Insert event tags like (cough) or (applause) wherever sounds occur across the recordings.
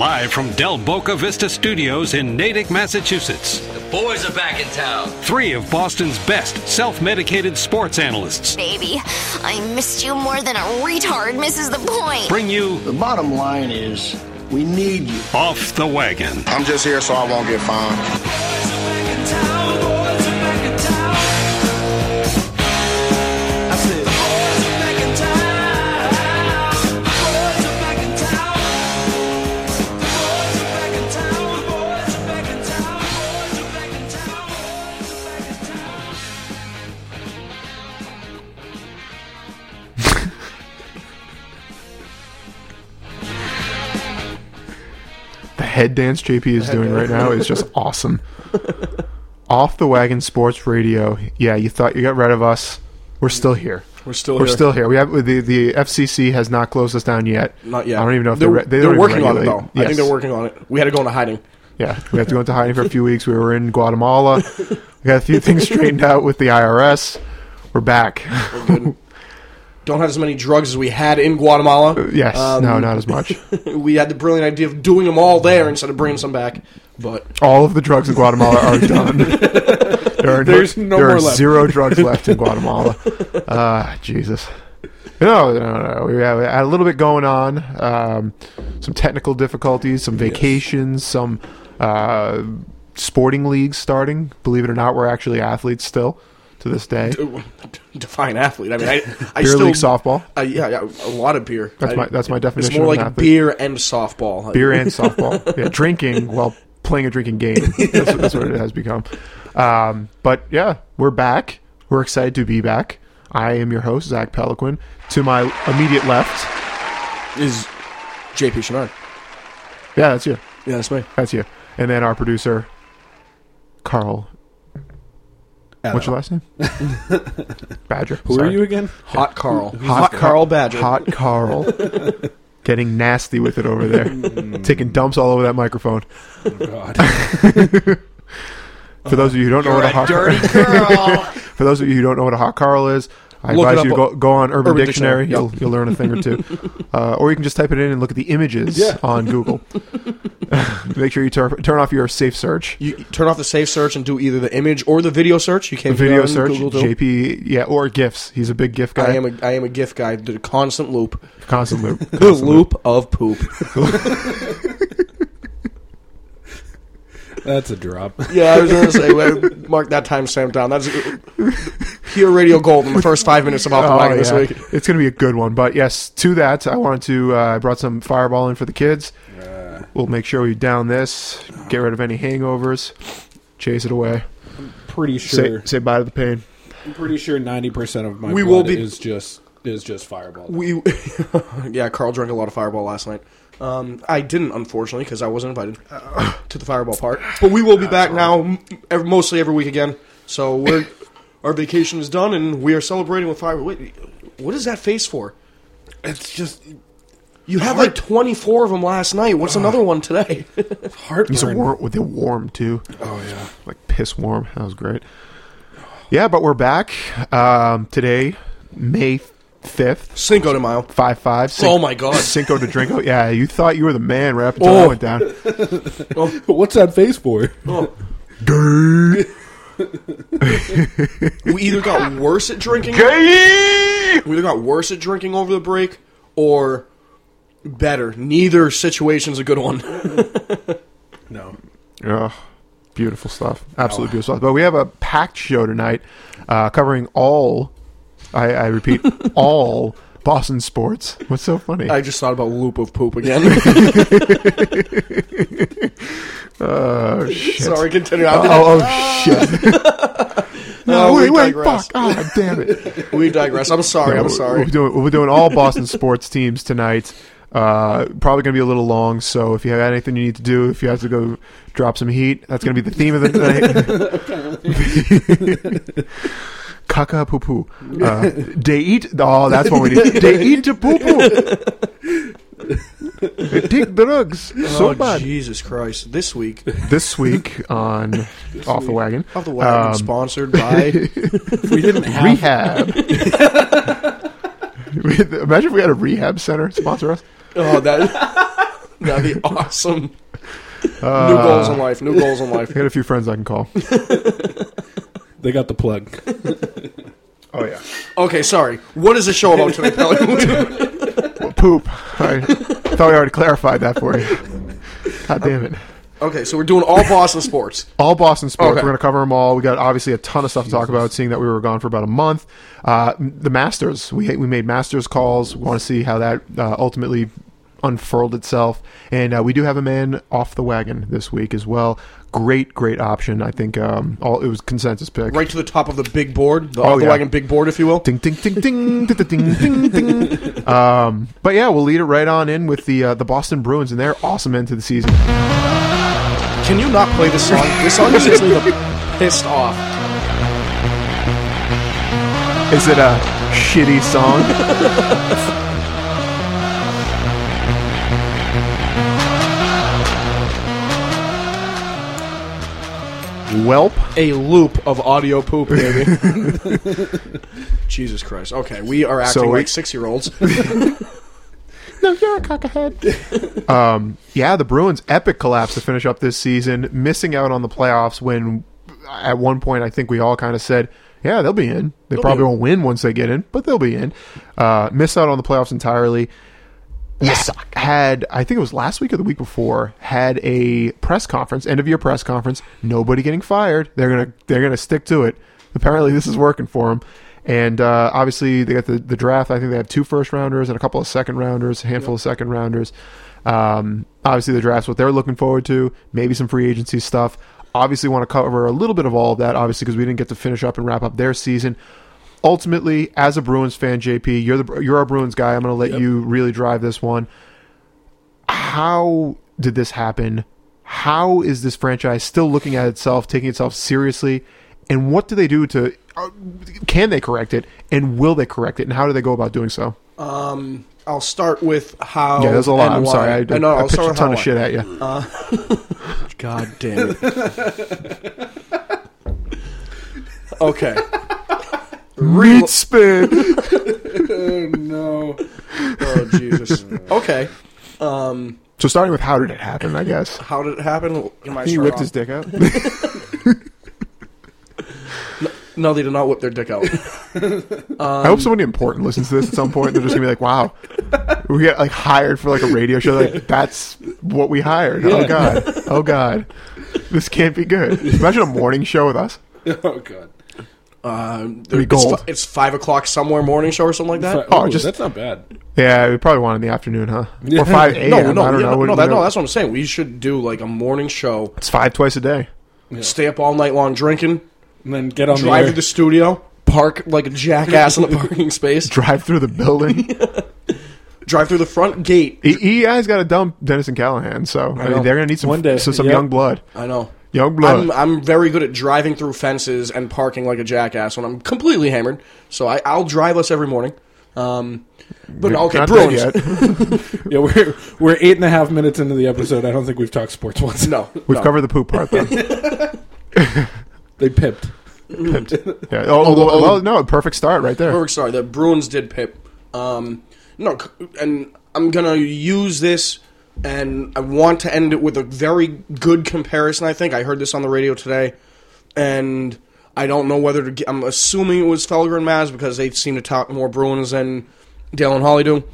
Live from Del Boca Vista Studios in Natick, Massachusetts. The boys are back in town. Three of Boston's best self medicated sports analysts Baby, I missed you more than a retard misses the point. bring you The bottom line is, we need you. Off the Wagon. I'm just here so I won't get fined. Head dance JP is doing right now is just (laughs) awesome. Off the Wagon Sports Radio. Yeah, you thought you got rid of us. We're still here. We're still here. We're here. still here. We have the the FCC has not closed us down yet. Not yet. I don't even know if they're, they're, re- they they're don't even working on it regulate. though. I think they're working on it. We had to go into hiding. Yeah, we have to go into hiding for a few weeks. We were in Guatemala. (laughs) We got a few things straightened out with the IRS. We're back. (laughs) Don't have as many drugs as we had in Guatemala. yes, Um, no, not as much. (laughs) we had the brilliant idea of doing them all there instead of bringing some back. But All of the drugs in Guatemala are (laughs) done. there are There's no there more are left. zero drugs (laughs) left in Guatemala. Ah, Jesus. No, no, no. We have a little bit going on. Um, some technical difficulties, some vacations, some uh, sporting leagues starting. Believe it or not, we're actually athletes still to this day. define athlete. I mean, I, (laughs) I Beer still league softball. Uh, yeah, yeah, a lot of beer. That's I- my that's my definition. It's more an like athlete. beer and softball. beer and softball. (laughs) Yeah, drinking while playing a drinking game. (laughs) That's, that's what it has become. Um, but yeah, we're back. We're excited to be back. I am your host, Zach Peliquin. To my immediate left, is JP Chenard. yeah, that's you. Yeah, that's me. That's you. And then our producer, Carl. What's your last name? (laughs) Badger. Who Sorry. are you again? Hot Carl. Hot Hot, Carl Badger. Hot Carl. (laughs) Getting nasty with it over there. Hmm. Taking dumps all over that microphone. Oh, God. (laughs) For those of you who don't know what a hot Dirty girl. For those of you who don't know what a hot Carl is, I Look advise you to go, go on Urban, Urban Dictionary. Dictionary, You'll you'll learn a thing or two, (laughs) uh, or you can just type it in and look at the images Yeah. on Google. (laughs) Make sure you tur- turn off your safe search, You turn off the safe search and do either the image or the video search. You can do the video search, JP, yeah, or GIFs. He's a big GIF guy. I am a I am a GIF guy. The constant loop, constant loop. (laughs) the Constant loop of poop. That's a drop. Yeah, I was gonna say well, mark that time, timestamp down. That's pure radio gold in the first five minutes of off the Oh, wagon this yeah. week. It's going to be a good one. But yes, to that, I wanted to. Uh, I brought some Fireball in for the kids. We'll make sure we down this, get rid of any hangovers, chase it away. I'm pretty Say, sure. say bye to the pain. I'm pretty sure ninety percent of my We blood will be- is just is just fireball. We, (laughs) yeah, Carl drank a lot of Fireball last night. Um, I didn't, unfortunately, because I wasn't invited to the Fireball part. But we will be back now, m- ev- mostly every week again. So we're (laughs) our vacation is done, and we are celebrating with Fireball. Wait, what is that face for? it's just You had like twenty four of them last night. What's another one today? (laughs) heartburn. These are warm. They're warm too. Oh yeah. like piss warm. That was great. Yeah, but we're back um, today, May fifth, Cinco de Mayo. five five. Oh my God. (laughs) Cinco de Drinko. Yeah, you thought you were the man right up until I Oh. went down. (laughs) What's that face for? (laughs) We either got worse at drinking. We either got worse at drinking over the break, or better. Neither situation's a good one. No. Oh, beautiful stuff. Absolutely beautiful stuff. But we have a packed show tonight, uh, covering all. I, I repeat, (laughs) all Boston sports. What's so funny? I just thought about loop of poop again. (laughs) (laughs) oh shit! Sorry, continue. Oh, I- oh, shit! no, Oh, we wait, wait, digress. fuck! Oh, damn it! we digress. I'm sorry. Yeah, I'm sorry. We're doing, we'll be doing all Boston sports teams tonight. Uh, probably going to be a little long, so if you have anything you need to do, if you have to go drop some heat, that's going to be the theme of the night. Caca poo poo. Uh, they eat. Oh, that's what we need. (laughs) They eat the poo poo. They take drugs so oh, bad. Jesus Christ. This week, This week on Off the Wagon, off the wagon, Um, sponsored by. (laughs) We didn't have rehab. (laughs) Imagine if we had a rehab center sponsor us. Oh, that. That'd be awesome. new goals in life. New goals in life. I got a few friends I can call. They got the plug. (laughs) Oh yeah. Okay, sorry. What is the show about today, Pelly? (laughs) (laughs) Poop. I thought we already clarified that for you. God damn it. okay, so we're doing all Boston sports. All Boston sports. Okay. We're going to cover them all. We got obviously a ton of stuff to talk about, seeing that we were gone for about a month. Uh, the Masters. We we made Masters calls. We want to see how that uh, ultimately unfurled itself, and uh, we do have a man off the wagon this week as well. Great, great option. I think um, all it was consensus pick. Right to the top of the big board, the oh, yeah. wagon big board, if you will. Ding ding ding ding (laughs) ding ding ding ding. Um, but yeah, we'll lead it right on in with the uh, the Boston Bruins and their awesome end to the season. Can you not play this song? This song just me pissed off. Is it a shitty song? (laughs) Welp. A loop of audio poop, baby. (laughs) Jesus Christ. Okay, we are acting So we- like six year olds. (laughs) (laughs) No, you're a cockahead. um, yeah, the Bruins' epic collapse to finish up this season, missing out on the playoffs when at one point I think we all kind of said, yeah, they'll be in. They probably won't win once they get in, but they'll be in. Uh, miss out on the playoffs entirely. You suck. Had I think it was last week or the week before had a press conference, end of year press conference. Nobody getting fired. They're gonna they're gonna stick to it. Apparently, this is working for them. And uh, obviously, they got the, the draft. I think they have two first rounders and a couple of second rounders, a handful of second rounders. Um, obviously, the draft's what they're looking forward to. Maybe some free agency stuff. Obviously, want to cover a little bit of all of that. Obviously, because we didn't get to finish up and wrap up their season. Ultimately, as a Bruins fan, JP, you're the you're our Bruins guy. I'm going to let you really drive this one. How did this happen? How is this franchise still looking at itself, taking itself seriously? And what do they do to? Uh, can they correct it? And will they correct it? And how do they go about doing so? I'll start with how. Yeah, there's a lot. I'm why. sorry. I, I know. I I'll pitched a ton of shit at you. (laughs) God damn it. (laughs) okay. Reed spin. Oh, (laughs) (laughs) no. Oh Jesus. Okay. Um, so starting with how did it happen? I guess How did it happen? Am I he start whipped off? his dick out. (laughs) No, they did not whip their dick out. I hope somebody important listens to this at some point. They're just gonna be like, "Wow, we got like hired for like a radio show. Like that's what we hired. Oh god, oh god, this can't be good. Imagine a morning show with us. Oh god. Um, be it's, gold. fi- it's five o'clock somewhere morning show or something like that. Oh, Oh, just- that's not bad. Yeah, we probably want in the afternoon, huh? Or five (laughs) a.m. No, no, I don't yeah, know. no, no, that, no, that's what I'm saying. We should do like a morning show. it's five twice a day. Stay up all night long drinking. And then get on Drive the to the studio. Park like a jackass in the parking space. (laughs) Drive through the building. (laughs) Drive through the front gate. E- EI's got to dump Dennis and Callahan, so I, know. mean they're gonna need some One day, so some yep. young blood. I know. Young blood. I'm I'm very good at driving through fences and parking like a jackass when I'm completely hammered. So I, I'll drive us every morning. Um, but okay, Not Bruins. dead yet. (laughs) Yeah, we're we're eight and a half minutes into the episode. I don't think we've talked sports once. No, We've no. covered the poop part though. (laughs) They pipped. (laughs) Yeah. Oh, well, well, no, perfect start right there. Perfect start. The Bruins did pip. Um, no, c- and I'm gonna use this, and I want to end it with a very good comparison. I think I heard this on the radio today, and I don't know whether to. Get, I'm assuming it was Felger and Maz because they seem to talk more Bruins than Dale and Holly do.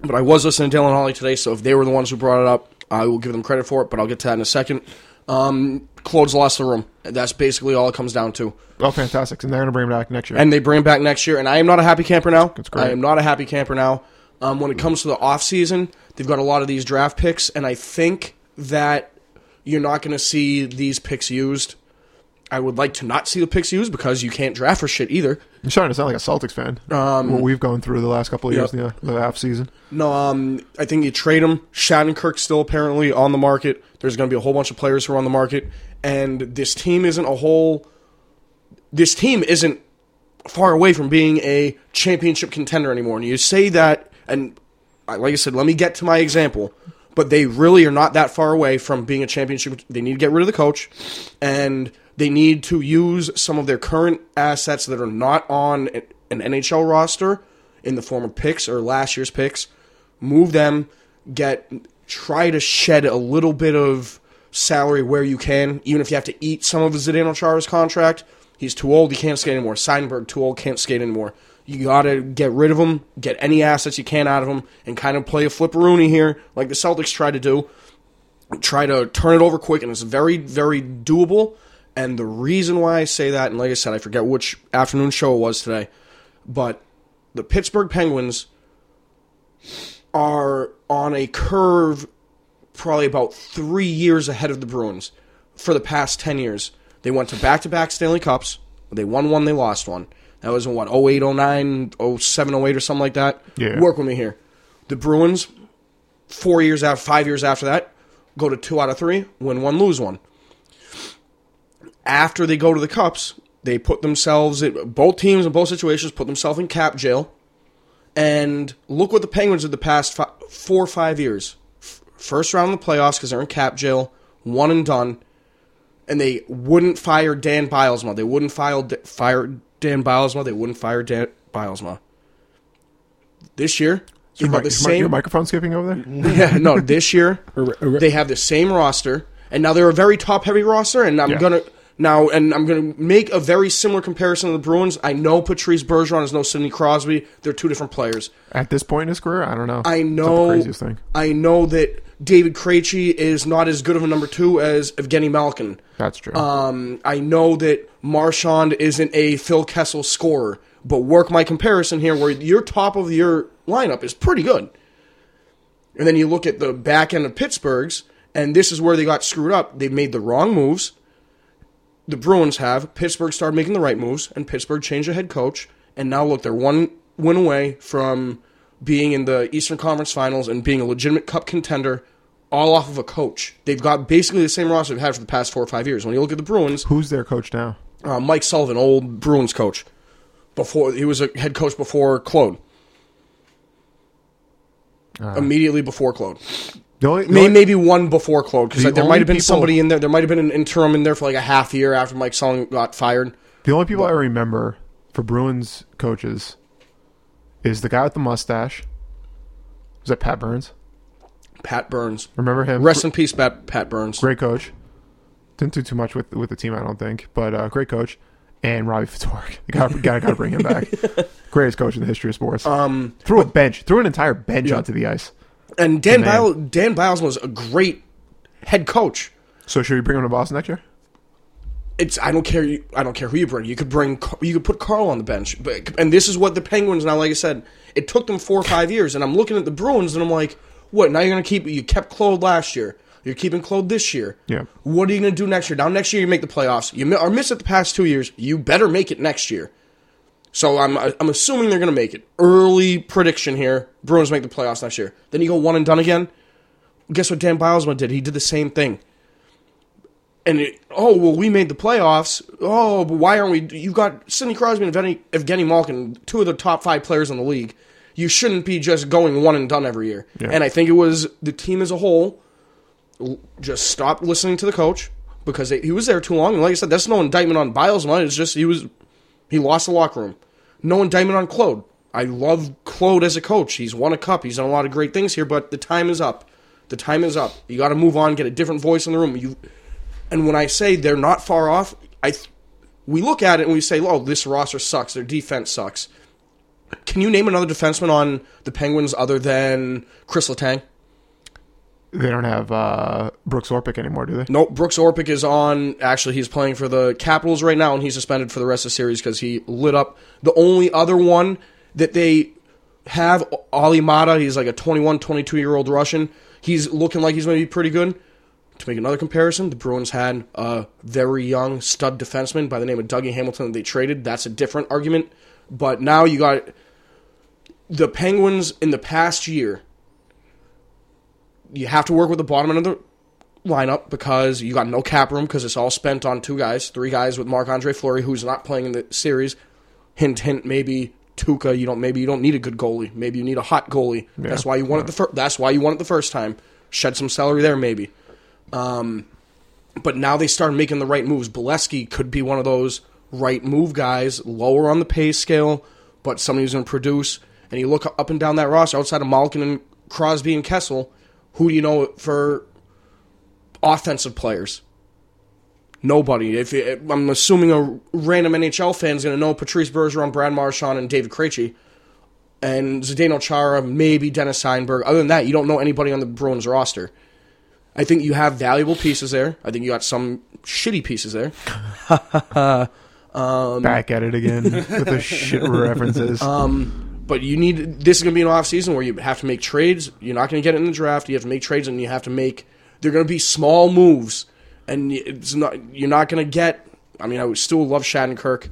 But I was listening to Dale and Holly today, so if they were the ones who brought it up, I will give them credit for it. But I'll get to that in a second. Um, Claude's lost the room. That's basically all it comes down to. Oh, fantastic! And they're gonna bring him back next year. And they bring him back next year. And I am not a happy camper now. That's great. I am not a happy camper now. Um, when it comes to the off season, they've got a lot of these draft picks, and I think that you're not going to see these picks used. I would like to not see the picks used because you can't draft for shit either. You're starting to sound like a Celtics fan. what we've gone through the last couple of years Um, in the, the half season. No, um, I think you trade him. Shattenkirk's still apparently on the market. There's going to be a whole bunch of players who are on the market, and this team isn't a whole. This team isn't far away from being a championship contender anymore. And you say that, and like I said, let me get to my example. But they really are not that far away from being a championship. They need to get rid of the coach, and they need to use some of their current assets that are not on an NHL roster in the form of picks or last year's picks. Move them, get try to shed a little bit of salary where you can, even if you have to eat some of Zdeno Chara's contract. He's too old; he can't skate anymore. Seidenberg too old, can't skate anymore. You got to get rid of him, get any assets you can out of him, and kind of play a flipperoonie here, like the Celtics try to do. Try to turn it over quick, and it's very, very doable. And the reason why I say that, and like I said, I forget which afternoon show it was today, but the Pittsburgh Penguins are on a curve probably about three years ahead of the Bruins for the past 10 years. They went to back to back Stanley Cups. They won one, they lost one. That was in what, 08, 09, 07, 08 or something like that? Yeah. Work with me here. The Bruins, four years after, five years after that, go to two out of three, win one, lose one. After they go to the Cups, they put themselves, both teams in both situations, put themselves in cap jail. And look what the Penguins did the past fi- four or five years. F- First round of the playoffs because they're in cap jail, one and done. And they wouldn't fire Dan Bylsma. They wouldn't file, fire Dan Bylsma. They wouldn't fire Dan Bylsma. This year, they Your, got the same. your microphone skipping over there? (laughs) Yeah, no, this year (laughs) they have the same roster, and now they're a very top heavy roster. And I'm Yeah. gonna now, and I'm gonna make a very similar comparison to the Bruins. I know Patrice Bergeron is no Sidney Crosby; they're two different players. At this point in his career, I don't know. I know. the craziest thing. I know that David Krejci is not as good of a number two as Evgeny Malkin. That's true. Um, I know that Marchand isn't a Phil Kessel scorer, but work my comparison here where your top of your lineup is pretty good. And then you look at the back end of Pittsburgh's, and this is where they got screwed up. They made the wrong moves. The Bruins have. Pittsburgh started making the right moves, and Pittsburgh changed their head coach. And now look, they're one win away from being in the Eastern Conference Finals and being a legitimate cup contender, all off of a coach. They've got basically the same roster they've had for the past four or five years. When you look at the Bruins, Who's their coach now? uh, Mike Sullivan, old Bruins coach, before he was a head coach before Claude. Immediately before Claude, The only, May, only- maybe one before Claude because The there might have been people- somebody in there. There might have been an interim in there for like a half year after Mike Sullivan got fired. The only people I remember for Bruins coaches is the guy with the mustache. Was that Pat Burns? Pat Burns, Remember him? rest in peace, Pat, Pat Burns. Great coach. Didn't do too much with with the team, I don't think, but uh, great coach. And Robbie Ftorek, (laughs) gotta gotta, gotta bring him back. (laughs) Greatest coach in the history of sports. Um, threw a bench, threw an entire bench onto the ice. And Dan. Biles, Dan Biles was a great head coach. So should we bring him to Boston next year? It's I don't care you- I don't care who you bring. You could bring you could put Carl on the bench, but and this is what the Penguins now. Like I said, it took them four or five years, and I'm looking at the Bruins, and I'm like, what? Now you're gonna keep you kept Claude last year. You're keeping Claude this year. Yeah. What are you gonna do next year? Now next year you make the playoffs. You are missed it the past two years. You better make it next year. So I'm I'm assuming they're gonna make it. Early prediction here: Bruins make the playoffs next year. Then you go one and done again. Guess what Dan Bylsma did? He did the same thing and it, oh well, we made the playoffs. Oh, but why aren't we? You've got Sidney Crosby and Evgeny, Evgeny Malkin, two of the top five players in the league. You shouldn't be just going one and done every year. Yeah. And I think it was the team as a whole just stopped listening to the coach because they, he was there too long. And like I said, that's no indictment on Bylsma. It's just he was he lost the locker room. No indictment on Claude. I love Claude as a coach. He's won a cup. He's done a lot of great things here, but the time is up. The time is up. You got to move on. Get a different voice in the room. You and when I say they're not far off, I th- we look at it and we say, "Oh, this roster sucks. Their defense sucks." Can you name another defenseman on the Penguins other than Chris Letang? They don't have uh, Brooks Orpik anymore, do they? Nope. Brooks Orpik is on. Actually, he's playing for the Capitals right now, and he's suspended for the rest of the series because he lit up. The only other one that they have, Olli Maatta, he's like a 21, 22 year old Russian. He's looking like he's going to be pretty good. To make another comparison, the Bruins had a very young stud defenseman by the name of Dougie Hamilton that they traded. That's a different argument. But now you got the Penguins in the past year. You have to work with the bottom end of the lineup because you got no cap room because it's all spent on two guys, three guys with Marc Andre Fleury, who's not playing in the series. Hint, hint. Maybe Tuukka. You don't. Maybe you don't need a good goalie. Maybe you need a hot goalie. That's why you won it the first. That's why you won it the first time. Shed some salary there, maybe. Um, but now they start making the right moves. Bolesky could be one of those right move guys, lower on the pay scale, but somebody who's going to produce. And you look up and down that roster outside of Malkin and Crosby and Kessel. Who do you know for offensive players? Nobody. If I'm assuming a random NHL fan is going to know Patrice Bergeron, Brad Marchand, and David Krejci, and Zdeno Chara, maybe Dennis Seidenberg. Other than that, you don't know anybody on the Bruins roster. I think you have valuable pieces there. I think you got some shitty pieces there. (laughs) Um, Back at it again (laughs) with the shit references. Um, but you need this is going to be an off season where you have to make trades. You're not going to get it in the draft. You have to make trades, and you have to make. They're going to be small moves, and it's not. You're not going to get. I mean, I would still love Shattenkirk.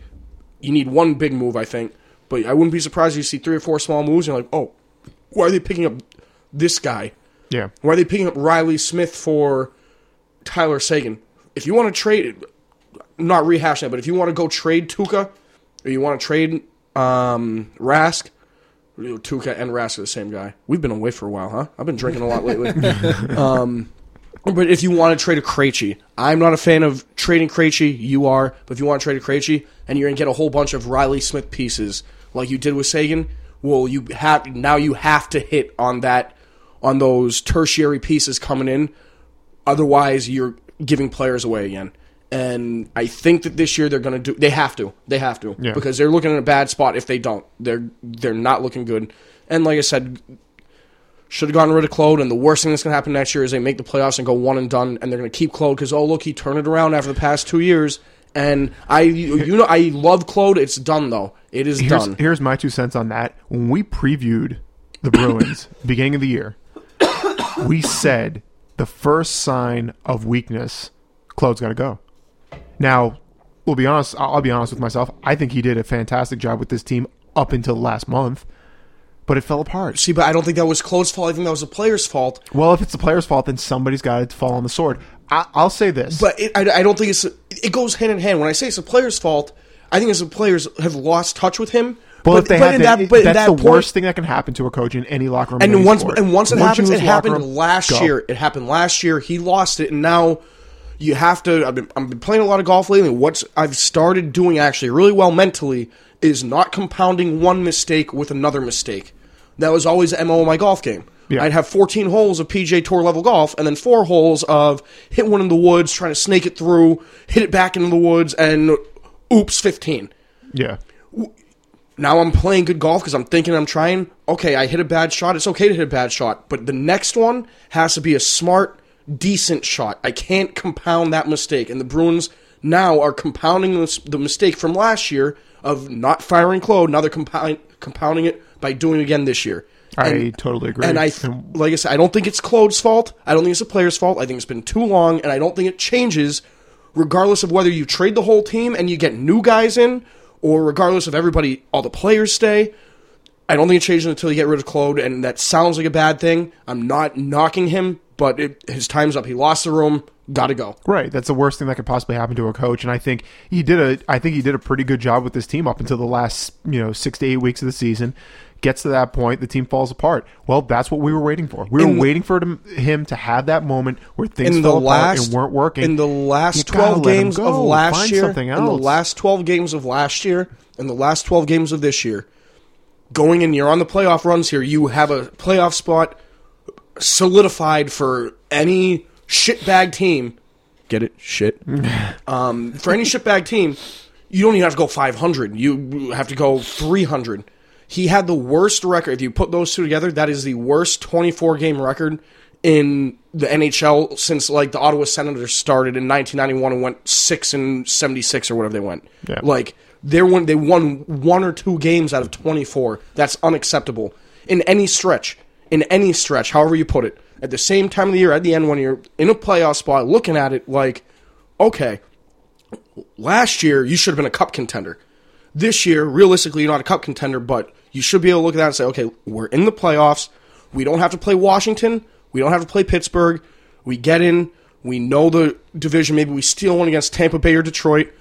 You need one big move, I think, but I wouldn't be surprised if you see three or four small moves. And you're like, oh, why are they picking up this guy? Yeah. Why are they picking up Reilly Smith for Tyler Seguin? If you want to trade, not rehashing it, but if you want to go trade Tuukka, or you want to trade um, Rask, Tuukka and Rask are the same guy. We've been away for a while, huh? I've been drinking a lot lately. (laughs) um, but if you want to trade a Krejci, I'm not a fan of trading Krejci. You are, but if you want to trade a Krejci and you're gonna get a whole bunch of Reilly Smith pieces like you did with Seguin, well, you have now you have to hit on that on those tertiary pieces coming in. Otherwise, you're giving players away again. And I think that this year they're going to do. They have to. They have to Yeah. because they're looking in a bad spot if they don't. They're they're not looking good. And like I said, should have gotten rid of Claude. And the worst thing that's going to happen next year is they make the playoffs and go one and done, and they're going to keep Claude because oh look, he turned it around after the past two years. And I, you, know, I love Claude. It's done though. It is Here's, done. here's my two cents on that. When we previewed the Bruins (coughs) beginning of the year, we said the first sign of weakness, Claude's got to go. Now, we'll be honest. I'll be honest with myself. I think he did a fantastic job with this team up until last month, but it fell apart. See, but I don't think that was Claude's fault. I think that was the player's fault. Well, if it's the player's fault, then somebody's got to fall on the sword. I, I'll say this. But it, I, I don't think it's. It goes hand in hand. When I say it's the player's fault, I think it's the players have lost touch with him. Well, but, if they but have in to- that, that's that the point, worst thing that can happen to a coach in any locker room. And once sport. and once it Once happens, it happened room, last go. year. It happened last year. He lost it, and now you have to. I've been, I've been playing a lot of golf lately. and What's I've started doing actually really well mentally is not compounding one mistake with another mistake. That was always the mo of my golf game. Yeah. I'd have 14 holes of PGA Tour level golf, and then four holes of hit one in the woods, trying to snake it through, hit it back into the woods, and oops, 15 Yeah. Now I'm playing good golf because I'm thinking I'm trying. Okay, I hit a bad shot. It's okay to hit a bad shot, but the next one has to be a smart, decent shot. I can't compound that mistake. And the Bruins now are compounding this, the mistake from last year of not firing Claude. Now they're compound, compounding it by doing it again this year. I totally agree. And I, like I said, I don't think it's Claude's fault. I don't think it's the player's fault. I think it's been too long, and I don't think it changes, regardless of whether you trade the whole team and you get new guys in, or regardless of everybody, all the players stay. I don't think it changes until you get rid of Claude, and that sounds like a bad thing. I'm not knocking him, but it, his time's up. He lost the room. Got to go. Right, that's the worst thing that could possibly happen to a coach, and I think he did a. I think he did a pretty good job with this team up until the last, you know, six to eight weeks of the season. Gets to that point, the team falls apart. Well, that's what we were waiting for. We In- were waiting for him, to have that moment where things in the fell apart and weren't working. in the last twelve games of last Find year, in the last twelve games of last year, and the last twelve games of this year, going in, you're on the playoff runs here. You have a playoff spot solidified for any shitbag team. Get it? Shit. (laughs) um, for any shitbag team, you don't even have to go 500. You have to go 300. He had the worst record. If you put those two together, that is the worst 24 game record in the NHL since like the Ottawa Senators started in 1991 and went six and 76 or whatever they went. Yeah. Like they won, they won one or two games out of 24. That's unacceptable in any stretch. In any stretch, however you put it. At the same time of the year, at the end, when you're in a playoff spot, looking at it like, okay, last year you should have been a cup contender. This year, realistically, you're not a cup contender, but you should be able to look at that and say, okay, we're in the playoffs. We don't have to play Washington. We don't have to play Pittsburgh. We get in. We know the division. Maybe we steal one against Tampa Bay or Detroit.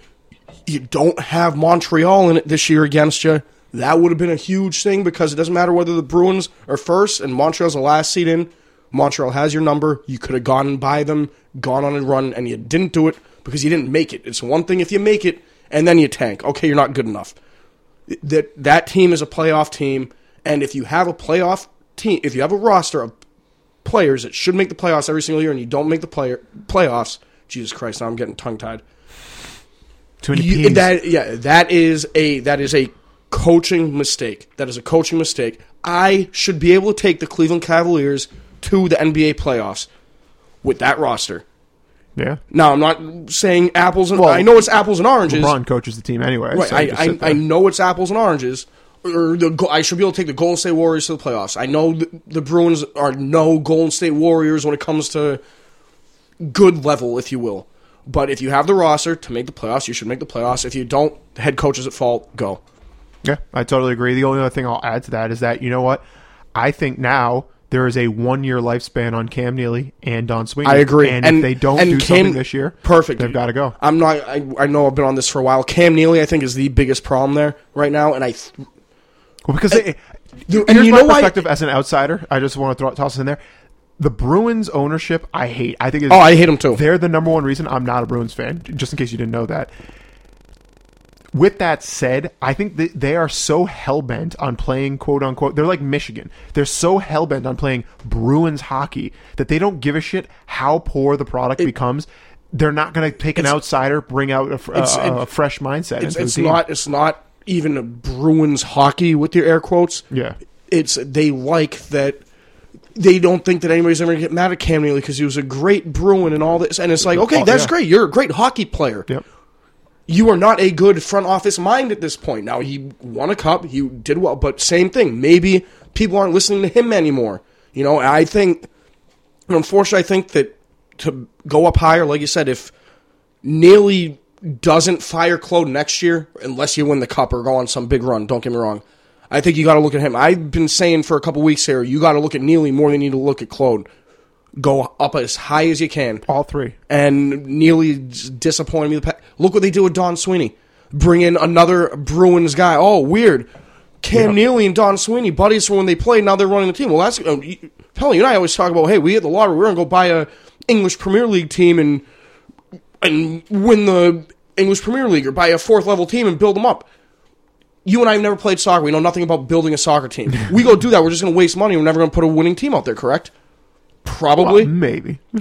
You don't have Montreal in it this year against you. That would have been a huge thing because it doesn't matter whether the Bruins are first and Montreal's the last seed in. Montreal has your number. You could have gone by them, gone on a run, and you didn't do it because you didn't make it. It's one thing if you make it and then you tank. Okay, you're not good enough. That that team is a playoff team, and if you have a playoff team, if you have a roster of players that should make the playoffs every single year, and you don't make the player playoffs. Jesus Christ! Now I'm getting tongue tied. Too many You- that yeah, that is a that is a coaching mistake. That is a coaching mistake. I should be able to take the Cleveland Cavaliers to the NBA playoffs with that roster. Yeah. Now I'm not saying apples and Well, I know it's apples and oranges. LeBron coaches the team anyway. Right, so I, I. I know it's apples and oranges. Or the, I should be able to take the Golden State Warriors to the playoffs. I know the, the Bruins are no Golden State Warriors when it comes to good level, if you will. But if you have the roster to make the playoffs, you should make the playoffs. If you don't, the head coach is at fault. Go. Yeah, I totally agree. The only other thing I'll add to that is that you know what? I think now there is a one-year lifespan on Cam Neely and Don Sweeney. I agree. And, if they don't and do Cam- something this year, perfect. They've got to go. I'm not. I, I know I've been on this for a while. Cam Neely, I think, is the biggest problem there right now, and I. th- Well, because they, and here's you my know why- as an outsider. I just want to throw, toss in there. The Bruins ownership, I hate. I think. It's, Oh, I hate them too. They're the number one reason I'm not a Bruins fan. Just in case you didn't know that. With that said, I think that they are so hell bent on playing quote unquote. They're like Michigan. They're so hell bent on playing Bruins hockey that they don't give a shit how poor the product becomes. They're not going to take an outsider, bring out a, a, It's- a fresh mindset. It's, it's not. It's not even a Bruins hockey with your air quotes. Yeah. It's they like that. They don't think that anybody's ever gonna get mad at Cam Neely because he was a great Bruin and all this. And it's like, okay, that's yeah. great. You're a great hockey player. Yep. You are not a good front office mind at this point. Now he won a cup, he did well, but same thing. Maybe people aren't listening to him anymore. You know, I think, unfortunately, I think that to go up higher, like you said, if Neely doesn't fire Claude next year, unless you win the cup or go on some big run, don't get me wrong. I think you got to look at him. I've been saying for a couple weeks here, you got to look at Neely more than you need to look at Claude. Go up as high as you can All three. and Neely disappointed me. Look what they do with Don Sweeney. Bring in another Bruins guy. Oh, weird. Cam Neely and Don Sweeney, buddies from when they played. Now they're running the team. Well, that's uh, you- Pelly. You and I always talk about, hey, we hit the lottery. We're gonna go buy a English Premier League team and and win the English Premier League or buy a fourth level team and build them up. You and I have never played soccer. We know nothing about building a soccer team. (laughs) we go do that. We're just going to waste money. We're never going to put a winning team out there. Correct? Probably. Well, maybe. (laughs)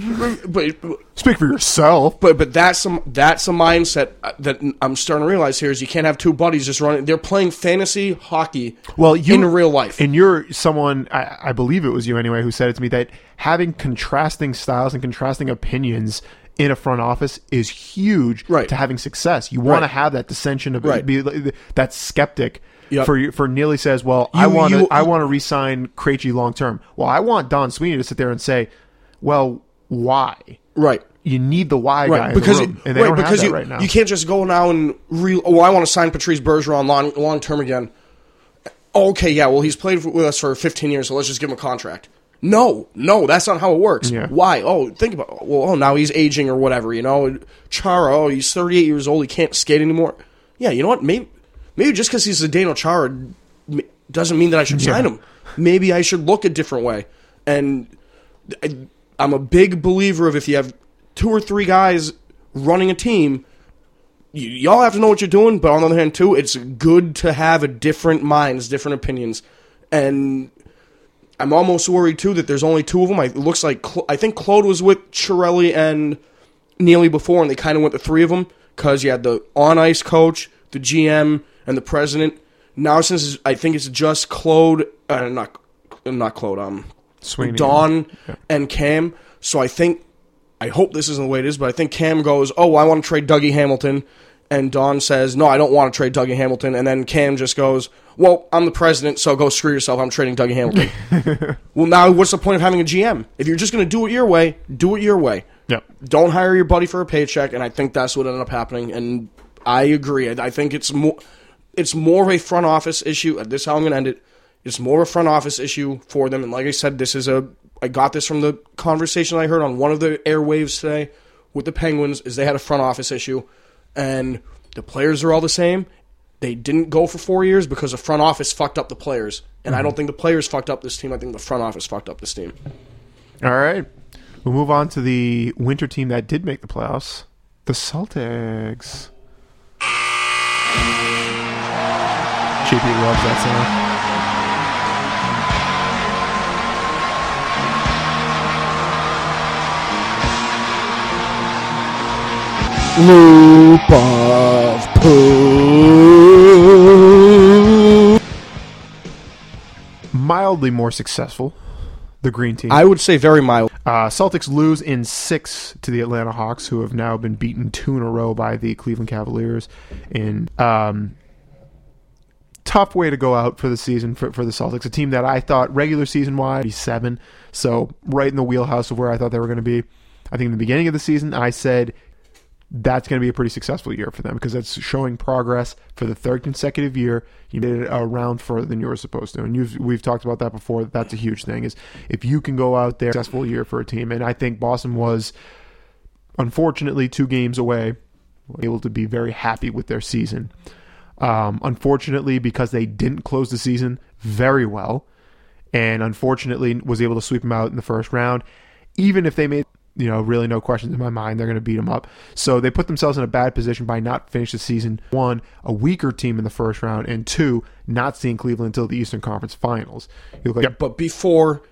but Speak for yourself. but but that's some that's a mindset uh, that I'm starting to realize here is you can't have two buddies just running. They're playing fantasy hockey. Well, you in real life. and you're someone I, I believe it was you anyway who said it to me that having contrasting styles and contrasting opinions in a front office is huge Right. to having success. You want to have that dissension of Right. be that skeptic. Yep. For for Neely says, well, I want to I want to resign Krejci long term. Well, I want Don Sweeney to sit there and say, well, why? right. You need the why guy Right, in because the room, you, and they right, don't because you, right now. you can't just go now and re. Oh, I want to sign Patrice Bergeron long long term again. Okay, yeah. Well, he's played with us for 15 years, so let's just give him a contract. No, no, that's not how it works. Yeah. Why? Oh, think about. Well, oh, now he's aging or whatever. You know, Chara. Oh, he's 38 years old. He can't skate anymore. Yeah, you know what? Maybe, maybe just because he's Zdeno Chara m- doesn't mean that I should sign Yeah. him. Maybe I should look a different way. And I, I'm a big believer of if you have two or three guys running a team, y- y'all have to know what you're doing. But on the other hand, too, it's good to have a different minds, different opinions, and I'm almost worried too that there's only two of them. I, it looks like Cl- I think Claude was with Chiarelli and Neely before, and they kind of went the three of them because you had the on ice coach, the GM, and the president. Now since it's- I think it's just Claude, uh, not not Claude, um, Sweeney. Don and Cam. So I think, I hope this isn't the way it is, but I think Cam goes, "Oh, I want to trade Dougie Hamilton," and Don says, "No, I don't want to trade Dougie Hamilton," and then Cam just goes, "Well, I'm the president, so go screw yourself. I'm trading Dougie Hamilton." (laughs) well, now what's the point of having a GM if you're just going to do it your way? Do it your way. Yep. Don't hire your buddy for a paycheck, and I think that's what ended up happening. And I agree. I, I think it's more, it's more of a front office issue. Uh, this is how I'm going to end it. It's more of a front office issue for them. And like I said, this is a. I got this from the conversation I heard on one of the airwaves today with the Penguins. Is they had a front office issue, and the players are all the same. They didn't go for four years because the front office fucked up the players, and I don't mm-hmm. think the players fucked up this team. I think the front office fucked up this team. All right. We'll move on to the winter team that did make the playoffs, the Celtics. JP loves that song. Loop of poo. Mildly more successful, the green team. I would say very mild. Uh, Celtics lose in six to the Atlanta Hawks, who have now been beaten two in a row by the Cleveland Cavaliers in um, tough way to go out for the season for, for the Celtics, a team that I thought regular season wide be seven, so right in the wheelhouse of where I thought they were going to be. I think in the beginning of the season, I said that's going to be a pretty successful year for them because that's showing progress for the third consecutive year. You made it a round further than you were supposed to, and we've talked about that before. That's a huge thing. Is if you can go out there successful year for a team, and I think Boston was unfortunately two games away, able to be very happy with their season. Um, unfortunately, because they didn't close the season very well, and unfortunately was able to sweep them out in the first round. Even if they made you know, really no questions in my mind. They're going to beat them up. So they put themselves in a bad position by not finish the season. One, a weaker team in the first round, and two, not seeing Cleveland until the Eastern Conference Finals. Like But before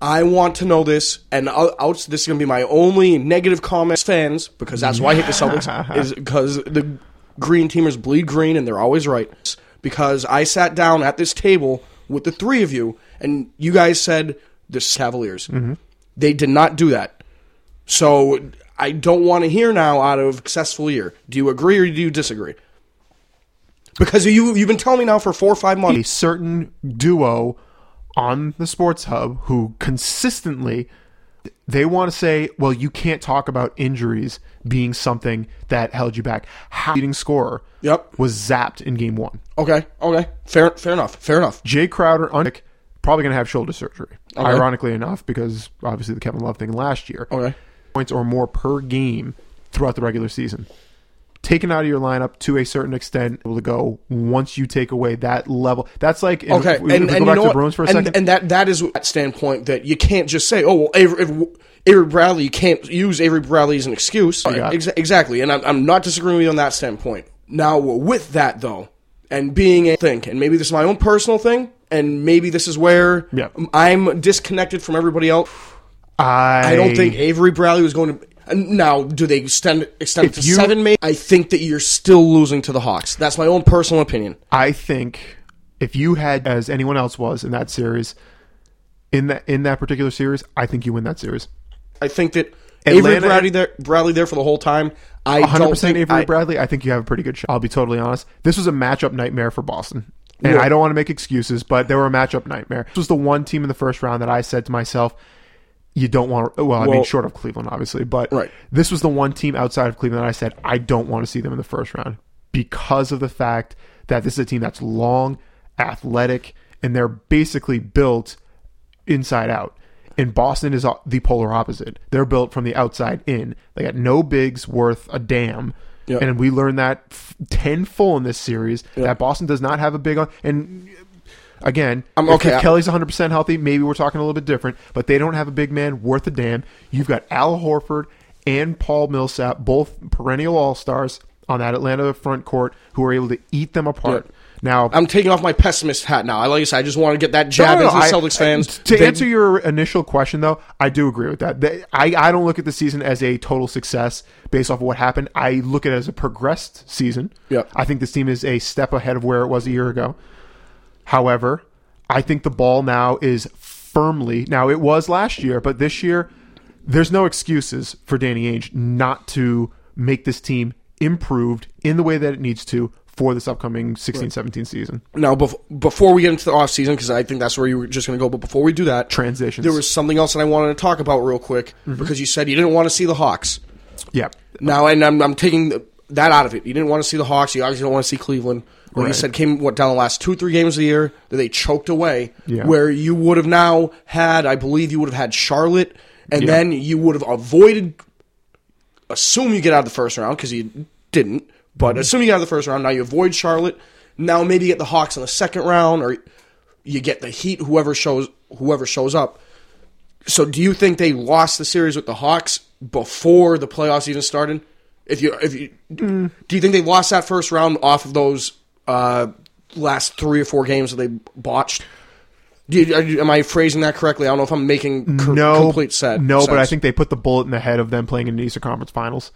I want to know this, and out- this is going to be my only negative comments, fans, because that's why I hate the Celtics, (laughs) is because the green teamers bleed green and they're always right. Because I sat down at this table with the three of you, and you guys said the Cavaliers. Mm-hmm. They did not do that. So I don't want to hear now out of successful year. Do you agree or do you disagree? Because you you've been telling me now for four or five months. a certain duo on the Sports Hub who consistently they want to say, well, you can't talk about injuries being something that held you back. How leading scorer Yep. was zapped in game one. Okay, okay, fair, fair enough, fair enough. Jae Crowder, un- probably going to have shoulder surgery. Okay. Ironically enough, because obviously the Kevin Love thing last year. Okay. Points or more per game throughout the regular season. Taken out of your lineup to a certain extent, able to go once you take away that level. That's like Okay, and, go and you back know to what? Bruins for a and, second. and that that is that standpoint that you can't just say, oh well, Avery, if, Avery Bradley, you can't use Avery Bradley as an excuse. got it. Exa- exactly, and I'm, I'm not disagreeing with you on that standpoint. Now, with that though, and being a thing, and maybe this is my own personal thing, and maybe this is where Yeah. I'm disconnected from everybody else. I, I don't think Avery Bradley was going to. And Now, do they extend extend it to you- seven? Maybe I think that you're still losing to the Hawks. That's my own personal opinion. I think if you had, as anyone else was in that series, in that in that particular series, I think you win that series. I think that Avery Bradley there, Bradley there for the whole time. I 100 don't percent think Avery I- Bradley. I think you have a pretty good shot. I'll be totally honest. This was a matchup nightmare for Boston, and Yeah. I don't want to make excuses, but they were a matchup nightmare. This was the one team in the first round that I said to myself, "You don't want." to Well, I mean, short of Cleveland, obviously, but Right. this was the one team outside of Cleveland that I said I don't want to see them in the first round because of the fact that this is a team that's long, athletic, and they're basically built inside out. And Boston is the polar opposite. They're built from the outside in. They got no bigs worth a damn. Yep. And we learned that f- tenfold in this series that Boston does not have a big on. And again, I'm- if- okay, if Kelly's 100% healthy, maybe we're talking a little bit different. But they don't have a big man worth a damn. You've got Al Horford and Paul Millsap, both perennial all stars on that Atlanta front court, who are able to eat them apart. Yeah. Now, I'm taking off my pessimist hat now. I like I said, I just want to get that jab no, no, into the Celtics fans. To They- answer your initial question, though, I do agree with that. They- I, I don't look at the season as a total success based off of what happened. I look at it as a progressed season. Yep. I think this team is a step ahead of where it was a year ago. However, I think the ball now is firmly now it was last year, but this year there's no excuses for Danny Ainge not to make this team improved in the way that it needs to for this upcoming 16-17 season. now, bef- before we get into the offseason, because I think that's where you were just going to go, but before we do that, Transitions. there was something else that I wanted to talk about real quick Mm-hmm. because you said you didn't want to see the Hawks. Yeah. Now, and I'm, I'm taking the, that out of it. You didn't want to see the Hawks. You obviously don't want to see Cleveland. Like you said, came what down the last two, three games of the year that they choked away. Yeah. Where you would have now had, I believe, you would have had Charlotte, and Yeah. then you would have avoided. Assume you get out of the first round because you didn't, but Mm-hmm. assume you get out of the first round. Now you avoid Charlotte. Now maybe you get the Hawks in the second round, or you get the Heat. Whoever shows whoever shows up. So do you think they lost the series with the Hawks before the playoffs even started? If you if you Mm. do you think they lost that first round off of those uh, last three or four games that they botched? Do you, are am I phrasing that correctly? I don't know if I'm making co- no complete set. No, but I think they put the bullet in the head of them playing in the Eastern Conference Finals.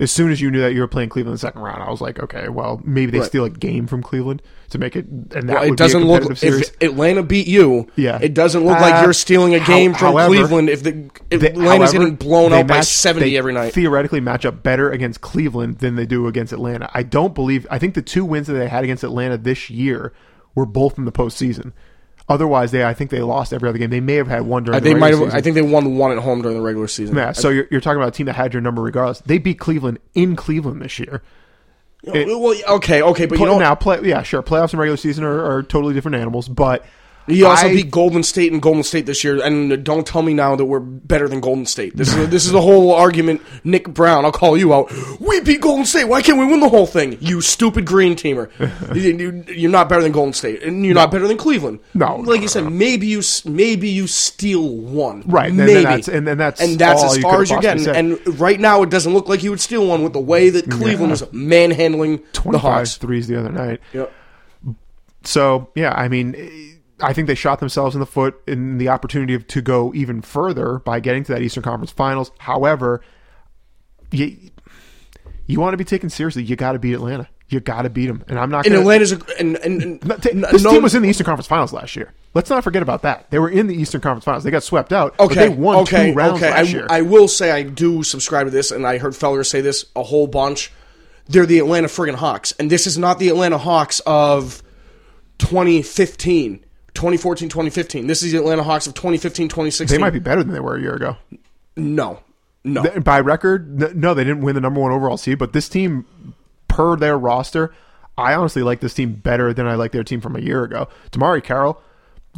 As soon as you knew that you were playing Cleveland in the second round, I was like, okay, well, maybe they Right. steal a game from Cleveland to make it, and that Well, it doesn't look series. if Atlanta beat you. Yeah. it doesn't look like Uh, you're stealing a how- game from however, Cleveland. If the if They- Atlanta's however, getting blown out by seventy every night. Theoretically, match up better against Cleveland than they do against Atlanta. I don't believe. I think the two wins that they had against Atlanta this year were both in the postseason. Otherwise, they I think they lost every other game. They may have had one during. Uh, the they regular might have. season. I think they won one at home during the regular season. Yeah, so you're, you're talking about a team that had your number regardless. They beat Cleveland in Cleveland this year. it- well, okay, okay, but you Play- know now, play, yeah, sure. Playoffs and regular season are, are totally different animals, but You also I- beat Golden State and Golden State this year, and don't tell me now that we're better than Golden State. This is this is a whole argument. Nick Brown, I'll call you out. We beat Golden State. Why can't we win the whole thing? You stupid green teamer. (laughs) You- You're not better than Golden State, and you're not better than Cleveland. No, like no, you said, no. maybe you maybe you steal one. Right, and maybe, that's- and then that's and that's all as far as you're getting. say. And right now, it doesn't look like you would steal one with the way that Cleveland was manhandling the Hawks. threes the other night. Yep. So yeah, I mean, I think they shot themselves in the foot in the opportunity of, to go even further by getting to that Eastern Conference Finals. However, you you want to be taken seriously, you got to beat Atlanta. You got to beat them, and I'm not. And Gonna, Atlanta's a, and and, and No, ta- n- this no- team was in the Eastern Conference Finals last year. Let's not forget about that. They were in the Eastern Conference Finals. They got swept out. but Okay, they won okay, two rounds okay. last I, year. I will say I do subscribe to this, and I heard Feller say this a whole bunch. They're the Atlanta friggin' Hawks, and this is not the Atlanta Hawks of 2015, 2014, 2015. This is the Atlanta Hawks of 2015, 2016. they might be better than they were a year ago. no, no. By record, no, they didn't win the number one overall seed. But this team, per their roster, I honestly like this team better than I like their team from a year ago. DeMarre Carroll,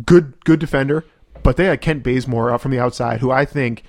good good defender, but they had Kent Bazemore out from the outside, who I think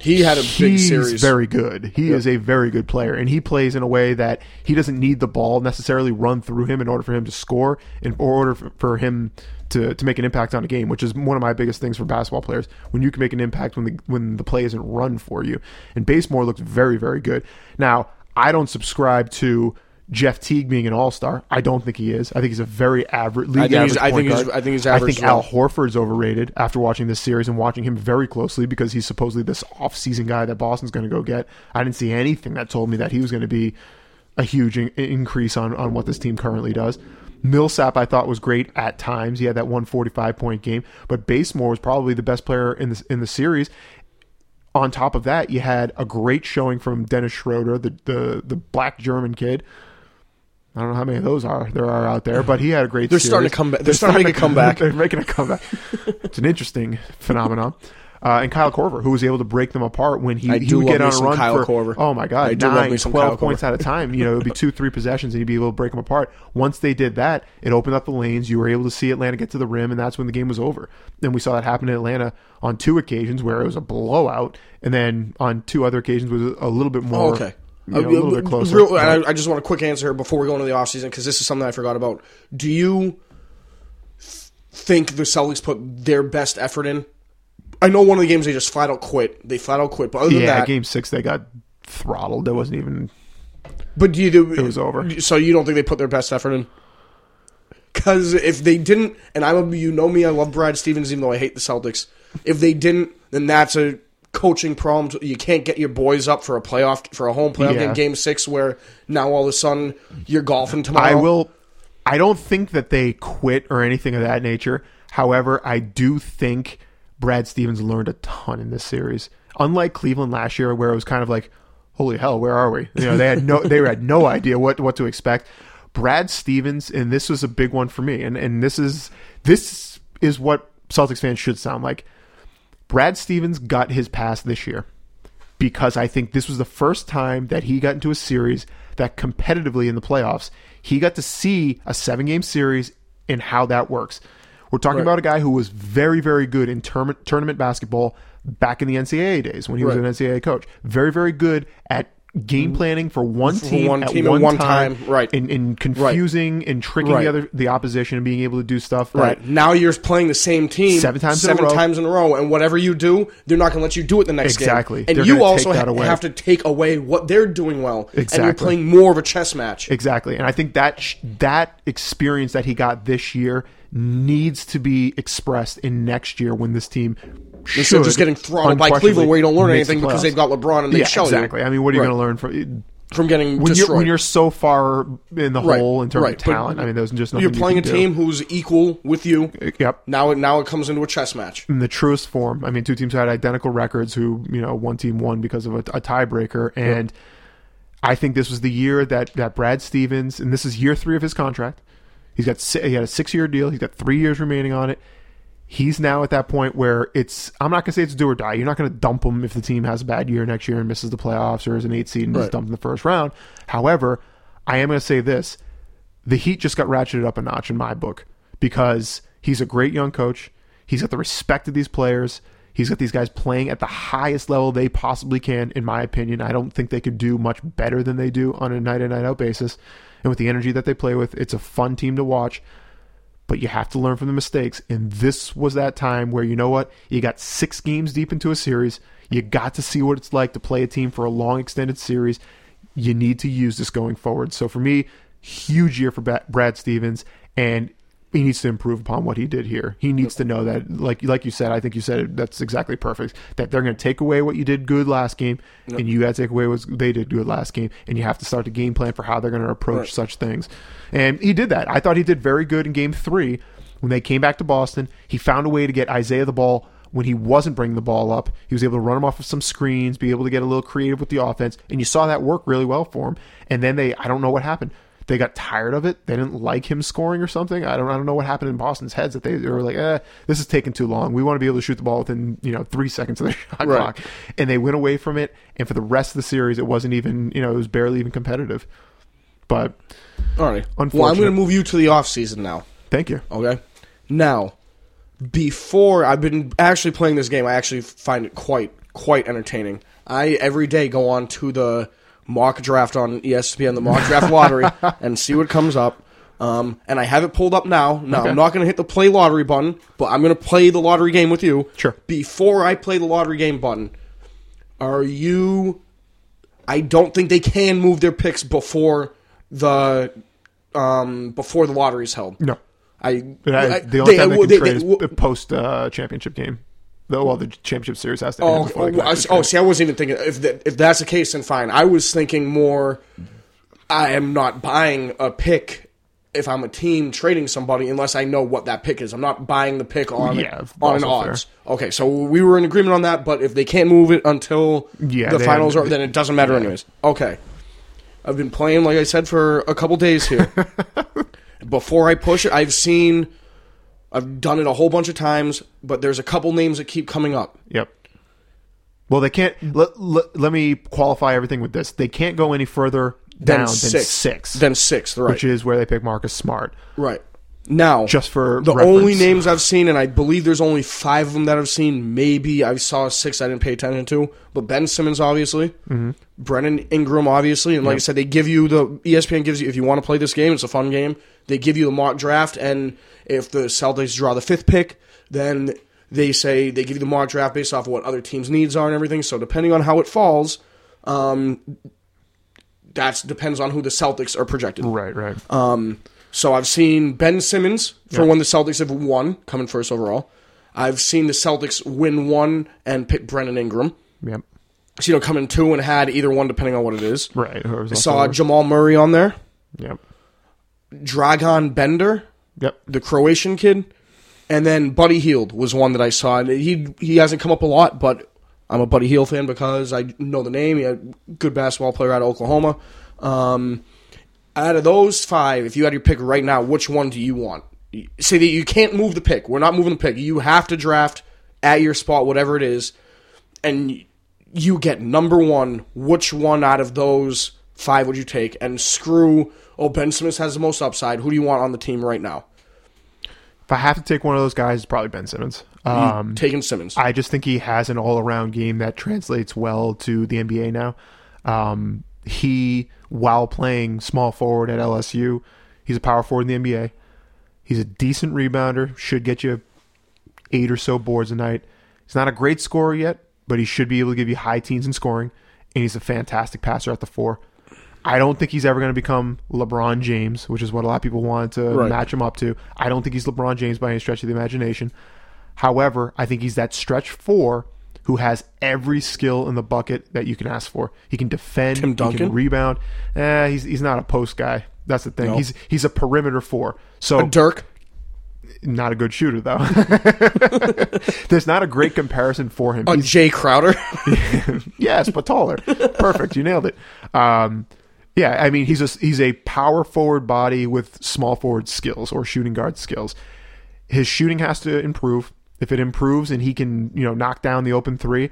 he had a big he's series. very good. He is a very good player, and he plays in a way that he doesn't need the ball necessarily run through him in order for him to score, in order for, for him to, to make an impact on a game, which is one of my biggest things for basketball players. When you can make an impact when the when the play isn't run for you, and Bazemore looks very very good. Now I don't subscribe to. Jeff Teague being an all star, I don't think he is. I think he's a very average league think he's- average. I think he's- I think he's I think. Al Horford's overrated after watching this series and watching him very closely because he's supposedly this off-season guy that Boston's going to go get. I didn't see anything that told me that he was going to be a huge in- increase on, on what this team currently does. Millsap, I thought was great at times. He had that 145 point game, but Bazemore was probably the best player in the in the series. On top of that, you had a great showing from Dennis Schroeder, the the the black German kid. I don't know how many of those are there are out there, but he had a great. They're series. starting to come back- they're starting to make a comeback. (laughs) They're making a comeback. it's an interesting phenomenon. Uh, and Kyle Korver, who was able to break them apart when he, I he do would get on a run Kyle for Korver. oh my god I nine, 12 Kyle points at a time. You know, it would be two three possessions and he'd be able to break them apart. Once they did that, it opened up the lanes. You were able to see Atlanta get to the rim, and that's when the game was over. And we saw that happen in Atlanta on two occasions where it was a blowout, and then on two other occasions was a little bit more. Oh, okay. Know, a little bit closer. real- I, I just want a quick answer before we go into the offseason because this is something I forgot about. Do you think the Celtics put their best effort in? I know one of the games they just flat out quit. They flat out quit. But other than yeah, that, game six they got throttled. There wasn't even but do you do It was over. So you don't think they put their best effort in? Because if they didn't, and I'm a, you know me, I love Brad Stevens, even though I hate the Celtics. If they didn't, then that's a coaching problems. You can't get your boys up for a playoff for a home playoff Yeah. game, game six, where now all of a sudden you're golfing tomorrow. I will. I don't think that they quit or anything of that nature. However, I do think Brad Stevens learned a ton in this series. Unlike Cleveland last year, where it was kind of like, "Holy hell, where are we?" You know, they had no, (laughs) they had no idea what what to expect. Brad Stevens, and this was a big one for me, and and this is this is what Celtics fans should sound like. Brad Stevens got his pass this year because I think this was the first time that he got into a series that competitively in the playoffs, he got to see a seven game series and how that works. We're talking Right. about a guy who was very, very good in term- tournament basketball back in the NCAA days when he was an NCAA coach. Very, very good at game mm-hmm. planning for one For team, one at team one, one time, time, right. In, in confusing and tricking Right. the other the opposition and being able to do stuff Right now, you're playing the same team Seven times in a seven row. times in a row, and whatever you do, they're not going to let you do it the next Exactly. game. They're And you also ha- have to take away what they're doing well, and you're playing more of a chess match. Exactly, and I think that sh- that experience that he got this year needs to be expressed in next year when this team instead of just getting throttled by Cleveland, where you don't learn makes the anything because they've got LeBron and they yeah, shell you. exactly. I mean, what are you Right. going to learn from from getting when you're, when you're so far in the Right, hole in terms right. of talent? But I mean, there's just nothing you're you playing a can do. team who's equal with you. Uh, yep. Now it now it comes into a chess match. in the truest form. I mean, two teams had identical records. Who you know, one team won because of a, a tiebreaker, and I think this was the year that that Brad Stevens, and this is year three of his contract. He's got si- he had a six year deal. He's got three years remaining on it. He's now at that point where it's. I'm not gonna say it's do or die. You're not gonna dump him if the team has a bad year next year and misses the playoffs or is an eight seed and is dumped in the first round. However, I am gonna say this: the Heat just got ratcheted up a notch in my book because he's a great young coach. He's got the respect of these players. He's got these guys playing at the highest level they possibly can, in my opinion. I don't think they could do much better than they do on a night in, night out basis. And with the energy that they play with, it's a fun team to watch. But you have to learn from the mistakes. And this was that time where, you know what? You got six games deep into a series. You got to see what it's like to play a team for a long, extended series. You need to use this going forward. So for me, huge year for Brad Stevens. And he needs to improve upon what he did here. He needs to know that, like like you said, I think you said it, that's exactly perfect. That they're going to take away what you did good last game, and you got to take away what they did good last game, and you have to start to game plan for how they're going to approach Right. such things. And he did that. I thought he did very good in Game Three when they came back to Boston. He found a way to get Isaiah the ball when he wasn't bringing the ball up. He was able to run him off of some screens, be able to get a little creative with the offense, and you saw that work really well for him. And then they, I don't know what happened. They got tired of it. They didn't like him scoring or something. I don't. I don't know what happened in Boston's heads that they, they were like, "Eh, this is taking too long. We want to be able to shoot the ball within you know three seconds of the (laughs) shot Right. clock." And they went away from it. And for the rest of the series, it wasn't even you know it was barely even competitive. But All right. Well, I'm going to move you to the off season now. thank you. Okay. Now, before I've been actually playing this game, I actually find it quite quite entertaining. I every day go on to the mock draft on ESPN, the mock draft lottery, (laughs) and see what comes up. Um, and I have it pulled up now. Now Okay. I'm not going to hit the play lottery button, but I'm going to play the lottery game with you. Sure. Before I play the lottery game button, are you? I don't think they can move their picks before the um, before the lottery is held. No. I, I, the only time they, can they- trade is post uh, championship game. Though, well, the championship series has to Oh, oh, I- oh, see, I wasn't even thinking if that, if that's the case, then fine. I was thinking more. I am not buying a pick if I'm a team trading somebody unless I know what that pick is. I'm not buying the pick on Yeah, on an fair. odds. Okay, so we were in agreement on that. But if they can't move it until Yeah, the finals are, then it doesn't matter anyways. Okay, I've been playing like I said for a couple days here. (laughs) Before I push it, I've seen. I've done it a whole bunch of times, but there's a couple names that keep coming up. Yep. Well, they can't. Let, let, let me qualify everything with this. They can't go any further down six. than six. Then sixth, right. Which is where they pick Marcus Smart. Right. Now, Just for the reference. only names I've seen, and I believe there's only five of them that I've seen. Maybe I saw six I didn't pay attention to, but Ben Simmons, obviously, Mm-hmm. Brandon Ingram, obviously, and like I said, they give you the ESPN gives you if you want to play this game, it's a fun game. They give you the mock draft, and if the Celtics draw the fifth pick, then they say they give you the mock draft based off of what other teams' needs are and everything. So depending on how it falls, um, that depends on who the Celtics are projected. Right, right. Um, so I've seen Ben Simmons for Yeah. when the Celtics have won, coming first overall. I've seen the Celtics win one and pick Brandon Ingram. yep. So, you know, come in two and had either one depending on what it is. Right. I saw over. Jamal Murray on there, Yep. Dragan Bender, Yep. the Croatian kid, and then Buddy Hield was one that I saw. And he he hasn't come up a lot, but I'm a Buddy Hield fan because I know the name. He had a good basketball player out of Oklahoma. Um, out of those five, if you had your pick right now, which one do you want? Say that you can't move the pick. We're not moving the pick. You have to draft at your spot, whatever it is, and you get number one. Which one out of those five would you take? And screw. Oh, Ben Simmons has the most upside. Who do you want on the team right now? If I have to take one of those guys, it's probably Ben Simmons. Um, Taking Simmons. I just think he has an all around game that translates well to the NBA now. Um, he, while playing small forward at LSU, he's a power forward in the NBA. He's a decent rebounder, should get you eight or so boards a night. He's not a great scorer yet, but he should be able to give you high teens in scoring, and he's a fantastic passer at the four. I don't think he's ever going to become LeBron James, which is what a lot of people wanted to Right. match him up to. I don't think he's LeBron James by any stretch of the imagination. However, I think he's that stretch four who has every skill in the bucket that you can ask for. He can defend, Tim he can rebound. Eh, he's he's not a post guy. That's the thing. No. He's he's a perimeter four. So Dirk. not a good shooter though. (laughs) (laughs) There's not a great comparison for him. He's- Jae Crowder. (laughs) yes, but taller. Perfect. You nailed it. Um, yeah, I mean he's a he's a power forward body with small forward skills or shooting guard skills. His shooting has to improve. If it improves and he can you know knock down the open three,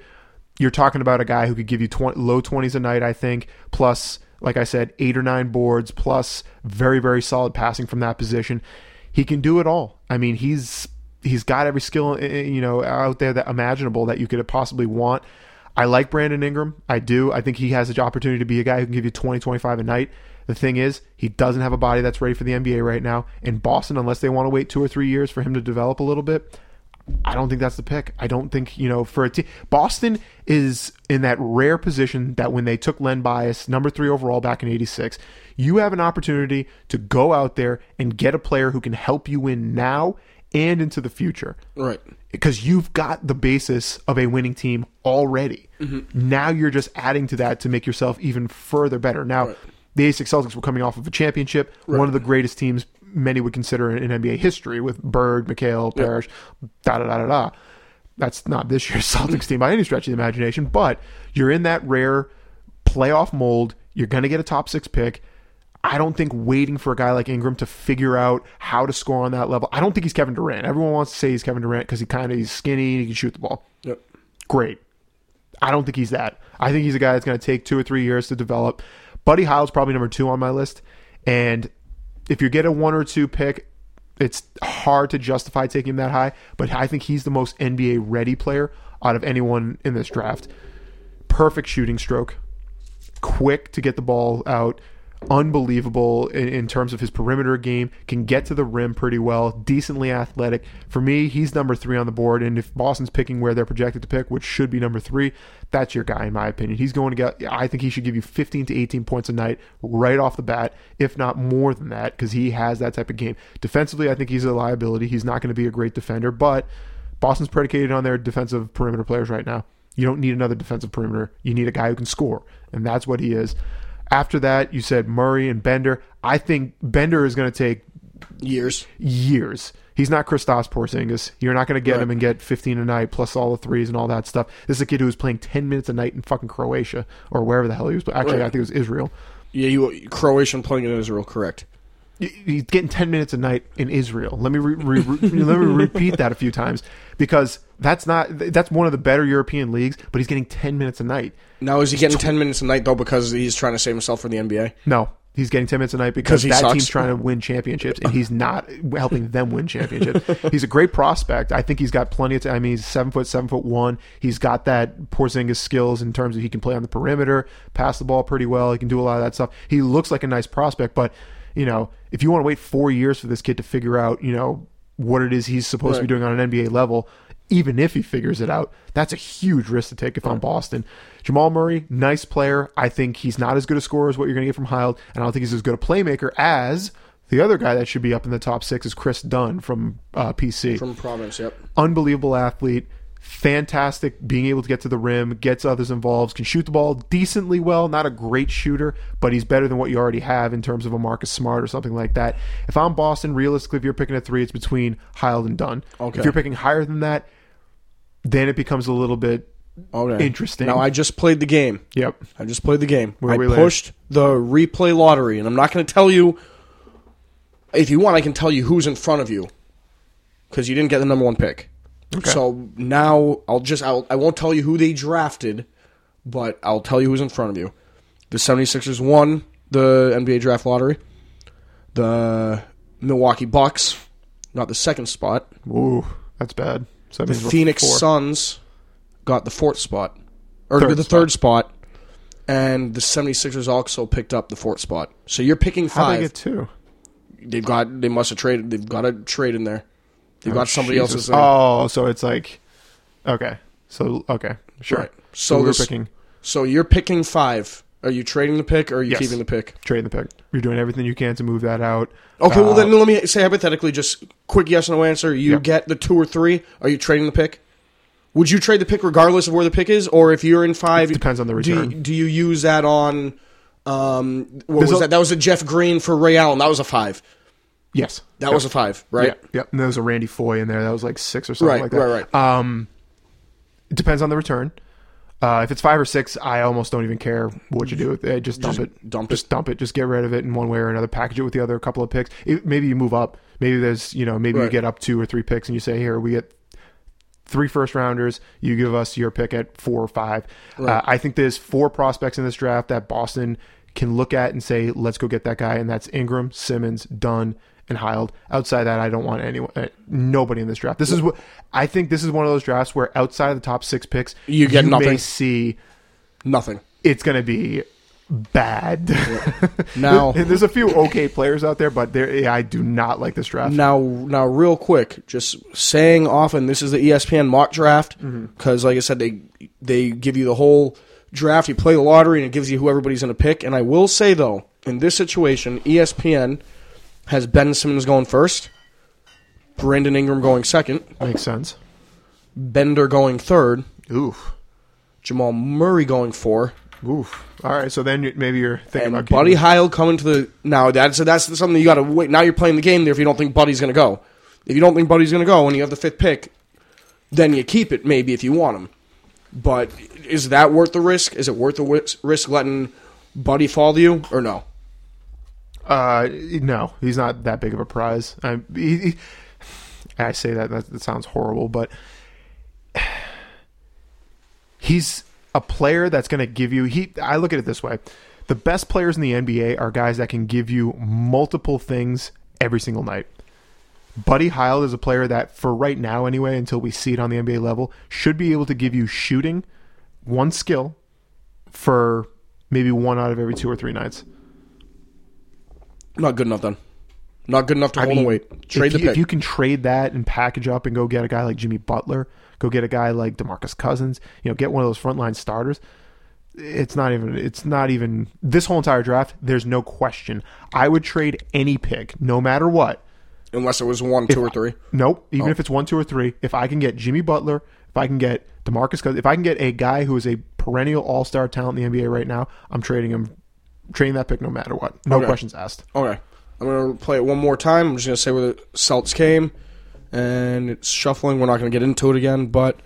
you're talking about a guy who could give you 20, low twenties a night. I think plus. Like I said, eight or nine boards plus very, very solid passing from that position. He can do it all. I mean, he's he's got every skill eh, you know out there that imaginable that you could possibly want. I like Brandon Ingram. I do. I think he has the opportunity to be a guy who can give you 20, 25 a night. The thing is, he doesn't have a body that's ready for the NBA right now. In Boston, unless they want to wait two or three years for him to develop a little bit, I don't think that's the pick. I don't think, you know, for a team. Boston is in that rare position that when they took Len Bias, number three overall back in 86, you have an opportunity to go out there and get a player who can help you win now and into the future right. because you've got the basis of a winning team already. Mm-hmm. Now you're just adding to that to make yourself even further better. Now, the 86 Celtics were coming off of a championship, one of the greatest teams many would consider in NBA history with Bird, McHale, Parish, da da da da da. That's not this year's (laughs) Celtics team by any stretch of the imagination, but you're in that rare playoff mold. You're going to get a top six pick. I don't think waiting for a guy like Ingram to figure out how to score on that level. I don't think he's Kevin Durant. Everyone wants to say he's Kevin Durant because he kind of he's skinny and he can shoot the ball. Yep. Great. I don't think he's that. I think he's a guy that's going to take two or three years to develop. Buddy Hield's probably number two on my list, and if you get a one or two pick, it's hard to justify taking him that high. But I think he's the most NBA ready player out of anyone in this draft. Perfect shooting stroke, quick to get the ball out, unbelievable in, in terms of his perimeter game, can get to the rim pretty well, decently athletic. For me, he's number three on the board. And if Boston's picking where they're projected to pick, which should be number three, that's your guy, in my opinion. He's going to get, I think he should give you 15 to 18 points a night right off the bat, if not more than that, because he has that type of game. Defensively, I think he's a liability. He's not going to be a great defender, but Boston's predicated on their defensive perimeter players right now. You don't need another defensive perimeter. You need a guy who can score, and that's what he is. After that, you said Murray and Bender. I think Bender is going to take Years. years. He's not Kristaps Porzingis. You're not going to get Right. him and get 15 a night plus all the threes and all that stuff. This is a kid who was playing 10 minutes a night in fucking Croatia or wherever the hell he was. Actually, Right. I think it was Israel. Yeah, you Croatian playing in Israel, correct? He's getting 10 minutes a night in Israel. Let me re- re- re- (laughs) let me repeat that a few times because that's not that's one of the better European leagues, but he's getting 10 minutes a night. Now is he getting ten minutes a night though because he's trying to save himself for the NBA? No, he's getting 10 minutes a night because that sucks? team's trying to win championships and he's not helping them win championships. (laughs) he's a great prospect. I think he's got plenty of time. I mean, he's seven foot, seven foot one. He's got that Porzingis skills in terms of he can play on the perimeter, pass the ball pretty well. He can do a lot of that stuff. He looks like a nice prospect, but you know, if you want to wait four years for this kid to figure out, you know, what it is he's supposed to be doing on an NBA level, even if he figures it out, that's a huge risk to take if I'm Boston. Jamal Murray, nice player. I think he's not as good a scorer as what you're going to get from Hield, and I don't think he's as good a playmaker as the other guy that should be up in the top six is Kris Dunn from uh, PC. From Providence, yep. Unbelievable athlete, fantastic being able to get to the rim, gets others involved, can shoot the ball decently well. Not a great shooter, but he's better than what you already have in terms of a Marcus Smart or something like that. If I'm Boston, realistically, if you're picking a three, it's between Hield and Dunn. Okay. If you're picking higher than that, then it becomes a little bit Okay. Interesting. Now I just played the game. Yep. I just played the game. Where I pushed the replay lottery, and I'm not going to tell you. If you want, I can tell you who's in front of you, because you didn't get the number one pick. Okay. So now I'll just I'll, I won't tell you who they drafted, but I'll tell you who's in front of you. The 76ers won the NBA draft lottery. The Milwaukee Bucks not the second spot. Ooh, that's bad. So The Phoenix four. Suns got the fourth spot. Or Third the third spot. And the 76ers also picked up the fourth spot. So you're picking five. they get two? They've got they must have traded they've got a trade in there. They've got somebody Jesus. else's uh, Oh, so it's like okay. So okay, sure. Right. So, So we're this- picking. So you're picking five. Are you trading the pick or are you Yes. keeping the pick? Trading the pick. You're doing everything you can to move that out. Okay, well Uh, then let me say hypothetically, just quick yes no answer. You Yeah. get the two or three. Are you trading the pick? Would you trade the pick regardless of where the pick is, or if you're in five? It Depends on the do return. Do you, use that on? Um, what There's was a- that? That was a Jeff Green for Ray Allen. That was a five. yes. That was a five, right? Yep. Yep. And there was a Randy Foye in there. That was like six or something Right, like that. right, right. Um, it depends on the return. Uh, if it's five or six, I almost don't even care what you do with it. Just dump Just it. dump Just it. dump it. Just get rid of it in one way or another. Package it with the other couple of picks. It, maybe you move up. Maybe there's you know maybe you get up two or three picks and you say here we get three first rounders. You give us your pick at four or five. Uh, I think there's four prospects in this draft that Boston can look at and say, let's go get that guy, and that's Ingram, Simmons, Dunn, and Hield. Outside that, I don't want anyone, uh, nobody in this draft. This is what I think. This is one of those drafts where outside of the top six picks, You get may nothing. see Nothing. it's going to be bad. (laughs) Now- there's a few okay players out there, but there, yeah, I do not like this draft. Now, now, real quick, just saying often, this is the ESPN mock draft Mm-hmm. because, like I said, they they give you the whole draft. You play the lottery, and it gives you who everybody's going to pick. And I will say though, in this situation, ESPN has Ben Simmons going first, Brandon Ingram going second, Makes sense. Bender going third, Oof. Jamal Murray going four, Oof. All right, so then you, maybe you're thinking and about Buddy keeping- Hield coming to the now. That's that's something you got to wait. Now you're playing the game there. If you don't think Buddy's going to go, if you don't think Buddy's going to go, and you have the fifth pick, then you keep it maybe if you want him. But is that worth the risk? Is it worth the wis- risk letting Buddy fall to you or no? Uh, no, he's not that big of a prize. I, he, he- I say that, that that sounds horrible, but (sighs) he's a player that's going to give you. He, I look at it this way: the best players in the NBA are guys that can give you multiple things every single night. Buddy Hield is a player that, for right now anyway, until we see it on the NBA level, should be able to give you shooting, one skill, for maybe one out of every two or three nights. Not good enough then. Not good enough to I hold mean, weight. Trade if the you, pick. if you can trade that and package up and go get a guy like Jimmy Butler, go get a guy like DeMarcus Cousins, you know, get one of those frontline starters. It's not even. It's not even this whole entire draft. There's no question. I would trade any pick, no matter what. Unless it was one, two, or three. Nope. Oh. Even if it's one, two, or three, if I can get Jimmy Butler, if I can get Demarcus Cousins, if I can get a guy who is a perennial All Star talent in the NBA right now, I'm trading him, trading that pick no matter what. No Okay. questions asked. Okay. I'm going to play it one more time. I'm just going to say where the Celtics came, and it's shuffling. We're not going to get into it again, but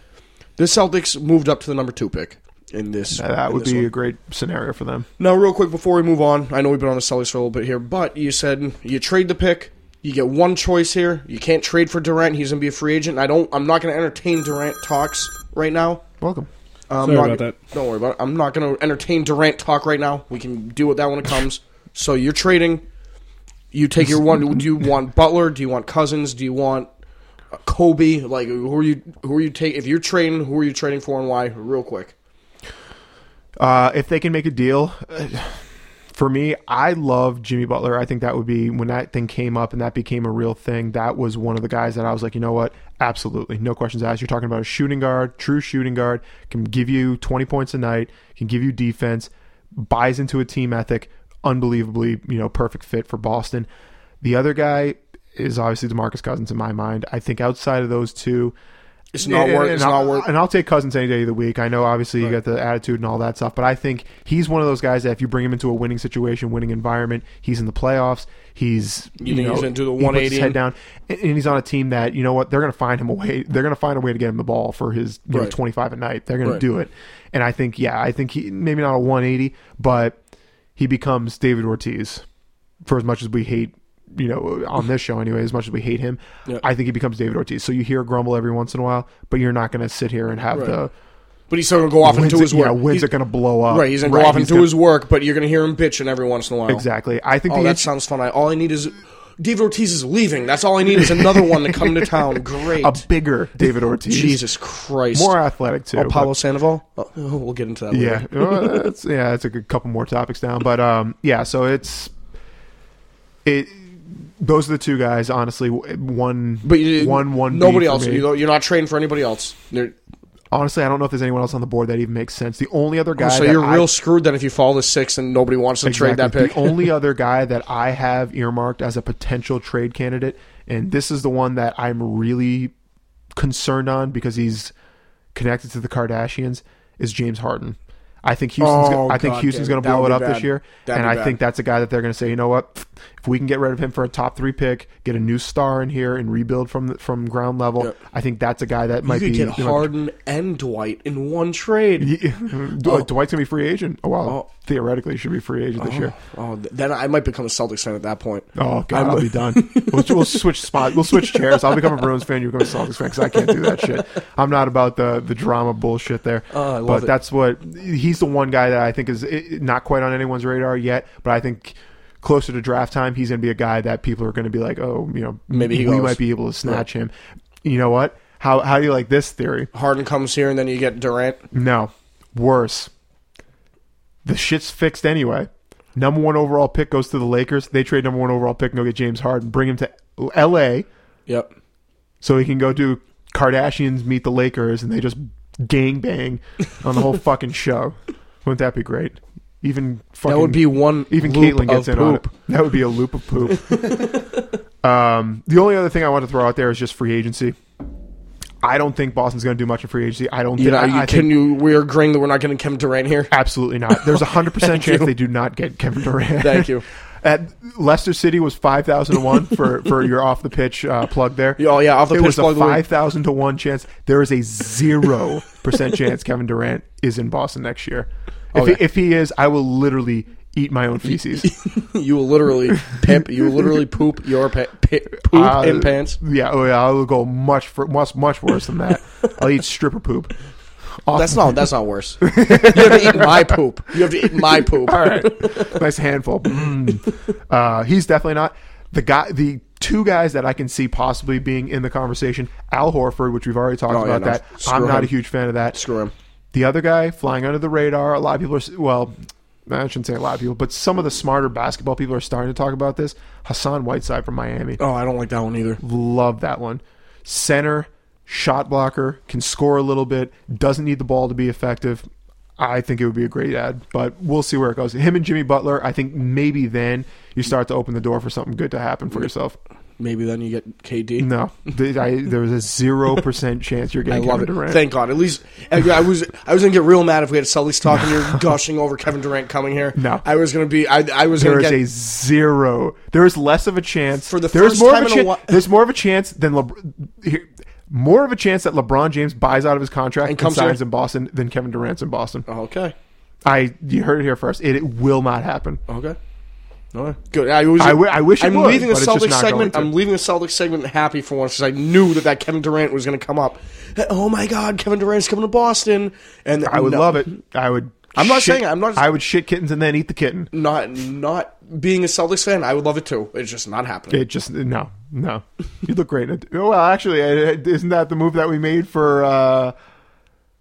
the Celtics moved up to the number two pick in this. That in would this be one. a great scenario for them. Now, real quick before we move on, I know we've been on the Celtics for a little bit here, but you said you trade the pick. You get one choice here. You can't trade for Durant. He's going to be a free agent. I don't. I'm not going to entertain Durant talks right now. Welcome. I'm Sorry not, about that. Don't worry about it. I'm not going to entertain Durant talk right now. We can deal with that when it comes. so you're trading. You take your one. Do you want Butler? Do you want Cousins? Do you want uh, Kobe? Like who are you? Who are you take? If you're trading, who are you trading for and why? Real quick. Uh, if they can make a deal, uh, for me, I love Jimmy Butler. I think that would be when that thing came up and that became a real thing. That was one of the guys that I was like, you know what? Absolutely, no questions asked. You're talking about a shooting guard, true shooting guard, can give you 20 points a night, can give you defense, buys into a team ethic, unbelievably, you know, perfect fit for Boston. The other guy is obviously DeMarcus Cousins in my mind. I think outside of those two, It's not and- worth. and It's I'll, not worth. And I'll take Cousins any day of the week. I know, obviously, you got the attitude and all that stuff, but I think he's one of those guys that if you bring him into a winning situation, winning environment, he's in the playoffs. He's You think know, he's do the he puts his 180 head down, and, and he's on a team that you know what they're going to find him a way. They're going to find a way to get him the ball for his Right. twenty five a night. They're going Right. to do it, and I think yeah, I think he maybe not a one eighty, but he becomes David Ortiz for as much as we hate. You know, on this show anyway, as much as we hate him. I think he becomes David Ortiz. So you hear grumble every once in a while, but you're not going to sit here and have Right. the But he's still gonna go off into his work. Yeah, He's- are going to blow up. Right, he's gonna go off into gonna- his work, but you're gonna hear him bitching every once in a while. exactly. I think Oh, that int- sounds fun. I, all I need is David Ortiz is leaving. That's all I need is another one to come to town. (laughs) Great. a bigger David Ortiz, Jesus Christ. more athletic too. Oh, but- Sandoval. Oh, oh, we'll get into that. Yeah, well, that's, yeah, that's a good couple more topics down, but um, yeah. So it's it. Those are the two guys. Honestly, one, But you, one, one. Nobody else. You, you're not trading for anybody else. You're, honestly, I don't know if there's anyone else on the board that even makes sense. The only other guy, Oh, so you're I- real screwed then if you fall to six and nobody wants to trade that pick. The only (laughs) other guy that I have earmarked as a potential trade candidate, and this is the one that I'm really concerned on because he's connected to the Kardashians, is James Harden. I think Houston's. Oh, I think oh, God Houston's going to blow it up this year, That'd and I think that's a guy that they're going to say, you know what, if we can get rid of him for a top three pick, get a new star in here, and rebuild from the, from ground level, Yep. I think that's a guy that You might be. get Harden and Dwight in one trade. Yeah. (laughs) Dwight's going to be free agent. Oh, well, Oh. theoretically, he should be free agent this year. Oh, then I might become a Celtics fan at that point. Oh god, I'm- I'll be done. We'll, we'll switch spot. We'll switch chairs. I'll become a Bruins fan. You become a Celtics fan because I can't do that shit. I'm not about the the drama bullshit there. Oh, I love but it. that's what he's the one guy that I think is eh, not quite on anyone's radar yet. But I think closer to draft time, he's going to be a guy that people are going to be like, oh, you know, Maybe he we goes. might be able to snatch him. You know what? How how do you like this theory? Harden comes here and then you get Durant. No, worse. The shit's fixed anyway. Number one overall pick goes to the Lakers. They trade number one overall pick and go get James Harden, bring him to L.A. Yep. so he can go do Kardashians meet the Lakers and they just gang bang on the whole (laughs) fucking show. Wouldn't that be great? Even fucking, That would be one even loop Caitlyn gets in on it. (laughs) That would be a loop of poop. (laughs) um, the only other thing I want to throw out there is just free agency. I don't think Boston's going to do much in free agency. I don't. You think, know, you, I can think you? We're agreeing that we're not getting Kevin Durant here. absolutely not. (laughs) There's a hundred percent chance you. they do not get Kevin Durant. Thank you. At Leicester City was five thousand to one for for your off the pitch uh, plug there. Oh, yeah, off the it pitch was plug a of the week. five thousand to one chance. There is a zero percent chance Kevin Durant is in Boston next year. If, Okay. he, if he is, I will literally eat my own feces. (laughs) You will literally pimp. You will literally (laughs) poop your pa- pi- poop Uh, in pants. Yeah, oh yeah, I will go much for, much much worse than that. (laughs) I'll eat stripper poop. That's not. That's not worse. You have to eat my poop. You have to eat my poop. All right, nice handful. Mm. Uh, he's definitely not the guy. The two guys that I can see possibly being in the conversation: Al Horford, which we've already talked Oh, yeah, about. no, that screw I'm not him. a huge fan of that. Screw him. The other guy flying under the radar. A lot of people are well. I shouldn't say a lot of people, but some of the smarter basketball people are starting to talk about this. Hassan Whiteside from Miami. Oh, I don't like that one either. Love that one. Center, shot blocker, can score a little bit, doesn't need the ball to be effective. I think it would be a great ad, but we'll see where it goes. Him and Jimmy Butler, I think maybe then you start to open the door for something good to happen for yourself. Maybe then you get KD. No, I, there was a zero (laughs) percent chance you're I getting love Kevin it. Durant. Thank God. At least I, I was. I was gonna get real mad if we had Celtics talk and you're gushing over Kevin Durant coming here. No. I was gonna be. I, I was there gonna is get. a zero. There is less of a chance For the There's first more time of a in a while- There's more of a chance than LeBron. More of a chance that LeBron James buys out of his contract And and, comes signs here? in Boston than Kevin Durant's in Boston. okay. I you heard it here first. It, it will not happen. Okay. Okay. Good. I, was, I wi- I wish it I'm would, leaving the but it's just Celtics not segment. to. I'm leaving the Celtics segment happy for once because I knew that that Kevin Durant was going to come up. Oh my God, Kevin Durant's coming to Boston, and I would no, love it. I would. I'm not shit- saying- I'm not- I would shit kittens and then eat the kitten. Not not being a Celtics fan, I would love it too. It's just not happening. It just no, no. You look great. in (laughs) it. Well, actually, isn't that the move that we made for? uh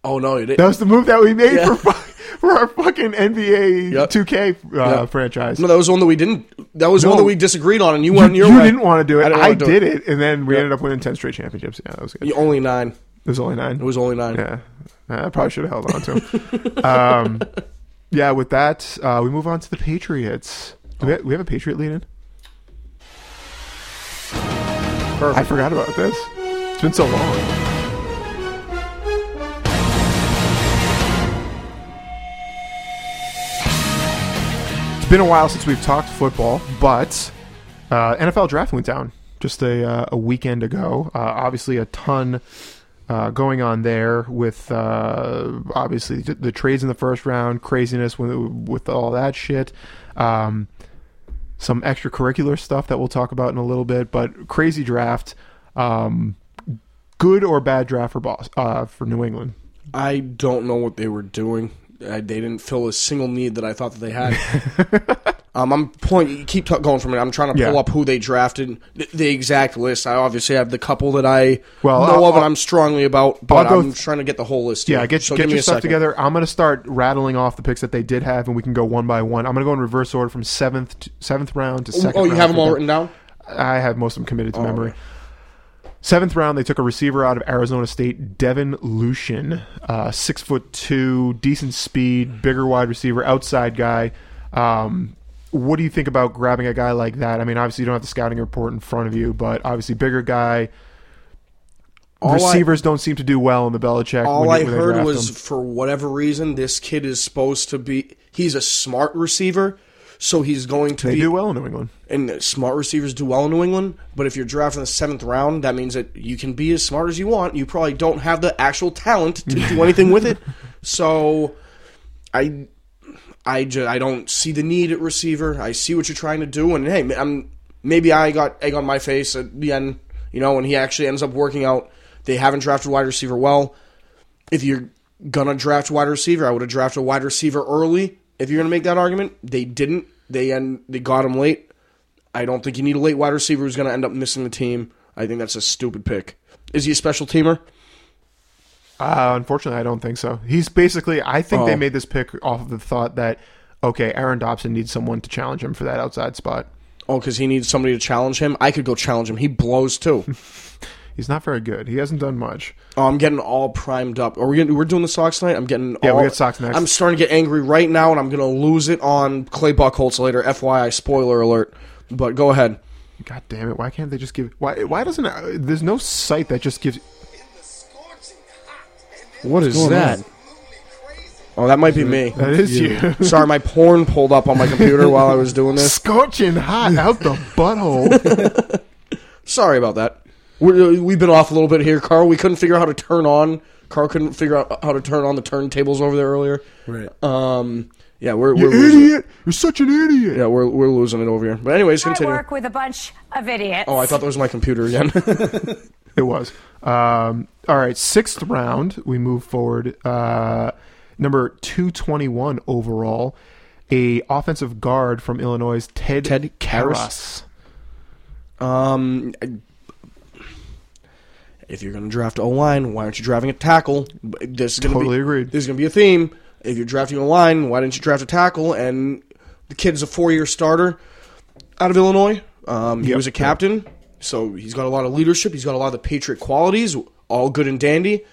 oh no, it, That was the move that we made for (laughs) (laughs) for our fucking NBA Yep. 2K uh, Yep. franchise. no, that was one that we didn't. That was No. one that we disagreed on, and you you, went your you way. didn't want to do it. I I, didn't wanna do did it. and then we ended up winning ten straight championships. Yeah, that was good. You- only nine. It was only nine. It was only nine. Yeah, I probably should have held on to him. (laughs) um, yeah, with that, uh, we move on to the Patriots. Do we, we have a Patriot lead in? I forgot about this. It's been so long. Been a while since we've talked football, but uh, NFL draft went down just a, uh, a weekend ago. Uh, obviously, a ton uh, going on there with uh, obviously the, trades in the first round, craziness with with all that shit. Um, some extracurricular stuff that we'll talk about in a little bit, but crazy draft. Um, good or bad draft for uh, for New England. I don't know what they were doing. I, they didn't fill a single need that I thought that they had. (laughs) um, I'm pulling. You keep t- going for a minute. I'm trying to pull Yeah. up who they drafted, the, the exact list. I obviously have the couple that I Well, know I'll- of and I'm strongly about, but I'm th- trying to get the whole list. Yeah, here. get so get your stuff second. together. I'm going to start rattling off the picks that they did have, and we can go one by one. I'm going to go in reverse order from seventh to, seventh round to second. Oh, you have them all written down. I have most of them committed to Oh, memory. okay. Seventh round, they took a receiver out of Arizona State, Devin Lucien, uh, six foot two, decent speed, bigger wide receiver, outside guy. Um, what do you think about grabbing a guy like that? I mean, obviously you don't have the scouting report in front of you, but obviously bigger guy. All I- Receivers don't seem to do well in the Belichick. All I you- they heard was them. for whatever reason, this kid is supposed to be. He's a smart receiver, so he's going to they be. do well in New England. And smart receivers do well in New England, but if you're drafting the seventh round, that means that you can be as smart as you want. You probably don't have the actual talent to do (laughs) anything with it. So, I, I just I don't see the need at receiver. I see what you're trying to do, and hey, I'm maybe I got egg on my face at the end. You know, when he actually ends up working out, they haven't drafted wide receiver well. If you're gonna draft wide receiver, I would have drafted a wide receiver early. If you're gonna make that argument, they didn't. They end, they got him late. I don't think you need a late wide receiver who's going to end up missing the team. I think that's a stupid pick. Is he a special teamer? Uh, unfortunately, I don't think so. He's basically. I think they Oh. made this pick off of the thought that okay, Aaron Dobson needs someone to challenge him for that outside spot. Oh, because he needs somebody to challenge him. I could go challenge him. He blows too. (laughs) He's not very good. He hasn't done much. oh, I'm getting all primed up. Are we? Getting, we're doing the Sox tonight. I'm getting. Yeah, we all, got Sox next. I'm starting to get angry right now, and I'm going to lose it on Clay Buchholz later. FYI, spoiler alert. But go ahead. God damn it! Why can't they just give? Why? Why doesn't? Uh, there's no site that just gives. What is that? Oh, that might be me. That is you. Sorry, my porn pulled up on my computer while I was doing this. (laughs) Scorching hot out the butthole. (laughs) Sorry about that. We're, we've been off a little bit here, Carl. We couldn't figure out how to turn on. Carl couldn't figure out how to turn on the turntables over there earlier. Right. Um, yeah, we're, we're losing. idiot! You're such an idiot. Yeah, we're we're losing it over here. But anyways, I continue. work with a bunch of idiots. Oh, I thought that was my computer again. (laughs) (laughs) It was. Um, all right, sixth round. We move forward. Uh, number two twenty one overall, a offensive guard from Illinois, Ted Ted Karras. um, if you're going to draft a line, why aren't you drafting a tackle? This is going to Totally be agreed. This is going to be a theme. If you're drafting a line, why didn't you draft a tackle? And the kid's a four year starter out of Illinois. Um, he Yep. was a captain, so he's got a lot of leadership. He's got a lot of the Patriot qualities, all good and dandy.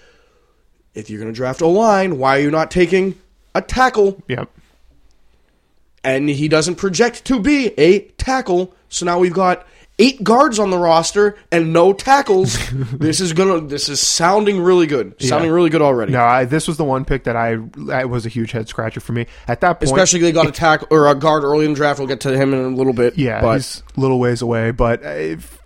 If you're going to draft a line, why are you not taking a tackle? Yep. And he doesn't project to be a tackle. So now we've got eight guards on the roster and no tackles. (laughs) this is gonna. This is sounding really good. Sounding Yeah. really good already. No, I, this was the one pick that I that was a huge head scratcher for me at that point. Especially they got a tackle or a guard early in the draft. We'll get to him in a little bit. Yeah, but he's a little ways away, but if,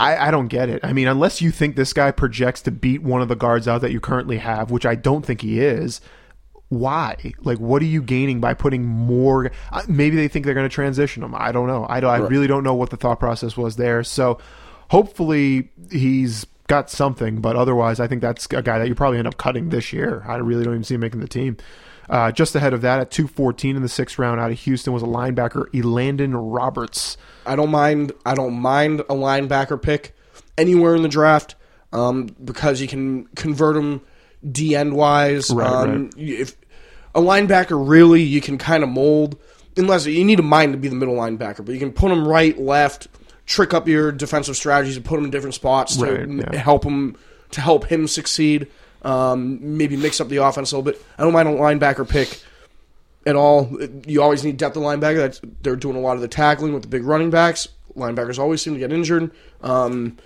I, I don't get it. I mean, unless you think this guy projects to beat one of the guards out that you currently have, which I don't think he is, why? Like, what are you gaining by putting more? uh, Maybe they think they're going to transition him. I don't know. I, don't, I really don't know what the thought process was there. So hopefully he's got something, but otherwise, I think that's a guy that you probably end up cutting this year. I really don't even see him making the team. Uh, just ahead of that, at 214 in the sixth round out of Houston, was a linebacker, Elandon Roberts. I don't mind. I don't mind a linebacker pick anywhere in the draft um, because you can convert them D end wise. Right, um, right. If a linebacker really, you can kind of mold. Unless you need a mind to be the middle linebacker, but you can put them right, left, trick up your defensive strategies and put them in different spots to Right, m- yeah. help him to help him succeed. Um, maybe mix up the offense a little bit. I don't mind a linebacker pick at all. You always need depth of linebacker. That's, they're doing a lot of the tackling with the big running backs. Linebackers always seem to get injured. Um,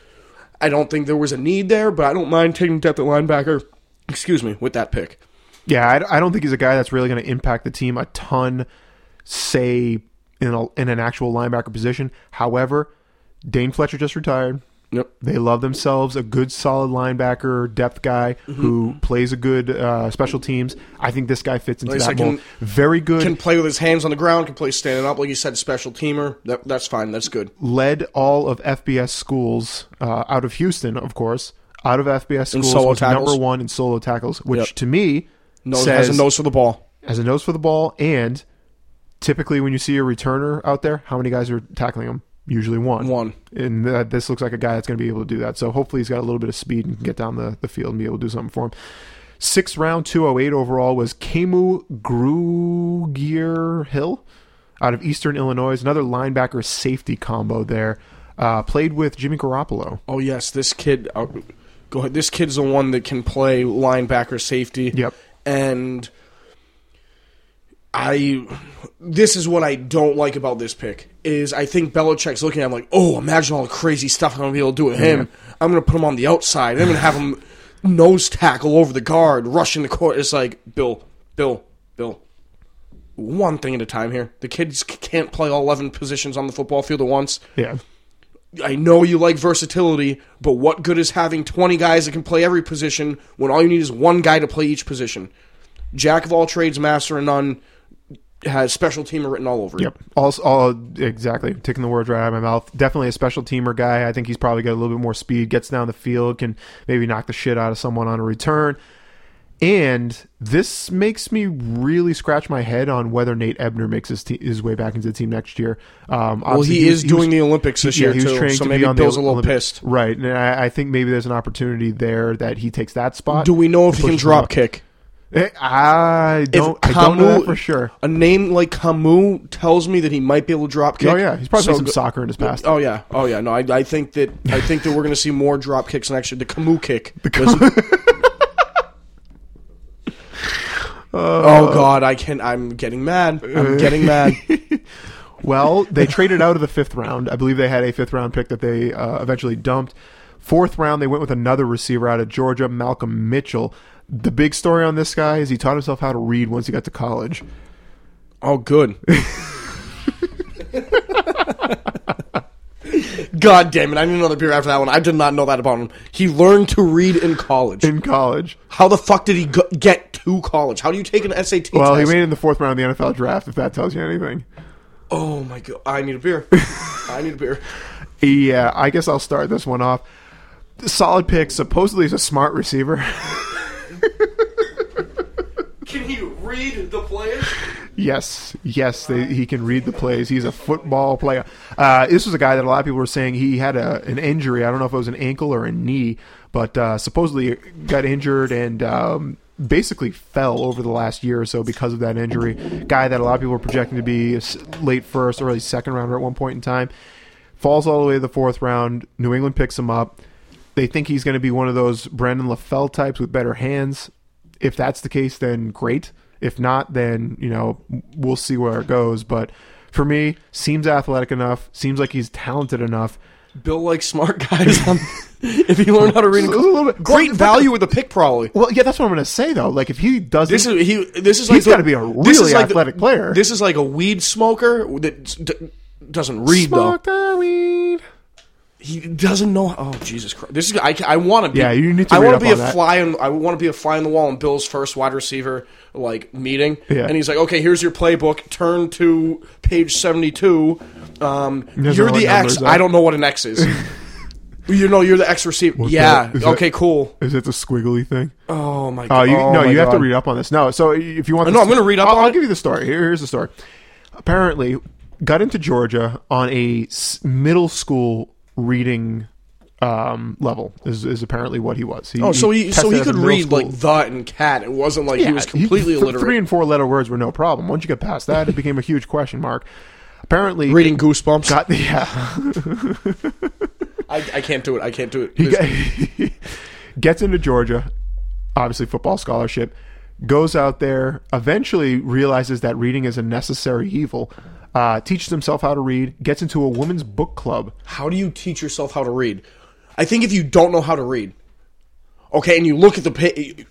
I don't think there was a need there, but I don't mind taking depth at linebacker. Excuse me, with that pick. Yeah, I, I don't think he's a guy that's really going to impact the team a ton, say, in, a, in an actual linebacker position. However, Dane Fletcher just retired. Yep. They love themselves a good, solid linebacker, depth guy Mm-hmm. who plays a good uh, special teams. I think this guy fits into Like that mold. can- Very good. Can play with his hands on the ground. Can play standing up, like you said, special teamer. That, that's fine. That's good. led all of FBS schools uh, out of Houston, of course. Out of FBS schools, solo was tackles? number one in solo tackles, which Yep. to me Says has a nose for the ball. has a nose for the ball, and typically when you see a returner out there, how many guys are tackling him? Usually one. One. And this looks like a guy that's going to be able to do that. So hopefully he's got a little bit of speed and can get down the, the field and be able to do something for him. Sixth round, 208 overall was Kamu Grugier Hill out of Eastern Illinois. Another linebacker safety combo there. Uh, played with Jimmy Garoppolo. Oh yes, this kid. Uh, go ahead. This kid's the one that can play linebacker, safety. Yep. And I, this is what I don't like about this pick is I think Belichick's looking at him like, oh, imagine all the crazy stuff I'm gonna be able to do with him. I'm gonna put him on the outside. I'm gonna have him nose tackle over the guard, rushing the court. It's like Bill, Bill, Bill. One thing at a time here. The kids can't play all 11 positions on the football field at once. Yeah. I know you like versatility, but what good is having 20 guys that can play every position when all you need is one guy to play each position? Jack of all trades, master of none, has special teamer written all over. it. Yep. All, all exactly. Taking the words right out of my mouth. Definitely a special teamer guy. I think he's probably got a little bit more speed. Gets down the field, can maybe knock the shit out of someone on a return. And this makes me really scratch my head on whether Nate Ebner makes his, te- his way back into the team next year. Um, Well, obviously he was- is doing the Olympics this yeah, year he was too, training so to be maybe on the Bill's a little Olympic- pissed. right? And I, I think maybe there's an opportunity there that he takes that spot. Do we know if he can drop up. kick? Eh, I don't. I don't know for sure. A name like Kamu tells me that he might be able to drop kick. Oh yeah, he's probably played some soccer in his past. Oh yeah, oh yeah. No, I, I think that I think that we're going to see more drop kicks next year. The Kamu kick. Oh God, I can. I'm getting mad. I'm getting mad. (laughs) Well, they traded out of the fifth round. I believe they had a fifth round pick that they uh, eventually dumped. Fourth round, they went with another receiver out of Georgia, Malcolm Mitchell. The big story on this guy is he taught himself how to read once he got to college. Oh, good. (laughs) (laughs) God damn it! I need another beer after that one. I did not know that about him. He learned to read in college. In college. How the fuck did he go- get to college? How do you take an SAT Well, he made it in the fourth round of the NFL draft, if that tells you anything. oh my god! I need a beer. (laughs) I need a beer. Yeah, I guess I'll start this one off. Solid pick. Supposedly he's a smart receiver. (laughs) Can he read the players? Yes, yes, they, he can read the plays. He's a football player. Uh, this was a guy that a lot of people were saying he had a, an injury. I don't know if it was an ankle or a knee, but uh, supposedly got injured and um, basically fell over the last year or so because of that injury. Guy that a lot of people were projecting to be late first, early second rounder at one point in time. Falls all the way to the fourth round. New England picks him up. They think he's going to be one of those Brandon LaFell types with better hands. If that's the case, then great. If not, then you know we'll see where it goes. But for me, seems athletic enough. Seems like he's talented enough. Bill likes smart guys. (laughs) If he learned how to read, A little bit. great Well, value with the pick, probably. Well, yeah, that's what I'm going to say though. Like if he doesn't, This is he. This is like He's the- gotta be a really like the- athletic player. This is like a weed smoker that d- doesn't read smoke though. the weed. He doesn't know. Oh Jesus Christ! This is I. I want to be. Yeah, you need to I want to be a that. fly. On, I want to be a fly on the wall in Bill's first wide receiver like meeting. Yeah. And he's like, "Okay, here's your playbook. Turn to page seventy-two. Um, you're the X. I don't know what an X is. (laughs) you know, you're the X receiver. What's yeah. that? Is that- Okay. cool. Is it the squiggly thing? Oh my Oh, god. you, no, my you have to read up on this. No, so if you want, No, I'm gonna read up I'll, on I'll give you the story. Here- here's the story. Apparently, got into Georgia on a middle school reading um, level. Is, is apparently what he was. Oh, so he so he could read school- like the and cat. It wasn't like he was he- completely th- illiterate. Three and four letter words were no problem. Once you get past that, it became a huge question mark. Apparently, Reading Goosebumps. got the yeah. (laughs) I, I can't do it. I can't do it. He get- (laughs) gets into Georgia, obviously football scholarship, goes out there, eventually realizes that reading is a necessary evil, uh, teaches himself how to read, gets into a women's book club. how do you teach yourself how to read? I think if you don't know how to read, okay, and you look at the page,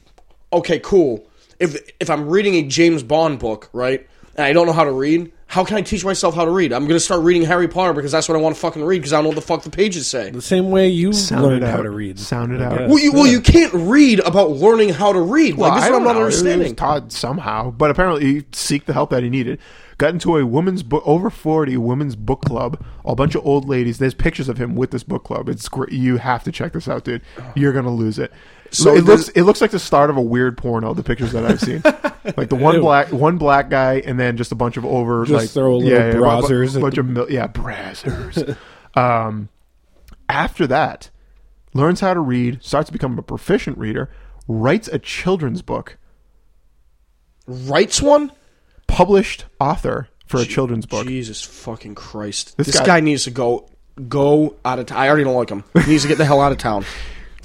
okay, cool. If if I'm reading a James Bond book, right, and I don't know how to read, how can I teach myself how to read? I'm gonna start reading Harry Potter because that's what I want to fucking read because I don't know what the fuck the pages say. The same way you Sound learned how to read. Sound it out. Well, you well you can't read about learning how to read. Like this I is what I'm don't not know. It was understanding. taught somehow, but apparently he seek the help that he needed. Got into a women's book, over forty women's book club. A bunch of old ladies. There's pictures of him with this book club. It's great. You have to check this out, dude. You're gonna lose it. So So it looks it looks like the start of a weird porno. The pictures that I've seen, (laughs) like the one black one black guy, and then just a bunch of over Just like throw a little yeah, yeah, browsers a at bunch of yeah browsers. (laughs) um, after that, learns how to read, starts to become a proficient reader, writes a children's book Writes one. published author for a children's book. Jesus fucking Christ! This This, guy- guy, needs to go go out of. T- I already don't like him. He needs to get the hell out of town. (laughs)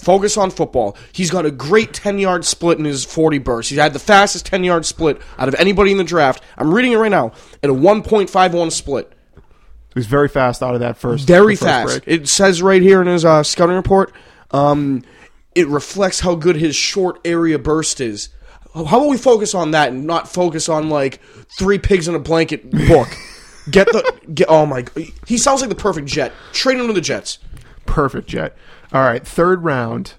Focus on football. He's got a great ten yard split in his forty burst. He's had the fastest ten yard split out of anybody in the draft. I'm reading it right now at a one point five one split. He was very fast out of that first. Very first fast. break. It says right here in his uh, scouting report, um, it reflects how good his short area burst is. How about we focus on that and not focus on like three pigs in a blanket book? Get the (laughs) get. Oh my! He sounds like the perfect jet. Trade him to the Jets. Perfect jet. All right, third round.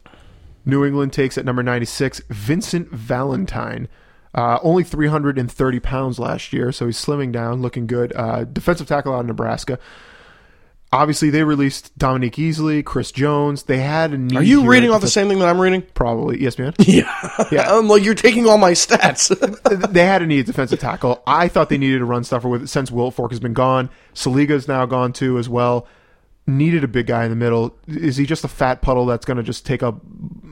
New England takes at number 96 Vincent Valentine. Uh, only 330 pounds last year, so he's slimming down, looking good. Uh, defensive tackle out of Nebraska. Obviously, they released Dominique Easley, Chris Jones. They had a need. Are you reading off the same thing that I'm reading? Probably Yes, man. (laughs) Yeah. Yeah. I'm like you're taking all my stats. (laughs) they had a need defensive tackle. I thought they needed a run stuffer with since Wilfork has been gone. Siliga's now gone too as well. Needed a big guy in the middle. Is he just a fat puddle that's going to just take up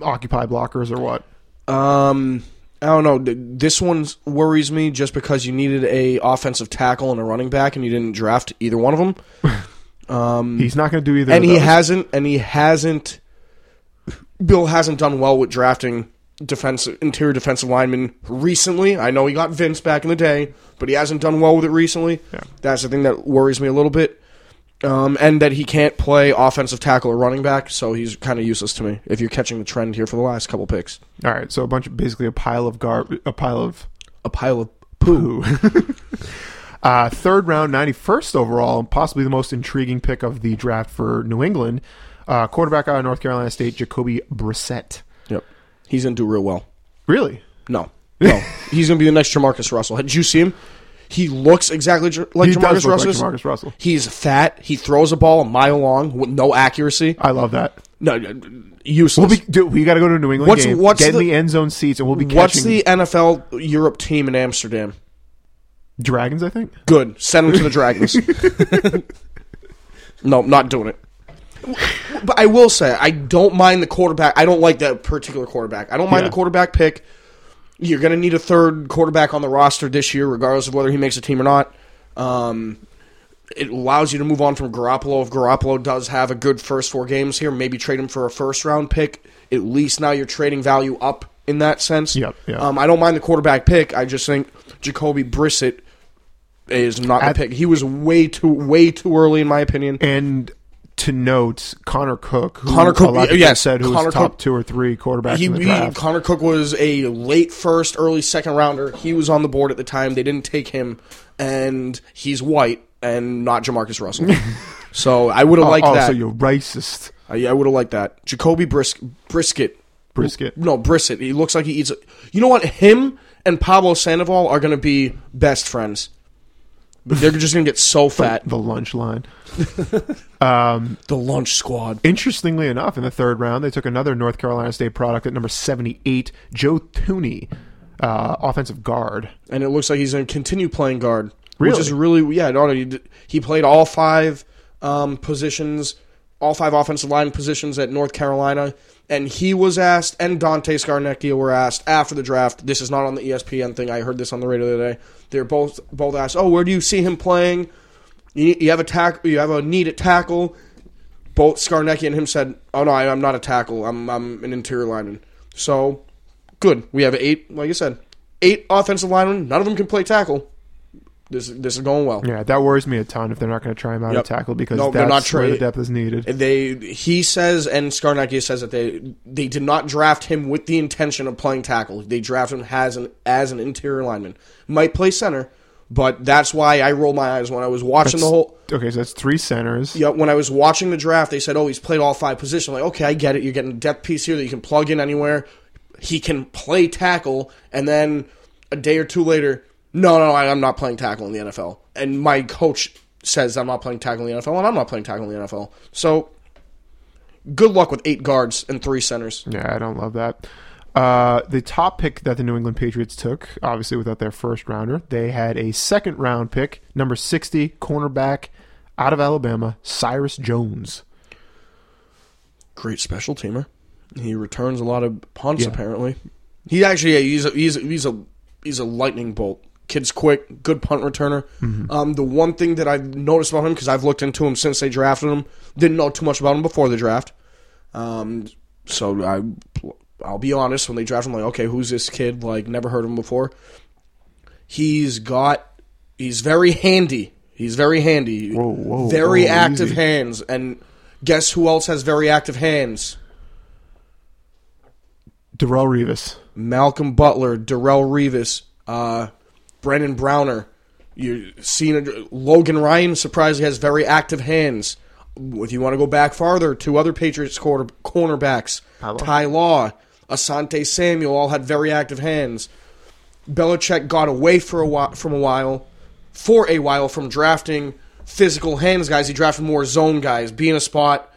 occupy blockers or what? Um, I don't know. This one worries me just because you needed a offensive tackle and a running back, and you didn't draft either one of them. (laughs) He's not going to do either. and he hasn't. And he hasn't. Bill hasn't done well with drafting defensive interior defensive linemen recently. I know he got Vince back in the day, but he hasn't done well with it recently. Yeah. That's the thing that worries me a little bit. Um, and that he can't play offensive tackle or running back, so he's kind of useless to me. If you're catching the trend here for the last couple picks, All right, so a bunch of basically a pile of gar, a pile of a pile of poo. (laughs) uh, third round, ninety first overall, and possibly the most intriguing pick of the draft for New England. Uh, quarterback out of North Carolina State, Jacoby Brissett. Yep, he's gonna do real well. Really? No, no, he's gonna be the next Jamarcus Russell. Did you see him? He looks exactly like He Jamarcus does look like Russell. Jamarcus Russell. He's fat. He throws a ball a mile long with no accuracy. I love that. No, useless. We'll be, dude, we got to go to a New England What's- game. what's get in the- the end zone seats, and we'll be Catching. What's the NFL Europe team in Amsterdam? Dragons. I think. Good. Send them to the Dragons. (laughs) no, not doing it. But I will say, I don't mind the quarterback. I don't like that particular quarterback. I don't mind Yeah. the quarterback pick. You're going to need a third quarterback on the roster this year, regardless of whether he makes a team or not. Um, it allows you to move on from Garoppolo. If Garoppolo does have a good first four games here, maybe trade him for a first round pick. At least now you're trading value up in that sense. Yep, yep. Um, I don't mind the quarterback pick. I just think Jacoby Brissett is not At- the pick. He was way too way too early in my opinion. And to note, Connor Cook, who Connor Cook, a lot of yes, said who Connor was top Cook- two or three quarterbacks He, in the he- Connor Cook was a late first, early second rounder. He was on the board at the time. They didn't take him, and he's white and not Jamarcus Russell. (laughs) so I would have oh, liked oh, that. so you're racist. Uh, I, I would have liked that. Jacoby Bris- Brisket. Brisket. No, Brisket. He looks like he eats. A, you know what? Him and Pablo Sandoval are going to be best friends. They're just going to get so fat. The lunch line. (laughs) The lunch squad. Interestingly enough, in the third round, they took another North Carolina State product at number 78, Joe Thuney, uh, offensive guard. and it looks like he's going to continue playing guard. Really? Which is really yeah. No, he, he played all five um, positions, all five offensive line positions at North Carolina, and he was asked, and Dante Scarnecchia were asked after the draft. This is not on the ESPN thing. I heard this on the radio the other day. They're both both asked, "Oh, where do you see him playing? You, you have a tack, you have a need at tackle." Both Scarnecchia and him said, "Oh no, I, I'm not a tackle. I'm I'm an interior lineman." So good. We have eight, like I said, eight offensive linemen. None of them can play tackle. This this is going well. Yeah, that worries me a ton if they're not going to try him out Yep. at tackle because No, that's they're not where the depth is needed. They he says and Scarnecchia says that they they did not draft him with the intention of playing tackle. They drafted him as an as an interior lineman. Might play center, but that's why I roll my eyes when I was watching the whole. okay, so that's three centers. Yeah, when I was watching the draft, they said, "Oh, he's played all five positions." like, okay, I get it. You're getting a depth piece here that you can plug in anywhere. He can play tackle, and then a day or two later, no, no, I'm not playing tackle in the NFL. And my coach says I'm not playing tackle in the NFL, and I'm not playing tackle in the NFL. So, good luck with eight guards and three centers. Yeah, I don't love that. Uh, the top pick that the New England Patriots took, obviously without their first rounder, they had a second round pick, number 60, cornerback out of Alabama, Cyrus Jones. Great special teamer. He returns a lot of punts. Yeah. Apparently, he actually yeah, he's a, he's a, he's a he's a lightning bolt. Kid's quick, good punt returner. Um, the one thing that I've noticed about him because I've looked into him since they drafted him, didn't know too much about him before the draft. Um, so I, I'll be honest. When they drafted him, like, okay, who's this kid? Like, never heard of him before. He's got, he's very handy. He's very handy. Whoa, whoa, very whoa, active easy. hands. And guess who else has very active hands? Darrelle Revis. Malcolm Butler, Darrell Revis, uh, Brandon Browner. You seen it, Logan Ryan surprisingly has very active hands. If you want to go back farther, two other Patriots quarter, cornerbacks, Ty Law, Asante Samuel, all had very active hands. Belichick got away for a while, from a while, for a while from drafting physical hands guys. He drafted more zone guys, be in a spot,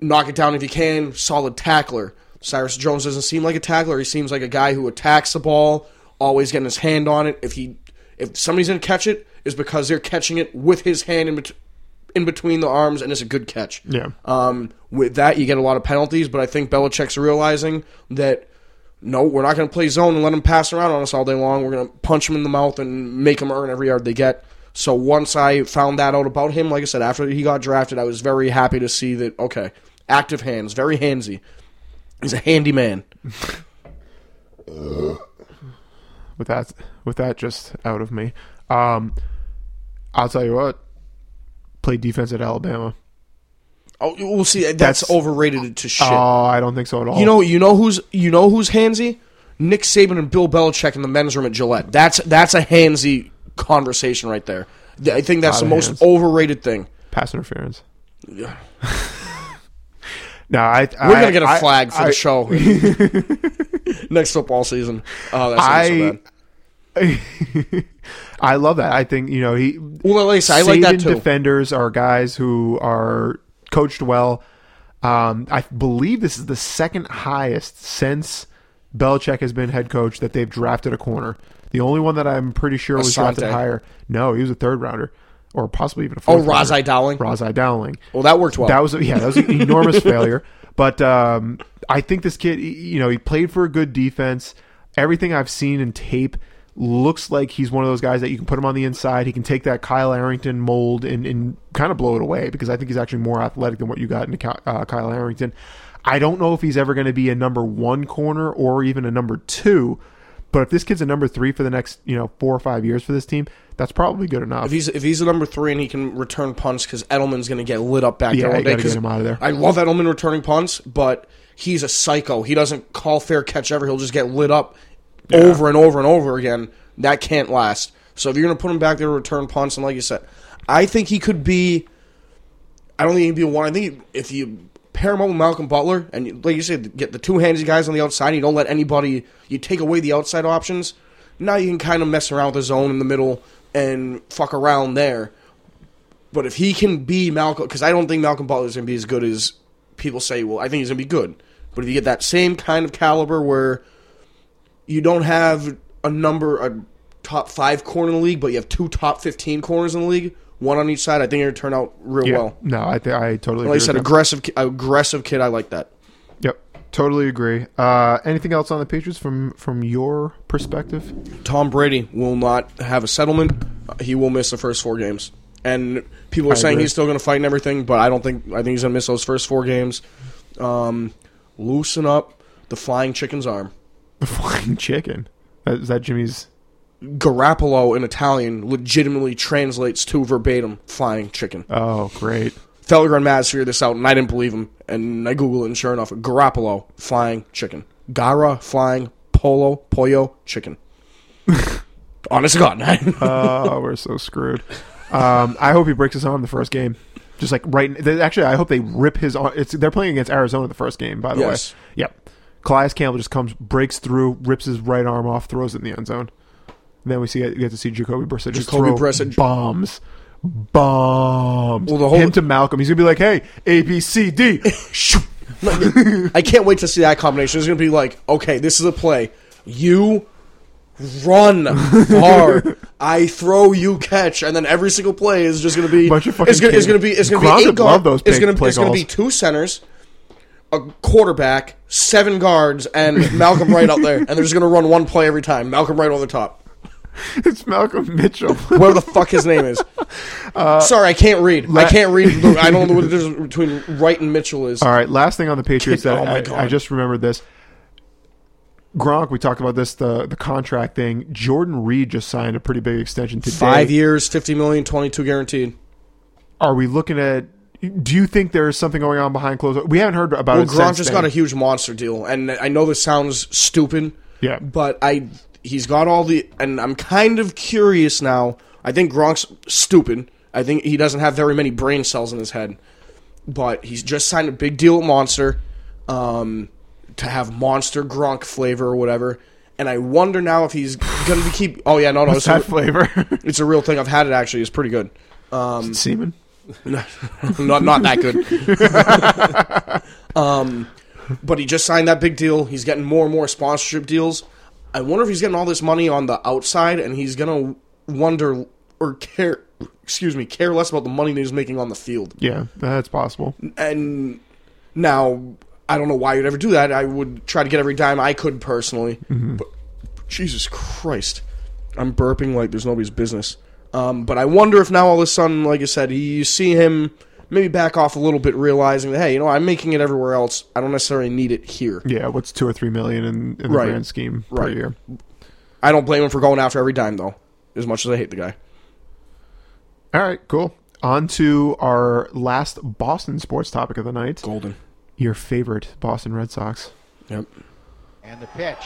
knock it down if you can, solid tackler. Cyrus Jones doesn't seem like a tackler. He seems like a guy who attacks the ball, always getting his hand on it. If he, if somebody's gonna catch it, is because they're catching it with his hand in, bet- in between the arms, and it's a good catch. Yeah. Um, with that, you get a lot of penalties, but I think Belichick's realizing that no, we're not going to play zone and let them pass around on us all day long. We're going to punch them in the mouth and make them earn every yard they get. So once I found that out about him, like I said, after he got drafted, I was very happy to see that. Okay, active hands, very handsy. He's a handy man. (laughs) with that with that just out of me. Um, I'll tell you what. play defense at Alabama. Oh, we'll see. That's, That's- overrated to shit. Oh, I don't think so at all. you know, you know who's you know who's handsy? Nick Saban and Bill Belichick in the men's room at Gillette. That's that's a handsy conversation right there. I think that's the most hands. overrated thing. pass interference. Yeah. (laughs) no, I. We're gonna get a flag for I, the show (laughs) (laughs) (laughs) next football season. Oh, that's gonna so. (laughs) I love that. I think you know he. Well, I said, I like that too. defenders are guys who are coached well. Um, I believe this is the second highest since Belichick has been head coach that they've drafted a corner. The only one that I'm pretty sure was drafted higher. No, he was a third rounder, or possibly even a Oh, fourth. rounder. Ras-I Dowling. Ras-I Dowling. Well, that worked well. That was a, yeah, that was an enormous (laughs) failure. But um, I think this kid, you know, he played for a good defense. Everything I've seen in tape looks like he's one of those guys that you can put him on the inside. He can take that Kyle Arrington mold and, and kind of blow it away because I think he's actually more athletic than what you got in uh, Kyle Arrington. I don't know if he's ever going to be a number one corner or even a number two. But if this kid's a number three for the next, you know, four or five years for this team, that's probably good enough. if he's if he's the number three and he can return punts because Edelman's going to get lit up back Yeah, there all day. get him out of there. I love Edelman returning punts, but he's a psycho. He doesn't call fair catch ever. He'll just get lit up over and over and over again. That can't last. So if you're going to put him back there to return punts, and like you said, I think he could be. I don't think he'd be a one. I think if you pair him up with Malcolm Butler and like you said, get the two handsy guys on the outside, you don't let anybody. You take away the outside options. Now you can kind of mess around with the zone in the middle and fuck around there. But if he can be Malcolm, because I don't think Malcolm Butler is going to be as good as people say. Well, I think he's going to be good. But if you get that same kind of caliber where you don't have a number, a top five corner in the league, but you have two top fifteen corners in the league, one on each side, I think it'll turn out real yeah, well. no, I, th- I totally. Like I agree said, with aggressive, ki- aggressive kid. I like that. Yep, totally agree. Uh, anything else on the Patriots from from your perspective? Tom Brady will not have a settlement. He will miss the first four games. And people are I saying agree. he's still going to fight and everything, but I don't think. I think he's going to miss those first four games. Um, loosen up the flying chicken's arm. (laughs) The flying chicken. Is that Jimmy's? Garoppolo in Italian legitimately translates to verbatim flying chicken. Oh, great. Felger and Maz figured this out, and I didn't believe him. And I googled it, and sure enough, Garoppolo flying chicken. Gara flying polo pollo chicken. (laughs) Honest to God, Oh, we're so screwed. Um, I hope he breaks his arm the first game. Just like right. they- Actually, I hope they rip his arm. It's they're playing against Arizona the first game. By the Yes. way. Yep. Calais Campbell just comes, breaks through, rips his right arm off, throws it in the end zone. And then we see get to see Jacoby Brissett just Jacoby throw Brissett- bombs, bombs. Well, the whole- him to Malcolm. He's gonna be like, "Hey, A B C D." (laughs) Shoo. I can't wait to see that combination. It's going to be like, okay, this is a play. You run hard. (laughs) I throw, you catch, and then every single play is just going to be. Bunch of fucking it's going to be. It's going to be eight guard. love those it's big going to. play It's going to be two centers, a quarterback, seven guards, and Malcolm Wright out there, and they're just going to run one play every time. Malcolm Wright on the top. (laughs) it's Malcolm Mitchell. whatever the fuck his name is. (laughs) Uh, Sorry, I can't read. I can't read. (laughs) I don't know what the difference between Wright and Mitchell is. All right, last thing on the Patriots that Oh my I, God. I just remembered this. Gronk, we talked about this the the contract thing. Jordan Reed just signed a pretty big extension today. Five years, fifty million, twenty-two guaranteed. Are we looking at? Do you think there's something going on behind closed? We haven't heard about Well, it. Gronk just then. got a huge monster deal, and I know this sounds stupid. Yeah. but I he's got all the, and I'm kind of curious now. I think Gronk's stupid. I think he doesn't have very many brain cells in his head, but he's just signed a big deal with Monster um, to have Monster Gronk flavor or whatever. And I wonder now if he's going to keep. Oh yeah, no, no, What's it's a, that flavor? (laughs) it's a real thing. I've had it actually. It's pretty good. um Semen. (laughs) not not that good. (laughs) um, but he just signed that big deal. He's getting more and more sponsorship deals. I wonder if he's getting all this money on the outside, and he's gonna wonder or care. Excuse me, care less about the money that he's making on the field. Yeah, that's possible. And now I don't know why you'd ever do that. I would try to get every dime I could personally. But Jesus Christ, I'm burping like there's nobody's business. Um, but I wonder if now all of a sudden, like I said, you see him maybe back off a little bit, realizing that hey, you know, I'm making it everywhere else. I don't necessarily need it here. Yeah, what's two or three million in, in the Right. grand scheme per Right. year? I don't blame him for going after every dime though, as much as I hate the guy. All right, cool. On to our last Boston sports topic of the night. Golden. Your favorite Boston Red Sox. Yep. And the pitch.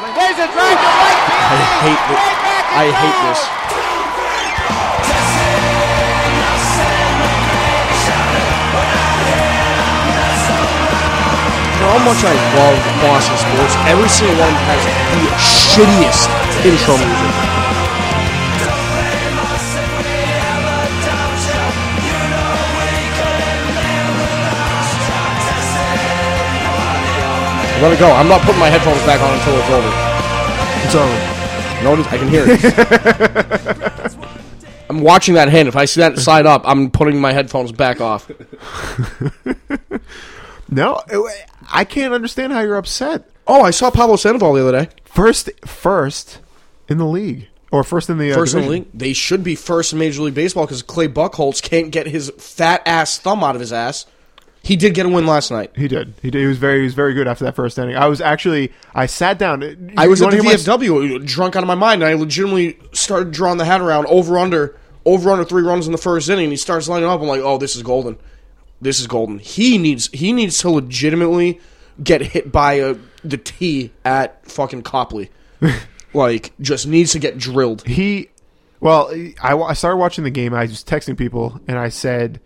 There's a drive to right field. I hate this. I hate this. How much I love Boston sports, every single one has the shittiest intro music. Let it go. I'm not putting my headphones back on until it's over. It's over. No, it is- I can hear it. (laughs) I'm watching that hand. If I see that side up, I'm putting my headphones back off. (laughs) No, I can't understand how you're upset. Oh, I saw Pablo Sandoval the other day. First, first in the league, or first in the uh, First in the league. They should be first in Major League Baseball because Clay Buchholz can't get his fat ass thumb out of his ass. He did get a win last night. He did. He did. He was very. He was very good after that first inning. I was actually. I sat down. I was You at the wanna my- VFW, drunk out of my mind, and I legitimately started drawing the hat around over under over under three runs in the first inning. And he starts lining up. I'm like, oh, this is golden. This is golden. He needs he needs to legitimately get hit by a, the T at fucking Copley. (laughs) like, just needs to get drilled. he well I, I started watching the game i was texting people and i said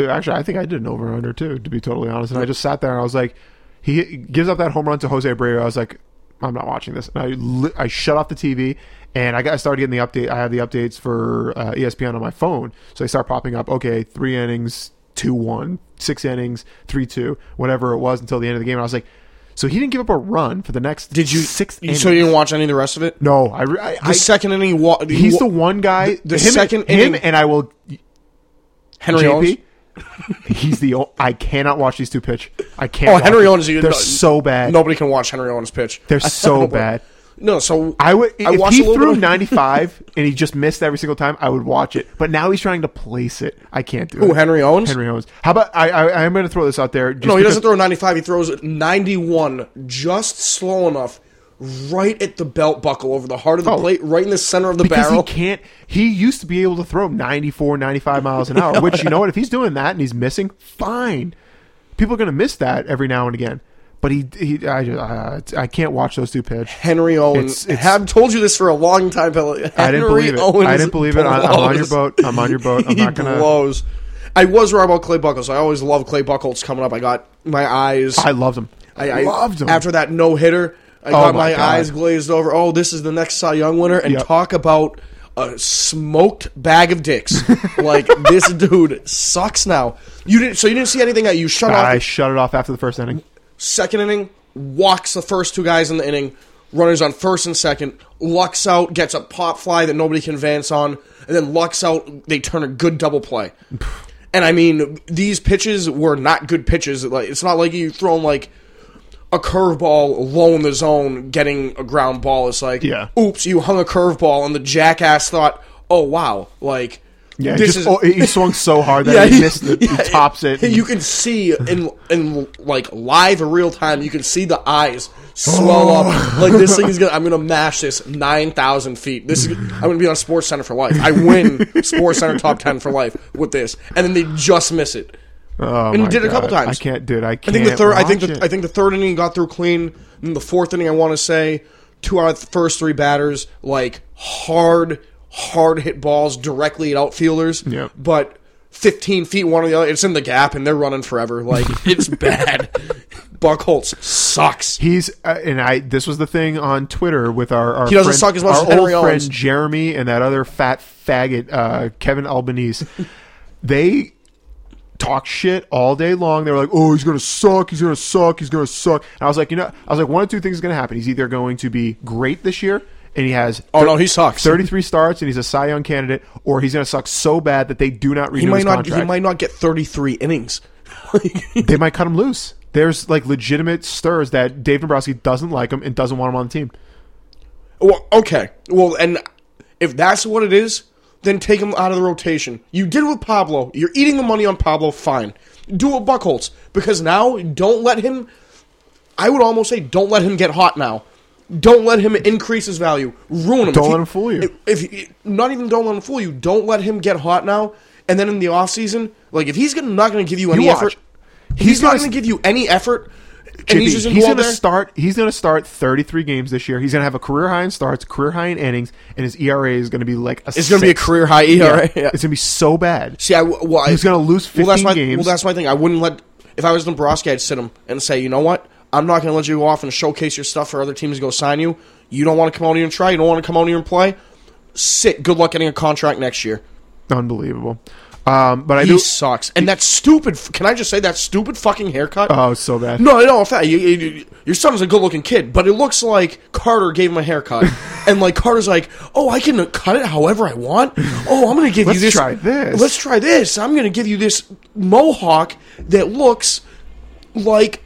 actually i think i did an over under too to be totally honest and i just sat there and i was like he gives up that home run to jose abreu i was like i'm not watching this and i li- i shut off the tv and I, got, I started getting the update i have the updates for uh, espn on my phone so they start popping up okay three innings two one six innings three two whatever it was until the end of the game and i was like so he didn't give up a run for the next Did you six you- innings. So you didn't watch any of the rest of it? no i, I, The I second inning, wa- He's wa- the one guy. The him, second him, inning- and I will. Henry Owens. JP. He's the. o- I cannot watch these two pitch. I can't. Oh, watch Henry. Owens. They're no- so bad. Nobody can watch Henry Owens pitch. They're so bad. No, so I would. I if watched he threw 95 (laughs) and he just missed every single time, I would watch it. But now he's trying to place it. I can't do it. Who, Henry Owens? Henry Owens. How about I? I I'm going to throw this out there. Just No, he doesn't throw 95. He throws 91 just slow enough right at the belt buckle over the heart of the Oh. plate, right in the center of the because barrel. he can't. He used to be able to throw 94, 95 miles an (laughs) hour. Which you know what? If he's doing that and he's missing, fine. People are going to miss that every now and again. But he, he, I, uh, I can't watch those two pitch. Henry Owens. It's- it's- have told you this for a long time, Henry I didn't believe it. Owens I didn't believe it. I- I'm on your boat. I'm on your boat. I'm (laughs) he not gonna- blows. I was right about Clay Buchholz. I always love Clay Buchholz coming up. I got my eyes. I loved him. I, I loved him. After that no hitter, I Oh got my my, eyes glazed over. Oh, this is the next Cy Young winner, and Yep. talk about a smoked bag of dicks. (laughs) like this dude sucks now. You didn't. So you didn't see anything that you shut I off. I shut it off after the first inning. Second inning, walks the first two guys in the inning. Runners on first and second. Lucks out, gets a pop fly that nobody can advance on, and then lucks out. They turn a good double play. (sighs) And I mean, these pitches were not good pitches. Like it's not like you throwing like a curveball low in the zone getting a ground ball. It's like, Yeah. oops, you hung a curveball, and the jackass thought, oh wow, like Yeah, this just, is oh, he swung so hard that (laughs) he missed the, he tops it. You can see in in like live real time, you can see the eyes swell Oh. up. Like this thing is gonna. (laughs) I'm gonna mash this nine thousand feet. This is. I'm gonna be on Sports Center for life. I win Sports Center top ten for life with this, and then they just miss it. Oh and he did it a couple times. I can't, dude. I I can't. think the third. I think the, it. I think the third inning got through clean. And the fourth inning, I want to say two out of the first three batters like hard, hard hit balls directly at outfielders. Yep. But 15 feet one or the other, it's in the gap, and they're running forever. Like (laughs) it's bad. Buchholz sucks. He's uh, and I. This was the thing on Twitter with our, our He doesn't friend, suck as much our as Henry old Owens. friend Jeremy and that other fat faggot uh, Kevin Albanese. (laughs) they talk shit all day long. They were like, "Oh, he's gonna suck. He's gonna suck. He's gonna suck." And I was like, you know, I was like, one of two things is gonna happen. He's either going to be great this year. And he has Oh, no, he sucks. Thirty-three starts, and he's a Cy Young candidate, or he's going to suck so bad that they do not renew He might his not. contract. He might not get 33 innings. (laughs) they might cut him loose. There's like legitimate stirs that Dave Dombrowski doesn't like him and doesn't want him on the team. Well, okay. Well, and if that's what it is, then take him out of the rotation. You did it with Pablo. You're eating the money on Pablo. Fine. Do it with Buchholz because now don't let him. I would almost say don't let him get hot now. Don't let him increase his value. Ruin him. Don't If let him fool you. If, if not even don't let him fool you. Don't let him get hot now. And then in the offseason, like if he's gonna, not going to give you any watch. effort, He's he's, not gonna- give you any effort. And he's he's, gonna go out going to start. He's going to start 33 games this year. He's going to have a career high in starts, career high in innings, and his ERA is going to be like a. It's going to be a career high ERA. Yeah. It's going to be so bad. See, I, well, He's gonna lose well, that's 15 my, games. Well, that's my thing. I wouldn't let if I was Dombrowski, I'd sit him and say, you know what? I'm not going to let you go off and showcase your stuff for other teams to go sign you. You don't want to come out here and try. You don't want to come out here and play. Sit. Good luck getting a contract next year. Unbelievable. Um, but I He do. sucks. And that stupid. Can I just say that stupid fucking haircut? Oh, so bad. No, no, in fact, you, you, your son's a good-looking kid, but it looks like Carter gave him a haircut, (laughs) and like Carter's like, "Oh, I can cut it however I want. Oh, I'm going to give you this. try this. Let's try this. I'm going to give you this mohawk that looks like,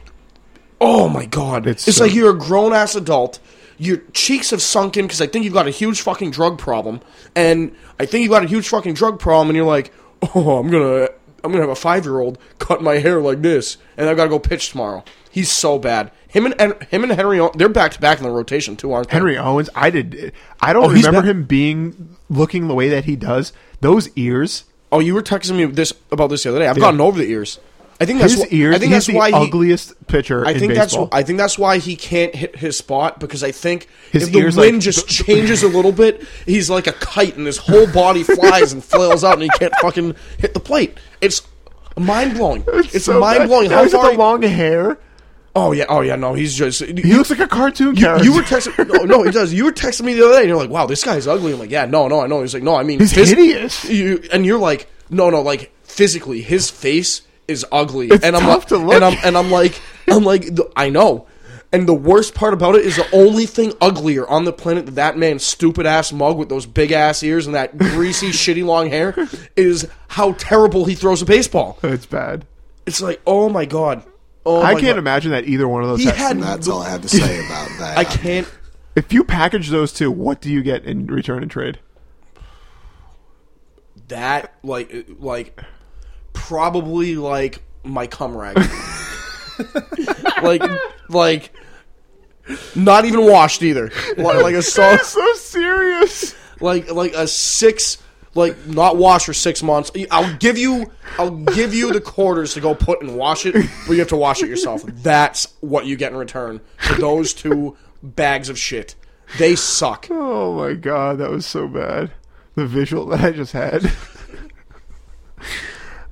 oh my god, It's it's, so- like you're a grown-ass adult." Your cheeks have sunk in because I think you've got a huge fucking drug problem, and I think you've got a huge fucking drug problem, and you're like, "Oh, I'm gonna, I'm gonna have a five year old cut my hair like this, and I've gotta go pitch tomorrow." He's so bad. Him and him and Henry, they're back to back in the rotation too, aren't they? Henry Owens, I did. I don't Oh, he's remember him being looking the way that he does. Those ears, Oh, you were texting me this about this the other day. I've gotten over the ears. I think that's his wh- ears. I think he's that's the why he, ugliest pitcher I in think that's I think that's why he can't hit his spot because I think His if the wind like, just changes a little bit, he's like a kite and his whole body flies and flails out and he can't fucking hit the plate. It's mind blowing. (laughs) It's, so mind blowing. How far? the long hair. oh yeah, oh yeah. No, he's just He looks like a cartoon You, character. you were texting. No, no, he does. You were texting me the other day, and you're like, "Wow, this guy's ugly." I'm like, "Yeah, no, no, I know." He's like, "No, I mean, He's hideous. You, and you're like, "No, no, like physically, his face is ugly." It's and I'm tough like, to look and I'm and I'm like, I'm like, I know. And the worst part about it is the only thing uglier on the planet than that man's stupid ass mug with those big ass ears and that greasy, (laughs) shitty long hair is how terrible he throws a baseball. It's bad. It's like, oh my god. Oh I my can't God. imagine that either one of those. He had- had. That's all I have to (laughs) say about that. I can't. if you package those two, what do you get in return and trade? that like like probably like my cum rag (laughs) like like not even washed either like, like a so, (laughs) so serious. like like a six like not washed for six months i'll give you i'll give you the quarters to go put and wash it but you have to wash it yourself that's what you get in return for those two bags of shit they suck Oh my god, that was so bad. The visual that I just had. (laughs)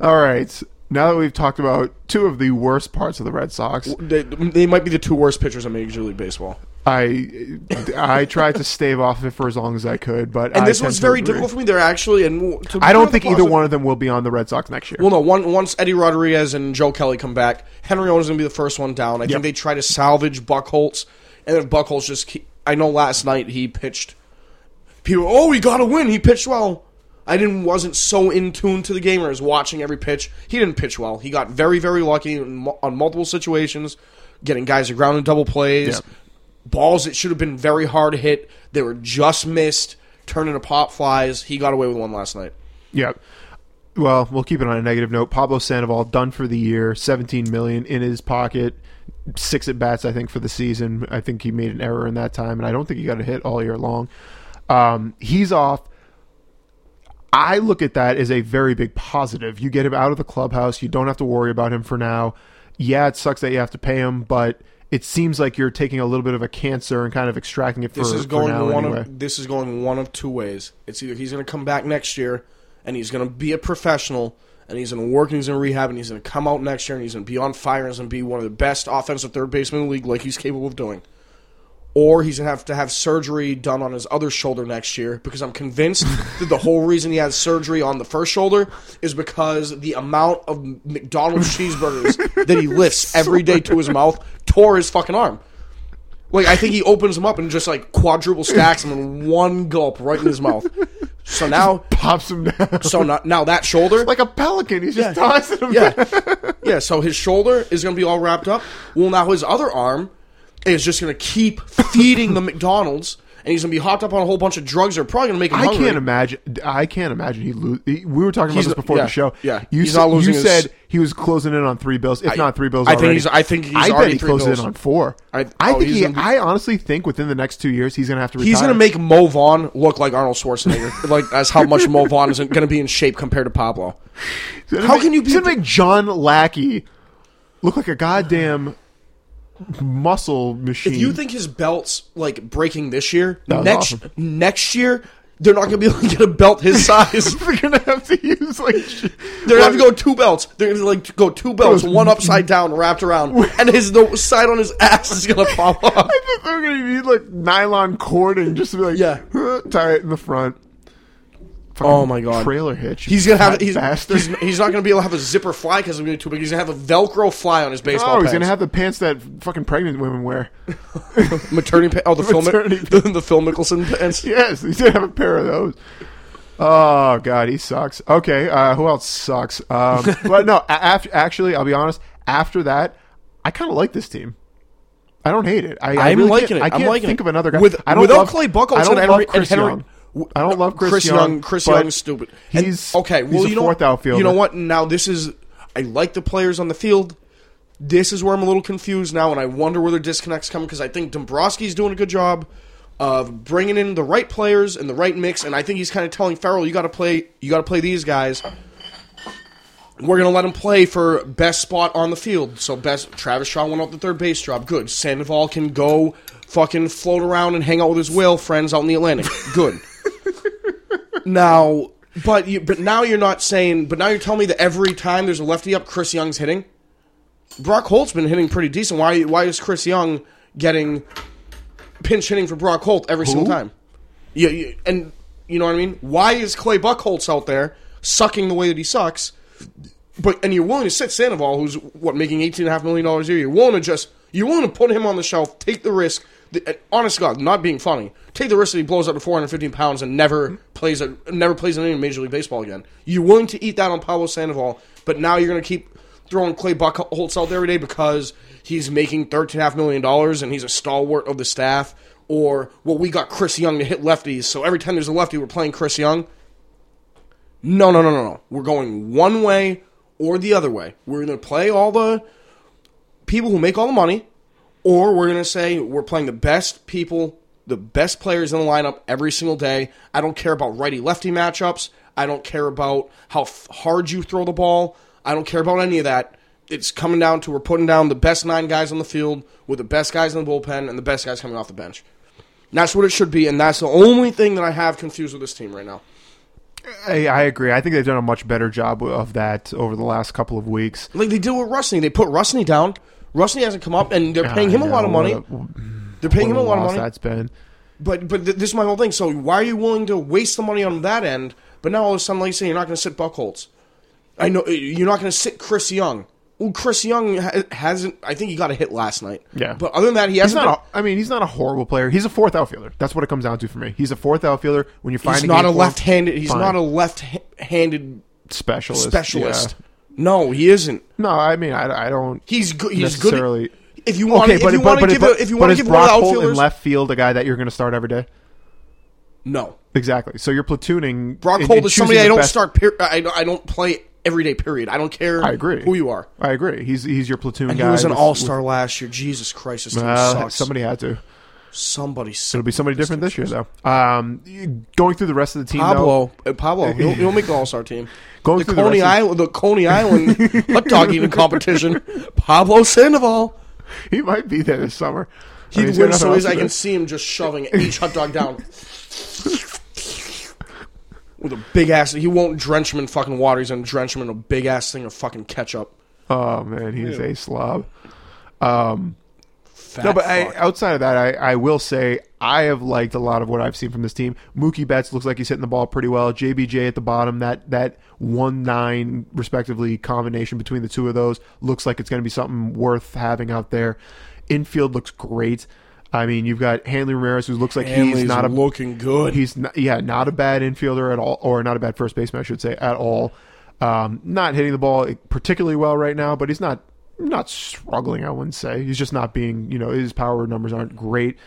All right. Now that we've talked about two of the worst parts of the Red Sox, they, they might be the two worst pitchers in major league baseball I I tried to stave off it for as long as I could, but And I this tend was to very agree. difficult for me. They're actually, and to I don't think the either one of them will be on the Red Sox next year. Well, no. One, once Eddie Rodriguez and Joe Kelly come back, Henry Owens is going to be the first one down. I think they try to salvage Buchholz, and if Buchholz just, keep, I know last night he pitched. People, oh, he got a win. He pitched well. I didn't wasn't so in tune to the game or was watching every pitch. He didn't pitch well. He got very very lucky on multiple situations. getting guys to ground and double plays, Yep. balls that should have been very hard hit. They were just missed, turned into pop flies. He got away with one last night. Yep. Well, we'll keep it on a negative note. Pablo Sandoval done for the year, 17 million in his pocket, six at bats I think for the season. I think he made an error in that time, and I don't think he got a hit all year long. Um, he's off. I look at that as a very big positive. You get him out of the clubhouse. You don't have to worry about him for now. Yeah, it sucks that you have to pay him, but it seems like you're taking a little bit of a cancer and kind of extracting it for, This is going one anyway. of this is going one of two ways. It's either he's going to come back next year and he's going to be a professional and he's going to work and he's going to rehab and he's going to come out next year and he's going to be on fire and he's going to be one of the best offensive third basemen in the league like he's capable of doing. Or he's going to have to have surgery done on his other shoulder next year because I'm convinced (laughs) that the whole reason he has surgery on the first shoulder is because the amount of McDonald's cheeseburgers that he lifts (laughs) every day to his mouth tore his fucking arm. Like I think he opens them up and just like quadruple stacks them in one gulp right in his mouth. So (laughs) now, Pops him down. so now, now that shoulder, like a pelican. He's just tossing him yeah, down. yeah. So his shoulder is going to be all wrapped up. Well, now his other arm is just going to keep feeding the (laughs) McDonald's, and he's going to be hopped up on a whole bunch of drugs. that are probably going to make him I hungry. can't imagine. I can't imagine he lose. We were talking about He's this before yeah, the show. yeah. you He's said, not losing you his- said he was closing in on three bills, if I- not three bills. I think he's- I think he's I already he three closes bills. in on four. I- I, oh, think he. gonna be- I honestly think within the next two years he's going to have to retire. He's going to make Mo Vaughn look like Arnold Schwarzenegger. (laughs) like that's how much Mo Vaughn is going to be in shape compared to Pablo. How make- can you He's to make John Lackey look like a goddamn muscle machine. If you think his belt's like breaking this year, That was next awesome. next year they're not going to be (laughs) able to get a belt his (laughs) size. they're going to have to use like, They're gonna have to go two belts. They're gonna like go two belts, one upside down, wrapped around, (laughs) and his the side on his ass is gonna pop off. I think they're going to need like nylon cording just to be like, Yeah. tie it in the front. Oh my God. trailer hitch. He's gonna have he's, bastard. he's, he's not gonna be able to have a zipper fly because it's gonna be too big. He's gonna have a Velcro fly on his baseball. Oh, he's pants. gonna have the pants that fucking pregnant women wear. (laughs) maternity. Pa- oh, the Phil, Mi- (laughs) the, the Phil Mickelson pants. yes, he's gonna have a pair of those. Oh god, he sucks. Okay, uh, who else sucks? Um, (laughs) but no, after actually, I'll be honest. After that, I kind of like this team. I don't hate it. I, I I'm really liking it. I I'm can't liking think it. of another guy. With- I don't without love, Clay Buchholz I don't and love Henry- Chris and Henry- Young. I don't love Chris, Chris Young. Young. Chris Young's stupid. And- He's okay. Well, he's a you know fourth outfielder. You know what? Now this is. I like the players on the field. This is where I'm a little confused now, and I wonder where the disconnects come because I think Dombrowski's doing a good job of bringing in the right players and the right mix, and I think he's kind of telling Farrell, "You got to play. You got to play these guys." We're gonna let him play for best spot on the field. So best Travis Shaw went out the third base job. Good. Sandoval can go fucking float around and hang out with his whale friends out in the Atlantic. Good. Now, but you, but now you're not saying. But now you're telling me that every time there's a lefty up, Chris Young's hitting. Brock Holt's been hitting pretty decent. Why? Why is Chris Young getting pinch hitting for Brock Holt every single time? Yeah, and you know what I mean. Why is Clay Buchholz out there sucking the way that he sucks? But and you're willing to sit Sandoval, who's what making eighteen and a half million dollars a year. You're willing to just you're willing to put him on the shelf, take the risk. The, uh, honest to God, not being funny, take the risk that he blows up to 415 pounds and never mm-hmm. plays a, never plays in any Major League Baseball again. You're willing to eat that on Pablo Sandoval, but now you're going to keep throwing Clay Buchholz out there every day because he's making thirteen and a half million dollars and he's a stalwart of the staff. Or well, we got Chris Young to hit lefties, so every time there's a lefty, we're playing Chris Young. No, no, no, no, no. We're going one way or the other way. We're going to play all the people who make all the money, or we're going to say we're playing the best people, the best players in the lineup every single day. I don't care about righty lefty matchups. I don't care about how f- hard you throw the ball. I don't care about any of that. It's coming down to we're putting down the best nine guys on the field with the best guys in the bullpen and the best guys coming off the bench. And that's what it should be, and that's the only thing that I have confused with this team right now. I, I agree. I think they've done a much better job of that over the last couple of weeks. Like they did with Rusney. They put Rusney down. Rusney hasn't come up, and they're paying him a lot of money. They're paying him a lot of money. That's been. But but th- this is my whole thing. So why are you willing to waste the money on that end? But now all of a sudden, like you say, you're not going to sit Buchholz. I know uh, you're not going to sit Chris Young. Well, Chris Young ha- hasn't. I think he got a hit last night. Yeah. But other than that, he He's hasn't. not. A, I mean, he's not a horrible player. He's a fourth outfielder. That's what it comes down to for me. He's a fourth outfielder. When you been, find he's not a left-handed. He's fine. not a left-handed specialist. specialist. No, he isn't. No, I mean, I, I don't. He's good. He's good. necessarily. if you want, Okay, if but you but, want to give, but, a, if you want to give one of Brock Holt in left field a guy that you're going to start every day? no. Exactly. So you're platooning. Brock Holt is somebody I don't best- start. Per- I don't- I don't play every day. Period. I don't care. I agree. who you are. I agree. He's he's your platoon And guy. he was an all star last year. Jesus Christ, this team sucks. somebody had to. Somebody. It'll be somebody different this year, though. Um, going through the rest of the team, Pablo, though, uh, Pablo, (laughs) he'll, he'll make the All Star team. Going the through the Coney of- Island, the Coney Island (laughs) hot dog eating competition. Pablo Sandoval. he might be there this summer. I He mean, wins so easy. I can see him just shoving (laughs) each hot dog down with a big ass. He won't drench him in fucking water. He's gonna drench him in a big ass thing of fucking ketchup. Oh man, he's a slob. Um, Fat no, but I, outside of that, I, I will say I have liked a lot of what I've seen from this team. Mookie Betts looks like he's hitting the ball pretty well. JBJ at the bottom, that that one nine respectively combination between the two of those looks like it's going to be something worth having out there. Infield looks great. I mean, you've got Hanley Ramirez, who looks like Hanley's he's not a looking good. He's not, yeah, not a bad infielder at all, or not a bad first baseman, I should say, at all. Um, not hitting the ball particularly well right now, but he's not not struggling. I wouldn't say he's just not being. You know, his power numbers aren't great.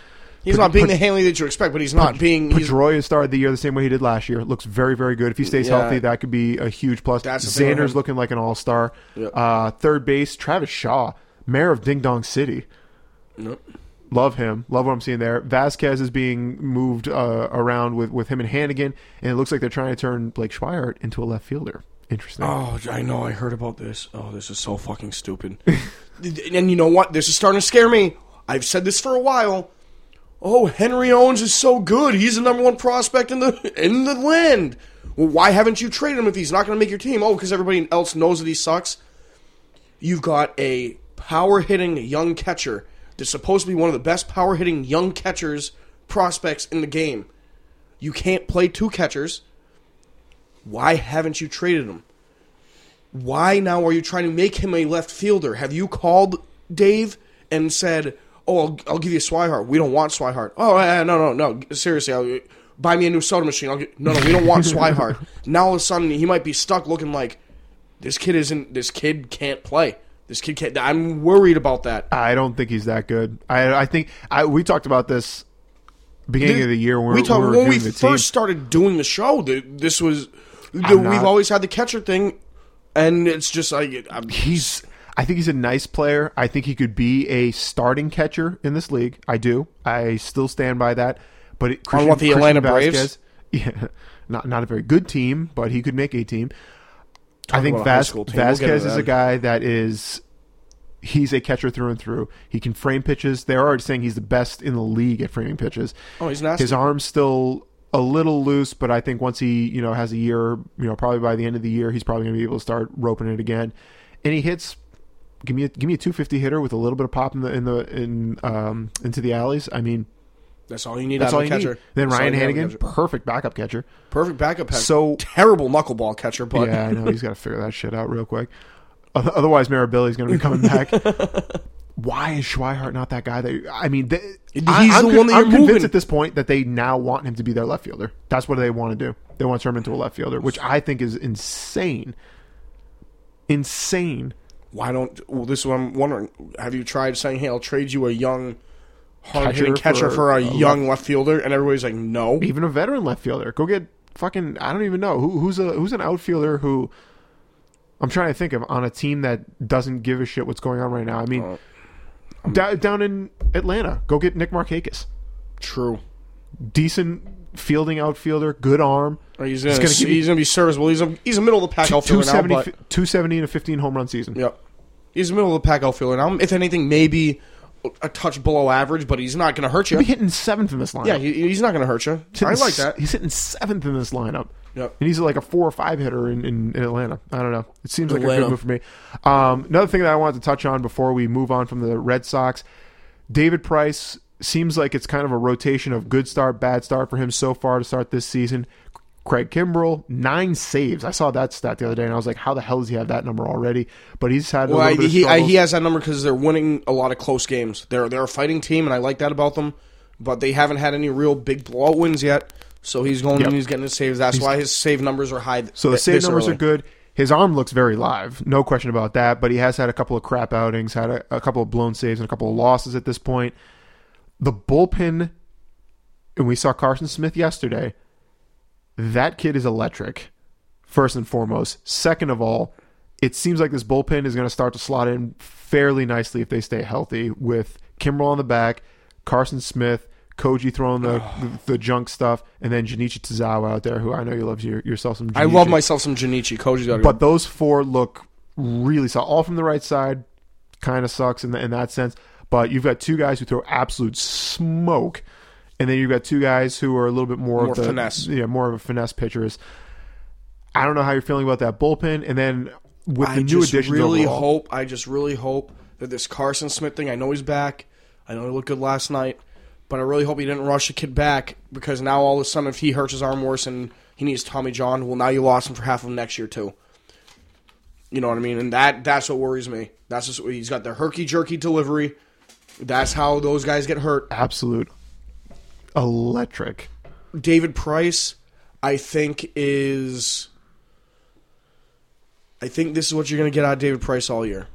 He's not being the Hanley that you expect, but he's not being. He's, Pedroia started the year the same way he did last year. Looks very, very good. If he stays Yeah. healthy, that could be a huge plus. That's the thing with Xander's looking like an all star. Yep. Uh, third base, Travis Shaw, mayor of Ding Dong City. Love him. Love what I'm seeing there. Vazquez is being moved uh, around with, with him and Hanigan, and it looks like they're trying to turn Blake Swihart into a left fielder. Interesting. Oh, I know. I heard about this. Oh, this is so fucking stupid. (laughs) and you know what? This is starting to scare me. I've said this for a while. Oh, Henry Owens is so good. He's the number one prospect in the in the land. Well, why haven't you traded him if he's not going to make your team? Oh, because everybody else knows that he sucks. You've got a power hitting young catcher that's supposed to be one of the best power hitting young catchers prospects in the game. You can't play two catchers. Why haven't you traded him? Why now are you trying to make him a left fielder? Have you called Dave and said, "Oh, I'll, I'll give you Swihart. We don't want Swihart." Oh, uh, no, no, no. Seriously, I'll, buy me a new soda machine. I'll get, no, no, we don't want Swihart. (laughs) Now all of a sudden he might be stuck looking like this kid isn't. This kid can't play. This kid can't. I'm worried about that. I don't think he's that good. I I think I we talked about this beginning of the year when we talked when we the first team. started doing the show. The, this was the, we've not- always had the catcher thing, and it's just like I'm, he's I think he's a nice player. I think he could be a starting catcher in this league. I do. I still stand by that. But it, On what, the Atlanta Braves? (laughs) Yeah, not not a very good team, but he could make a team. I think about a high Vas- team. We'll Vazquez is a guy that is he's a catcher through and through. He can frame pitches. They're already saying he's the best in the league at framing pitches. Oh, he's nasty. His arm's still a little loose, but I think once he, you know, has a year, you know, probably by the end of the year, he's probably going to be able to start roping it again. And he hits. Give me a give me a 250 hitter with a little bit of pop in the in the in um into the alleys. I mean, that's all you need. that's all you a need. Then That's Ryan you need out of a Hanigan, perfect backup catcher. perfect backup. Catcher. So- terrible knuckleball catcher, but yeah, I know he's (laughs) got to figure that shit out real quick. Oth- Otherwise, Mirabelli's going to be coming back. (laughs) Why is Swihart not that guy? That I mean, they, He's I, the I'm one con- that I'm you're convinced moving. at this point that they now want him to be their left fielder. That's what they want to do. They want to turn him into a left fielder, which I think is insane. Insane. why don't? Well, this is what I'm wondering. Have you tried saying, "Hey, I'll trade you a young, hard hitting Catcher catcher for for, a, a young left fielder?" And everybody's like, "No." Even a veteran left fielder. Go get fucking. I don't even know who, who's a who's an outfielder who. I'm trying to think of on a team that doesn't give a shit what's going on right now. I mean, uh, da- down in Atlanta, go get Nick Markakis. True. decent fielding outfielder, good arm. Oh, he's gonna, gonna he's gonna be serviceable. He's a he's a middle of the pack outfielder now, 270, but 270 and a 15 home run season. Yep. He's a middle of the pack outfielder now. If anything, maybe a touch below average, but he's not going to hurt you. He'll be hitting seventh in this lineup. Yeah, he, he's not going to hurt you. I like that. He's hitting seventh in this lineup. Yep. And he's like a four or five hitter in, in, in Atlanta. I don't know. It seems like a good move for me. Um, another thing that I wanted to touch on before we move on from the Red Sox, David Price seems like it's kind of a rotation of good start, bad start for him so far to start this season. Craig Kimbrel, nine saves. I saw that stat the other day, and I was like, "How the hell does he have that number already?" But he's had a Well, I, he I, he has that number because they're winning a lot of close games. They're they're a fighting team, and I like that about them. But they haven't had any real big blowout wins yet. So he's going Yep. and he's getting his saves. That's why his save numbers are high. So the save numbers early. are good. his arm looks very live, no question about that. But he has had a couple of crap outings, had a, a couple of blown saves, and a couple of losses at this point. The bullpen, and we saw Carson Smith yesterday. That kid is electric, first and foremost. Second of all, it seems like this bullpen is going to start to slot in fairly nicely if they stay healthy with Kimbrel on the back, Carson Smith, Koji throwing (sighs) the, the, junk stuff, and then Junichi Tazawa out there, who I know you love your, yourself some. I love Junichi. myself some Junichi. Koji's got But those four look really solid. All from the right side, kind of sucks in, the, in that sense. But you've got two guys who throw absolute smoke, and then you've got two guys who are a little bit more, More of the, finesse. Yeah, more of a finesse pitchers. I don't know how you're feeling about that bullpen, and then with the I new just additions really overall, hope. I just really hope that this Carson Smith thing. I know he's back. I know he looked good last night, but I really hope he didn't rush the kid back because now all of a sudden, if he hurts his arm worse and he needs Tommy John, well, now you lost him for half of next year too. You know what I mean? And that that's what worries me. That's just he's got the herky jerky delivery. That's how those guys get hurt. absolute electric. David Price, I think is. I think this is what you're going to get out of David Price all year,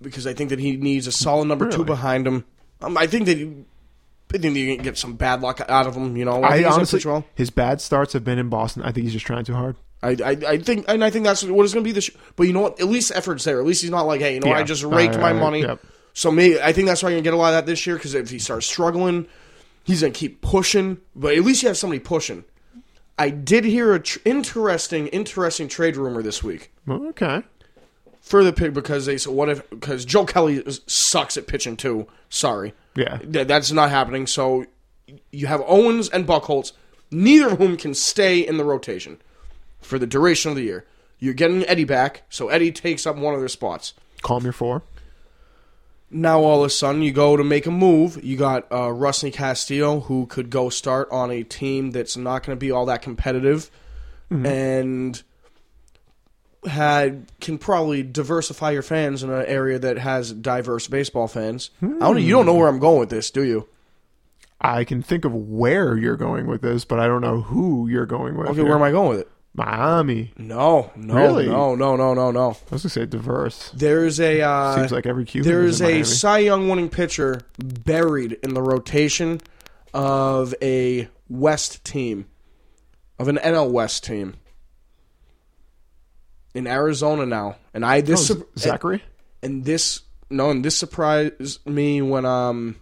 because I think that he needs a solid number two behind him. Um, I think that think you can get some bad luck out of him. You know, I, I, gonna honestly, well. his bad starts have been in Boston. I think he's just trying too hard. I, I, I think, and I think that's what it's going to be this. But you know what? At least effort's there. At least he's not like, hey, you know. Yeah. I just raked my money. yep. So maybe I think that's why you're going to get a lot of that this year. Because if he starts struggling, he's going to keep pushing. But at least you have somebody pushing. I did hear a tr- interesting, interesting trade rumor this week okay. For the pick because they said, what if because Joe Kelly sucks at pitching too. Sorry, Yeah. Th- that's not happening. So you have Owens and Buchholz, neither of whom can stay in the rotation for the duration of the year. You're getting Eddie back, so Eddie takes up one of their spots. Calm your four. Now all of a sudden you go to make a move. You got uh, Rusney Castillo who could go start on a team that's not going to be all that competitive, and had can probably diversify your fans in an area that has diverse baseball fans. I don't. You don't know where I'm going with this, do you? I can think of where you're going with this, but I don't know who you're going with. Okay, where am I going with it? Miami. No, no, Really? no, no, no, no, no. I was gonna say diverse. There's a uh, Seems like every Cuban there's a Miami. Cy Young winning pitcher buried in the rotation of a West team, of an NL West team in Arizona now, and I Oh, this Z- Zachary. and this no, and this surprised me when um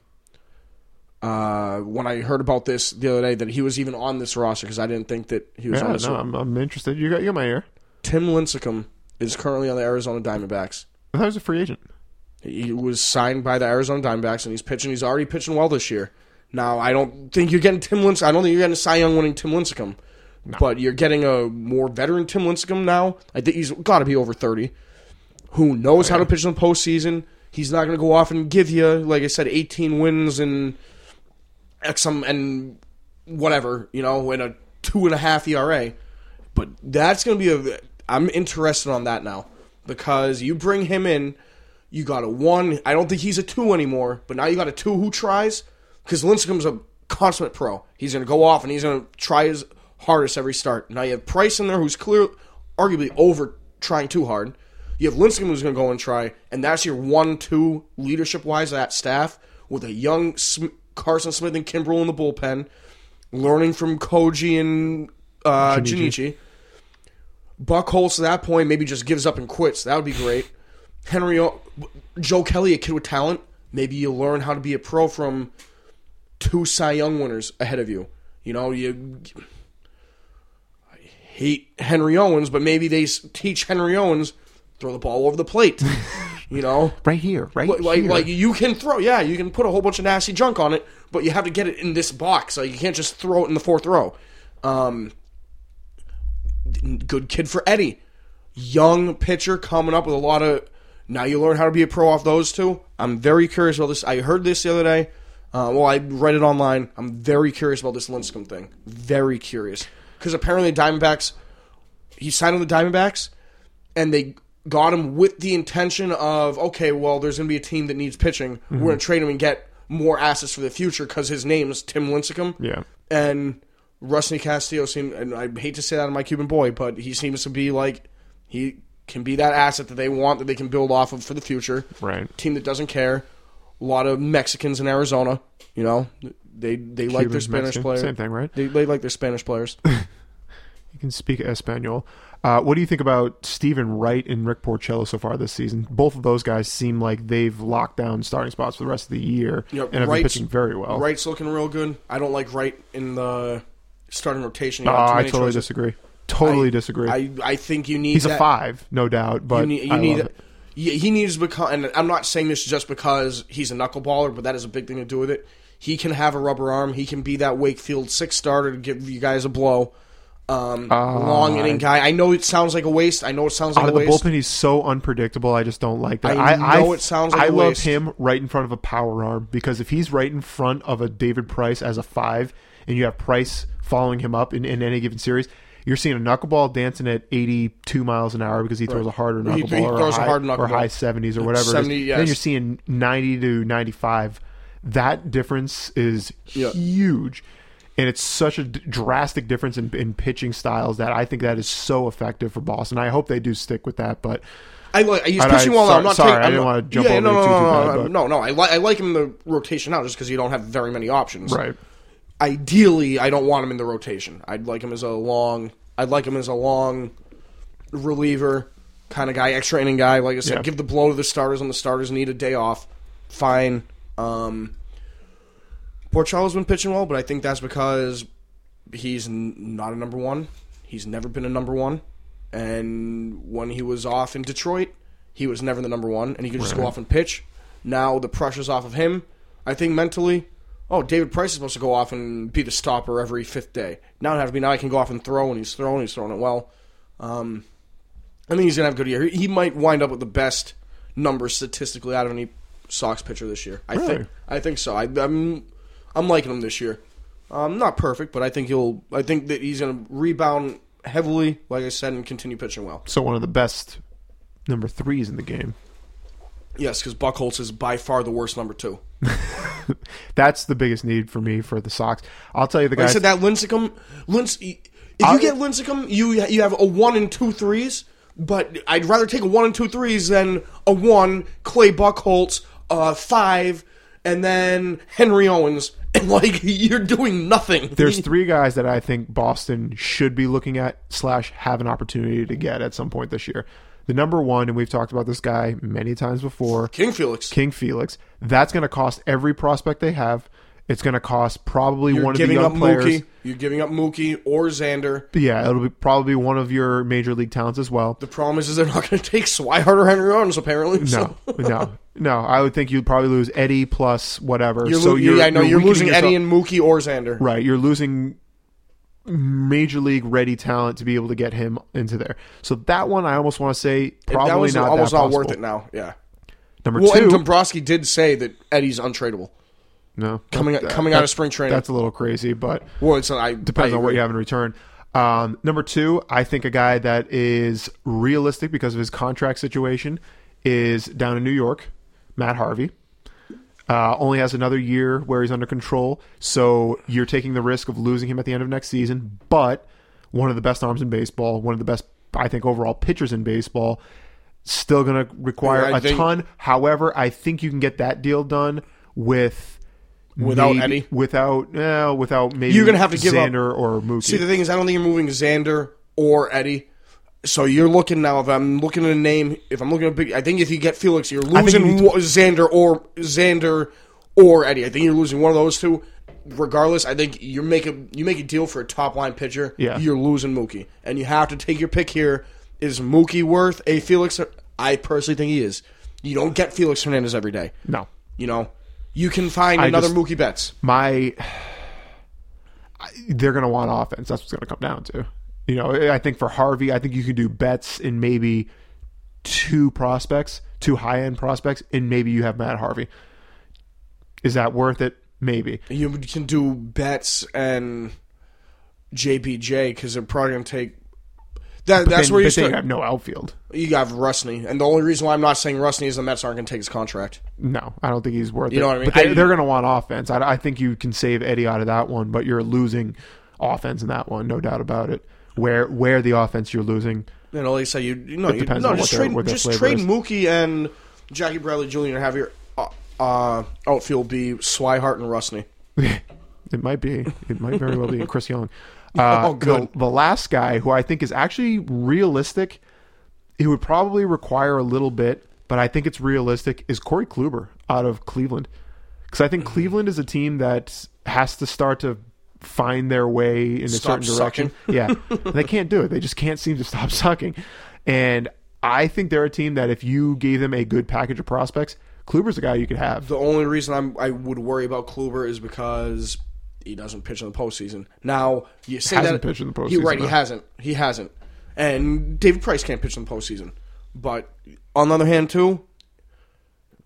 uh when I heard about this the other day that he was even on this roster because I didn't think that he was Yeah, on no, this. I'm, I'm interested. You got, you got my ear. Tim Lincecum is currently on the Arizona Diamondbacks. I thought he was a free agent. He was signed by the Arizona Diamondbacks, and he's pitching. He's already pitching well this year. Now, I don't think you're getting Tim Lincecum. I don't think you're getting a Cy Young winning Tim Lincecum, but you're getting a more veteran Tim Lincecum now. I think he's got to be over thirty. Who knows how oh, to pitch in the postseason? He's not going to go off and give you, like I said, 18 wins and X some and whatever, you know, in a two and a half ERA. But that's going to be a. I'm interested on that now because you bring him in, you got a one. I don't think he's a two anymore, but now you got a two who tries because Lincecum's a consummate pro. He's going to go off and he's going to try his hardest every start. Now you have Price in there who's clear, arguably over trying too hard. You have Lincecum who's going to go and try, and that's your one-two leadership-wise that staff with a young Sm- Carson Smith and Kimbrel in the bullpen, learning from Koji and uh, Junichi. Buchholz at that point maybe just gives up and quits. That would be great. Henry O- Joe Kelly, a kid with talent. Maybe you learn how to be a pro from two Cy Young winners ahead of you. You know, you hate Henry Owens, but maybe they teach Henry Owens throw the ball over the plate. (laughs) you know, Right here, right like, here. like you can throw, yeah, you can put a whole bunch of nasty junk on it, but you have to get it in this box. Like you can't just throw it in the fourth row. Um, good kid for Eddie, young pitcher coming up with a lot of. Now you learn how to be a pro off those two. I'm very curious about this. I heard this the other day. Uh, well, I read it online. I'm very curious about this Lincecum thing. Very curious because apparently Diamondbacks. He signed on the Diamondbacks, and they got him with the intention of okay, well, there's going to be a team that needs pitching. We're going to mhm. trade him and get more assets for the future because his name is Tim Lincecum. Yeah. and Rusty Castillo seemed, and I hate to say that on my Cuban boy, but he seems to be like he can be that asset that they want that they can build off of for the future. Right. Team that doesn't care. A lot of Mexicans in Arizona. You know, they they like their Spanish Mexican, players. same thing, right? They, they like their Spanish players. (laughs) You can speak Espanol. Uh, what do you think about Stephen Wright and Rick Porcello so far this season? Both of those guys seem like they've locked down starting spots for the rest of the year You know, and have been pitching very well. Wright's looking real good. I don't like Wright in the starting rotation. You have I totally choices. disagree. Totally I- disagree. I, I think you need He's that- a five, no doubt, but you need, you need he needs to become. And I'm not saying this just because he's a knuckleballer, but that is a big thing to do with it. He can have a rubber arm. He can be that Wakefield six starter to give you guys a blow. Um, long inning guy. I know it sounds like a waste. I know it sounds like Out a of the bullpen, he's so unpredictable. I just don't like that. I know it sounds like I a love waste. him right in front of a power arm because if he's right in front of a David Price as a five, and you have Price following him up in, in any given series, you're seeing a knuckleball dancing at 82 miles an hour because he throws a harder knuckleball he or, throws a high, hard or high 70s or whatever. it is. 70, Then you're seeing 90 to 95. That difference is Yeah. huge. And it's such a d- drastic difference in, in pitching styles that I think that is so effective for Boston. I hope they do stick with that, but I like he's I- pitching well. I'm not sorry, taking, I I'm didn't not- wanna jump yeah, over no, no, too, no, too bad, no, but- no, no. I like I like him in the rotation now just because you don't have very many options. right. Ideally, I don't want him in the rotation. I'd like him as a long. I'd like him as a long reliever kind of guy, extra inning guy. Like I said, Yeah. give the blow to the starters when the starters need a day off. Fine. Um, Porcello's been pitching well, but I think that's because he's n- not a number one. He's never been a number one, and when he was off in Detroit, he was never the number one, and he could just go off and pitch. Now the pressure's off of him. I think mentally, oh, David Price is supposed to go off and be the stopper every fifth day. Now it has to be now I can go off and throw, and he's throwing, he's throwing it well. Um, I think he's gonna have a good year. He he might wind up with the best numbers statistically out of any Sox pitcher this year. I Really? think. I think so. I, I'm I'm liking him this year. Um, not perfect, but I think he'll. I think that he's gonna rebound heavily, like I said, and continue pitching well. So one of the best number threes in the game. Yes, because Buchholz is by far the worst number two. (laughs) That's the biggest need for me for the Sox. I'll tell you the Like I said, that Lincecum, Lince, if I'll- you get Lincecum, you you have a one and two threes. But I'd rather take a one and two threes than a one Clay Buchholz, uh, five, and then Henry Owens, (laughs) and like you're doing nothing. There's three guys that I think Boston should be looking at slash have an opportunity to get at some point this year. The number one, and we've talked about this guy many times before, King Felix. King Felix. That's going to cost every prospect they have. It's going to cost probably You're one of the young up players. Mookie. You're giving up Mookie or Xander. Yeah, it'll be probably one of your major league talents as well. The problem is, is they're not going to take Swihart or Henry Owens apparently. No, so. (laughs) no, no. I would think you'd probably lose Eddie plus whatever. You're, so lo- you're, yeah, I know you're, weakening losing yourself- Eddie and Mookie or Xander. right. You're losing major league ready talent to be able to get him into there. So that one, I almost want to say probably not almost not possible. worth it now. Yeah. Number Well, two, and Dombrowski did say that Eddie's untradeable. No, coming- that- coming out of spring training. That's a little crazy, but Well, it's I depends I on what you have in return. Um, number two, I think a guy that is realistic because of his contract situation is down in New York, Matt Harvey. Uh, only has another year where he's under control, so you're taking the risk of losing him at the end of next season. But one of the best arms in baseball, one of the best, I think, overall pitchers in baseball, still going to require Yeah, a think- ton. However, I think you can get that deal done with Without maybe- Eddie? without uh, without maybe You're gonna have to give up- Xander or Mookie. See, the thing is, I don't think you're moving Xander or Eddie. So you're looking now. If I'm looking at a name, if I'm looking at a big, I think if you get Felix, you're think you losing need to- Xander or Xander or Eddie. I think you're losing one of those two. Regardless, I think you make a you make a deal for a top line pitcher. Yeah. you're losing Mookie, and you have to take your pick here. Is Mookie worth a Felix? I personally think he is. You don't get Felix Hernandez every day. no, You know, you can find I another just- Mookie Betts. my they're going to want offense. That's what's going to come down to. You know, I think for Harvey, I think you can do Betts in maybe two prospects, two high end prospects, and maybe you have Matt Harvey. Is that worth it? Maybe. You can do Betts and JBJ because they're probably going to take. That, that's then, where you start. you have no outfield. You have Rusney, and the only reason why I'm not saying Rusney is the Mets aren't going to take his contract. No, I don't think he's worth You it. know what I mean? But they, they're going to want offense. I, I think you can save Eddie out of that one, but you're losing offense in that one, no doubt about it. Where where the offense you're losing, You know, like I say, you, you know, It you, no, on just trade, their just trade is. Mookie and Jackie Bradley Jr. and have your uh, uh, outfield be Swihart and Rusney. (laughs) It might be. It might very well be (laughs) Chris Young. (laughs) Uh, Oh, good. The, the last guy who I think is actually realistic, it would probably require a little bit, but I think it's realistic, is Corey Kluber out of Cleveland. Because I think Mm-hmm. Cleveland is a team that has to start to find their way in a Stop certain direction. Yeah. (laughs) they can't do it. They just can't seem to stop sucking. And I think they're a team that if you gave them a good package of prospects, Kluber's a guy you could have. The only reason I'm, I would worry about Kluber is because he doesn't pitch in the postseason. Now you say Hasn't that pitched in the He, postseason, right, he though. hasn't. He hasn't. And David Price can't pitch in the postseason. But on the other hand, too,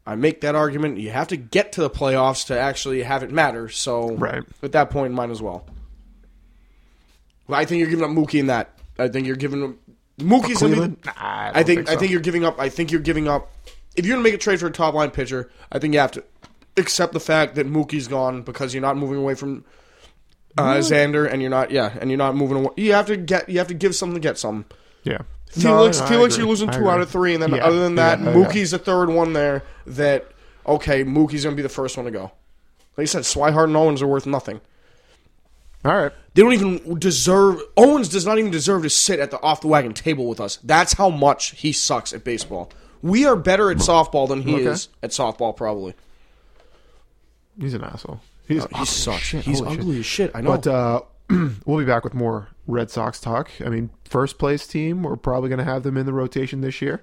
I make that argument. You have to get to the playoffs to actually have it matter. So Right. at that point, might as well. But I think you're giving up Mookie in that. I think you're giving up Mookie's gonna be. Nah, I I think, think I think you're giving up. I think you're giving up. If you're gonna make a trade for a top line pitcher, I think you have to accept the fact that Mookie's gone because you're not moving away from uh, Xander, and you're not. Yeah, and you're not moving away. You have to get. You have to give something to get something. Yeah. Felix, No, I Felix, you're losing two out of three, and then Yeah, other than that, yeah, yeah. Mookie's the third one there. That okay, Mookie's gonna be the first one to go. Like I said, Swihart and Owens are worth nothing. All right. They don't even deserve. Owens does not even deserve to sit at the off the wagon table with us. That's how much he sucks at baseball. We are better at softball than he Okay. is at softball, probably. He's an asshole. He's he ugly as sucks. shit. He's Holy ugly as shit. I know. But uh, (clears throat) we'll be back with more Red Sox talk. I mean, first place team. We're probably going to have them in the rotation this year.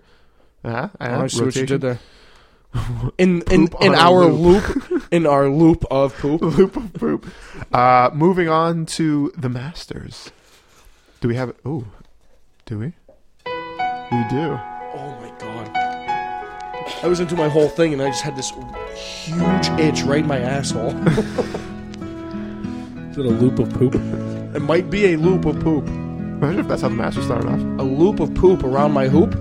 Uh, I see what you rotation. did there. (laughs) In in in our loop. loop, in our loop of (laughs) poop. Loop of poop. Uh, moving on to the Masters. Do we have? Oh, do we? We do. My god! I was into my whole thing, and I just had this huge itch right in my asshole. (laughs) Is it a loop of poop? it might be a loop of poop. Imagine if that's how the master started off. A loop of poop around my hoop, (laughs)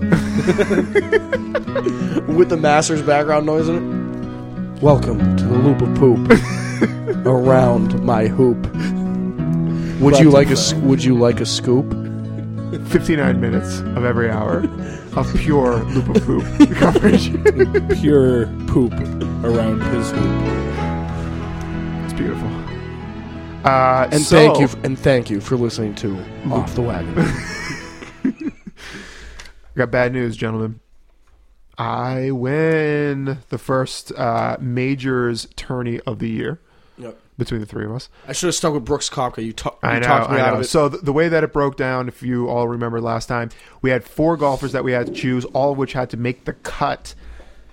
with the master's background noise in it. Welcome to the loop of poop (laughs) around my hoop. Would you like a s- Would you like a scoop? 59 minutes of every hour of pure loop of poop (laughs) coverage. Pure poop around his hoop. It's beautiful. Uh, And so- thank you, and thank you for listening to Off the Wagon. I (laughs) got bad news, gentlemen. I win the first uh, majors tourney of the year Yep. Between the three of us. I should have stuck with Brooks Koepka. You, ta- you I know, talked me I out know. of it. So the, the way that it broke down, if you all remember last time, we had four golfers that we had to choose, all of which had to make the cut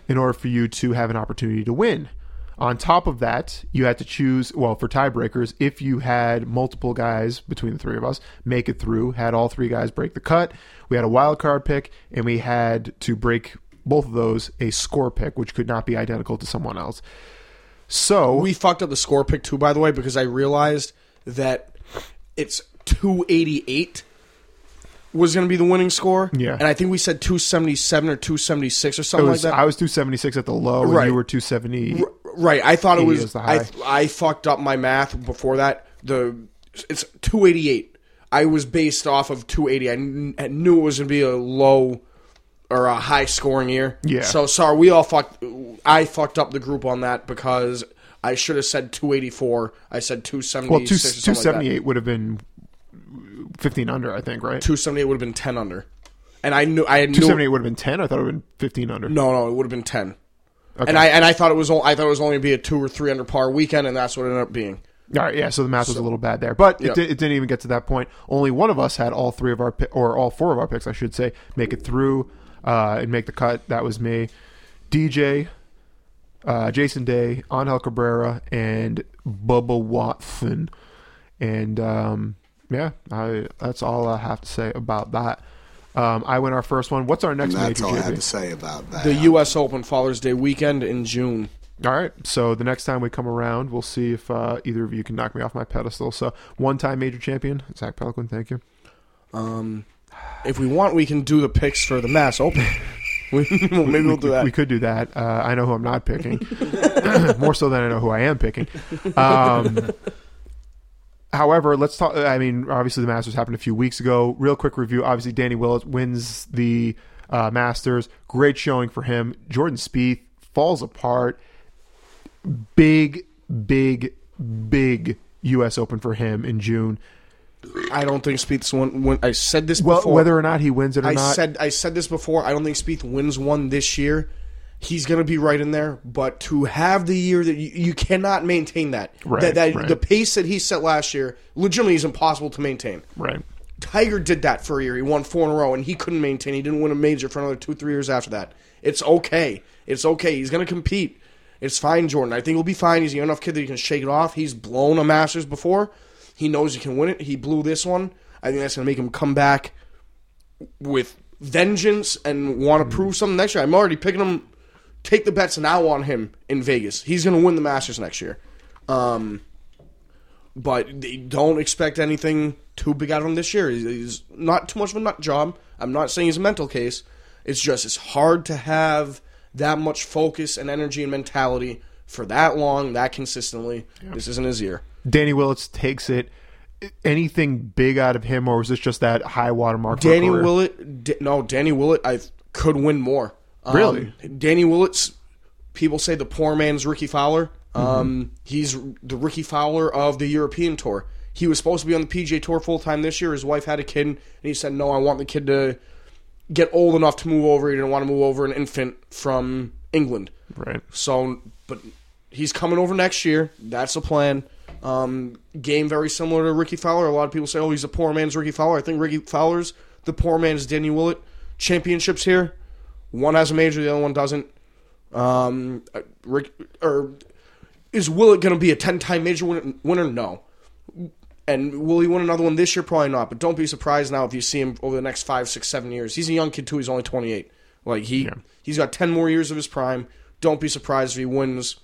in order for you to have an opportunity to win. On top of that, you had to choose, well, for tiebreakers, if you had multiple guys between the three of us make it through, had all three guys break the cut, we had a wild card pick, and we had to break both of those a score pick, which could not be identical to someone else. So we fucked up the score pick too, by the way, because I realized that it's 288 was going to be the winning score. Yeah. And I think we said 277 or 276 or something was, like that. I was 276 at the low, and Right. you were 270. right. I thought it 80 was. I, high. I fucked up my math before that. The It's 288. I was based off of 280. I, kn- I knew it was going to be a low or a high scoring year. Yeah. So sorry, we all fucked. I fucked up the group on that because I should have said 284. I said 276. Well, two, or something like that. 278 would have been 15 under, I think, right? 278 would have been 10 under. And I knew I knew 278 would have been 10. I thought it would have been 15 under. No, no, it would have been 10. Okay. And I and I thought it was I thought it was only going to be a 2 or 3 under par weekend and that's what it ended up being. All right, yeah. So the math was a little bad there, but Yeah. it, did, it didn't even get to that point. Only one of us had all three of our pi- or all four of our picks, I should say, make it through uh, and make the cut. That was me, DJ, uh, Jason Day, Angel Cabrera, and Bubba Watson. And um, yeah, I, that's all I have to say about that. Um, I win our first one. What's our next And that's major? all I have to say about that. The US Open Father's Day weekend in June. All right. So the next time we come around, we'll see if uh, either of you can knock me off my pedestal. So one-time major champion, Zach Pelican. Thank you. Um if we want we can do the picks for the Mass Open. (laughs) We- (laughs) Maybe we'll do that. We could do that. Uh, I know who I'm not picking, (laughs) more so than I know who I am picking. Um, However, let's talk. I mean, obviously, the Masters happened a few weeks ago. Real quick review. Obviously, Danny Willett wins the uh, Masters. Great showing for him. Jordan Spieth falls apart. Big, big, big U.S. Open for him in June. I don't think Spieth's one. When I said this Well, before, whether or not he wins it or I not, said I said this before. I don't think Spieth wins one this year. He's going to be right in there, but to have the year that you, you cannot maintain that, Right, that, that right. the pace that he set last year, legitimately is impossible to maintain. right? Tiger did that for a year. He won four in a row, and he couldn't maintain. He didn't win a major for another two, three years after that. It's okay. It's okay. He's going to compete. It's fine, Jordan. I think he'll be fine. He's a young enough kid that he can shake it off. He's blown a Masters before. He knows he can win it. He blew this one. I think that's going to make him come back with vengeance and want to prove something next year. I'm already picking him. Take the bets now on him in Vegas. He's going to win the Masters next year. Um, but they don't expect anything too big out of him this year. He's, he's not too much of a nut job. I'm not saying he's a mental case. It's just it's hard to have that much focus and energy and mentality for that long, that consistently. This isn't his year. Danny Willett takes it. Anything big out of him, or was this just that high watermark? for a Danny? Willett, D- no, Danny Willett, I could win more. Um, Really? Danny Willett's. People say the poor man's Rickie Fowler. Mm-hmm. Um, he's the Rickie Fowler of the European tour. He was supposed to be on the PGA Tour full time this year. His wife had a kid, and he said, "No, I want the kid to get old enough to move over. He didn't want to move over an infant from England." Right. So, but he's coming over next year. That's the plan. Um, game very similar to Rickie Fowler. A lot of people say, "Oh, he's a poor man's Rickie Fowler." I think Rickie Fowler's the poor man's Danny Willett. Championships here. One has a major, the other one doesn't. Um, uh, Rick or is Willett going to be a ten-time major winner? winner? No. And will he win another one this year? Probably not. But don't be surprised now if you see him over the next five, six, seven years. He's a young kid too. He's only twenty-eight. Like he, he's got ten more years of his prime. Don't be surprised if he wins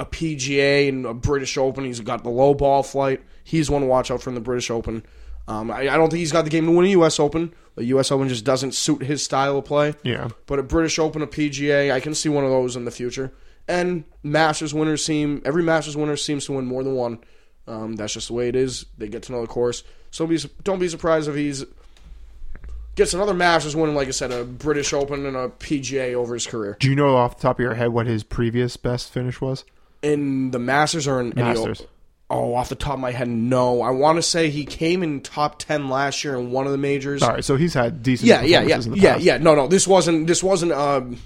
a PGA and a British Open. He's got the low ball flight. He's one to watch out for in the British Open. Um, I, I don't think he's got the game to win a U.S. Open. The U.S. Open just doesn't suit his style of play. Yeah. But a British Open, a PGA, I can see one of those in the future. And Masters winners seem every Masters winner seems to win more than one. Um, that's just the way it is. They get to know the course. So be, don't be surprised if he's gets another Masters win, like I said, a British Open and a PGA over his career. Do you know off the top of your head what his previous best finish was? In the Masters or in any Masters. Oh, off the top of my head, no. I want to say he came in top ten last year in one of the majors. All right, so he's had decent. yeah, yeah, yeah, performances in the yeah, yeah. No, no, this wasn't. This wasn't um,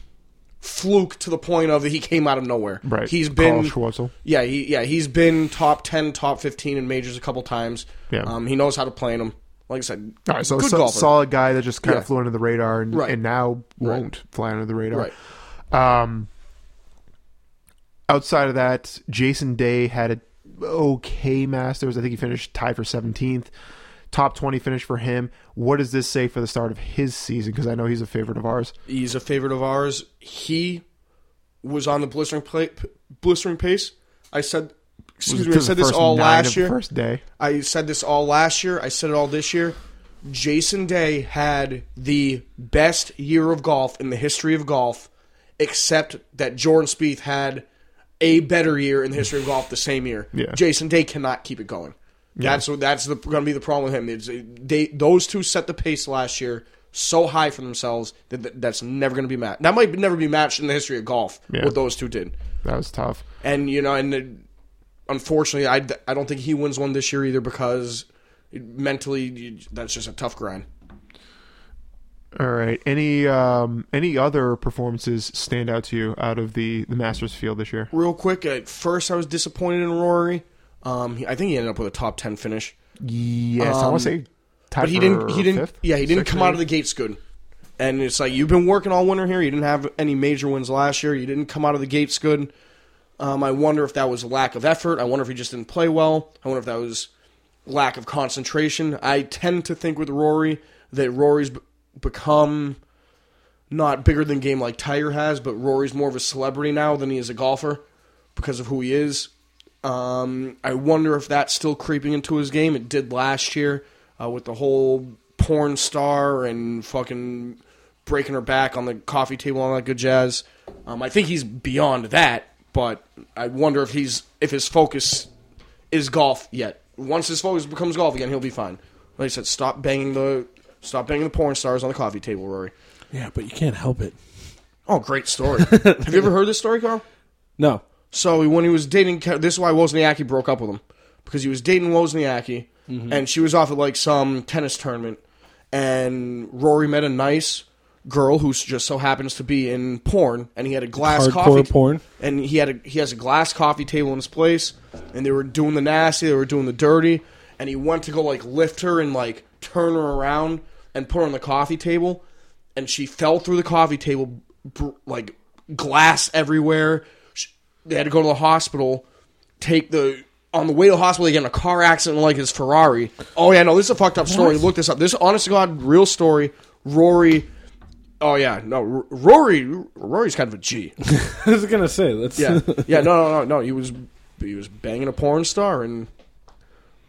fluke to the point of that he came out of nowhere. Right. He's been Yeah, he yeah he's been top ten, top fifteen in majors a couple times. Yeah. Um, he knows how to play in them. Like I said, All right, so good so, solid guy that just kind Yeah. of flew under the radar and, Right. and now won't fly under the radar. Right. Um, outside of that, Jason Day had a okay Masters. I think he finished tied for 17th. Top 20 finish for him. What does this say for the start of his season? Because I know he's a favorite of ours. He's a favorite of ours. He was on the blistering play, blistering pace. I said, excuse me, I said this all last year. First day. I said this all last year. I said it all this year. Jason Day had the best year of golf in the history of golf, except that Jordan Spieth had a better year in the history of golf the same year. Yeah. Jason Day cannot keep it going. That's what that's going to be the problem with him. It's, they those two set the pace last year so high for themselves that that- that's never going to be matched. That might never be matched in the history of golf. Yeah. What those two did. That was tough. And you know, and uh, unfortunately, I, I don't think he wins one this year either because mentally that's just a tough grind. All right. Any um, any other performances stand out to you out of the, the Masters field this year? Real quick, at first I was disappointed in Rory. Um, he, I think he ended up with a top ten finish, Yes, I want to say Um, but he didn't. He didn't. fifth? yeah, he didn't come out of the gates good. And it's like you've been working all winter here. You didn't have any major wins last year. You didn't come out of the gates good. Um, I wonder if that was a lack of effort. I wonder if he just didn't play well. I wonder if that was lack of concentration. I tend to think with Rory that Rory's become not bigger than game like Tiger has, but Rory's more of a celebrity now than he is a golfer because of who he is. Um, I wonder if that's still creeping into his game. It did last year uh, with the whole porn star and fucking breaking her back on the coffee table and all that good jazz. Um, I think he's beyond that, but I wonder if he's if his focus is golf yet. once his focus becomes golf again, he'll be fine. Like I said, stop banging the stop banging the porn stars on the coffee table, Rory. Yeah, but you can't help it. Oh, great story. Have you ever heard this story, Carl? No. So when he was dating, this is why Wozniacki broke up with him because he was dating Wozniacki, mm-hmm. and she was off at like some tennis tournament, and Rory met a nice girl who just so happens to be in porn, and he had a glass Hardcore coffee porn? and he had a he has a glass coffee table in his place, and they were doing the nasty, they were doing the dirty, and he went to go like lift her and like turn her around and put her on the coffee table, and she fell through the coffee table, like glass everywhere. Sh- They had to go to the hospital, take the on the way to the hospital, they get in a car accident like his Ferrari. Oh yeah, no, this is a fucked up story. Look this up. This is honest to God, real story. Rory. Oh yeah, no, R- Rory. Rory's kind of a G. (laughs) I was gonna say that's Yeah, yeah, no, no, no, no. He was he was banging a porn star, and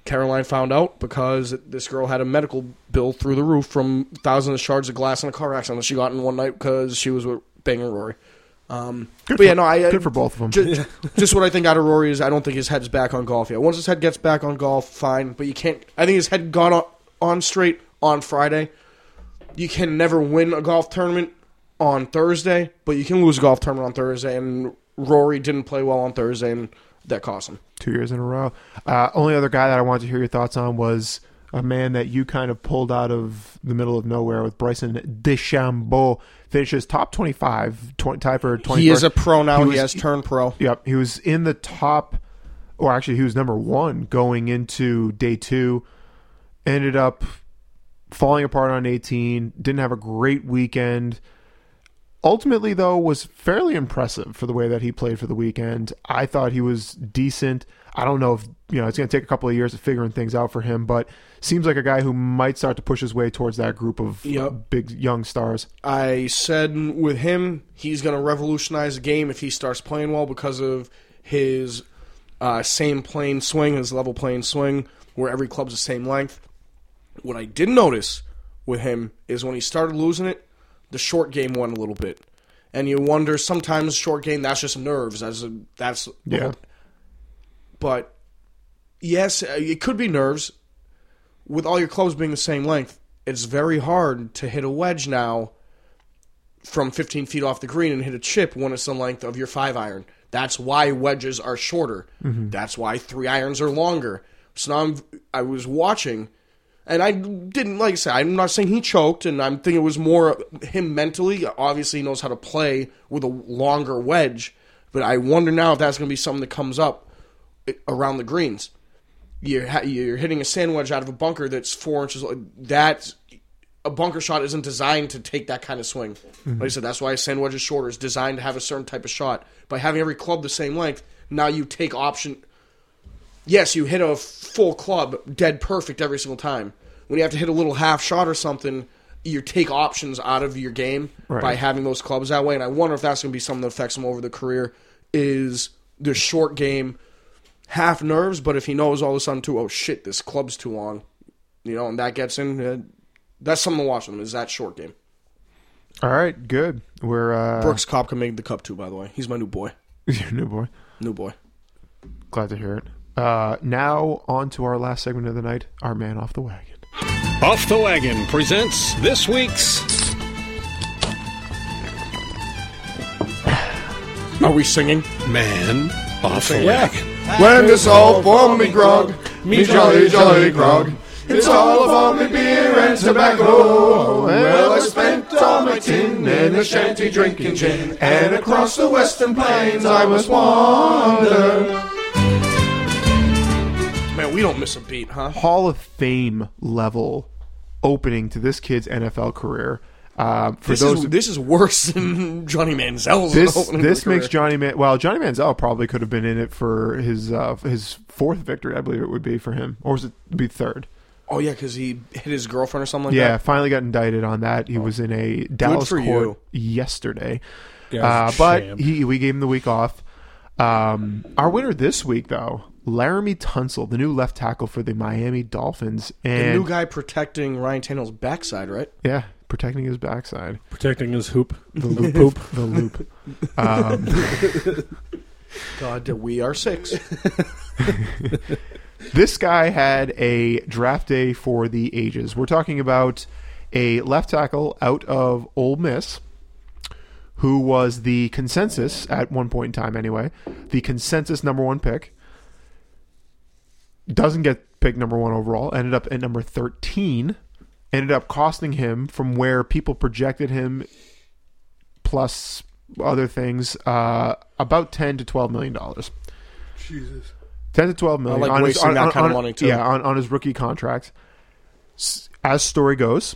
Caroline found out because this girl had a medical bill through the roof from thousands of shards of glass in a car accident that she got in one night because she was with banging Rory. Um, Good but yeah, for- no, I, I good for both of them. Just, (laughs) just what I think out of Rory is I don't think his head's back on golf yet. Once his head gets back on golf, fine. But you can't. I think his head got on, on straight on Friday. You can never win a golf tournament on Thursday, but you can lose a golf tournament on Thursday. And Rory didn't play well on Thursday, and that cost him. Two years in a row. Uh, only other guy that I wanted to hear your thoughts on was a man that you kind of pulled out of the middle of nowhere with Bryson DeChambeau. Finishes top 25, 20, tied for 21st. He is a pro now. He, was- has turned pro. Yep, he was in the top, or actually, he was number one going into day two. Ended up falling apart on 18. Didn't have a great weekend. Ultimately, though, was fairly impressive for the way that he played for the weekend. I thought he was decent. I don't know if you know it's going to take a couple of years of figuring things out for him, but seems like a guy who might start to push his way towards that group of Yep. big young stars. I said with him, he's going to revolutionize the game if he starts playing well because of his uh, same plane swing, his level plane swing, where every club's the same length. What I did notice with him is when he started losing it, the short game won a little bit, and you wonder sometimes short game that's just nerves. That's a, that's Yeah. but yes, uh, it could be nerves. With all your clubs being the same length, it's very hard to hit a wedge now from 15 feet off the green and hit a chip when it's the length of your five iron. That's why wedges are shorter. That's why three irons are longer. So now I'm, I was watching, and I didn't like I said. I'm not saying he choked, and I'm thinking it was more him mentally. Obviously, he knows how to play with a longer wedge, but I wonder now if that's going to be something that comes up around the greens. You're you're hitting a sand wedge out of a bunker that's four inches. That a bunker shot isn't designed to take that kind of swing. Mm-hmm. Like I said, that's why a sand wedge is shorter. It's designed to have a certain type of shot. By having every club the same length, now you take option. Yes, you hit a full club dead perfect every single time. When you have to hit a little half shot or something, you take options out of your game Right. by having those clubs that way. And I wonder if that's going to be something that affects him over the career. Is the short game half nerves, but if he knows all of a sudden too, oh shit, this club's too long, you know, and that gets in, uh, that's something to watch him. Is that short game? All right, good. We're uh, Brooks Koepka made the cup too, by the way. He's my new boy. (laughs) your new boy. New boy. Glad to hear it. Uh, now on to our last segment of the night, our man off the wagon. Off the Wagon presents this week's Are we singing? Man Off the Yeah. Wagon. When this all for me grog, me jolly jolly grog. It's all about me beer and tobacco. Well, I spent all my tin in a shanty drinking gin, and across the western plains I must wander. Man, we don't miss a beat, huh? Hall of Fame level opening to this kid's NFL career. Um, for This those, is this is worse (laughs) than Johnny Manziel's. this opening this career. makes Johnny Man. Well, Johnny Manziel probably could have been in it for his uh, his fourth victory, I believe it would be for him, or was it be third? Oh yeah, because he hit his girlfriend or something like yeah, that. finally got indicted on that. He was in a Dallas court you. yesterday, Yeah, uh, but he we gave him the week off. Um, our winner this week, though, Laremy Tunsil, the new left tackle for the Miami Dolphins, and The new guy protecting Ryan Tannehill's backside, right? yeah, protecting his backside. protecting his hoop. (laughs) The loop, poop, the loop. Um, (laughs) God, we are six. (laughs) this guy had a draft day for the ages. We're talking about a left tackle out of Ole Miss who was the consensus at one point in time anyway, the consensus number one pick. Doesn't get picked number one overall, ended up at number 13, ended up costing him from where people projected him plus other things uh, about 10 to 12 million dollars. Jesus. 10 to 12 million. like on his- wasting on- that on- kind of money, too. Yeah, on, on his rookie contract. As story goes,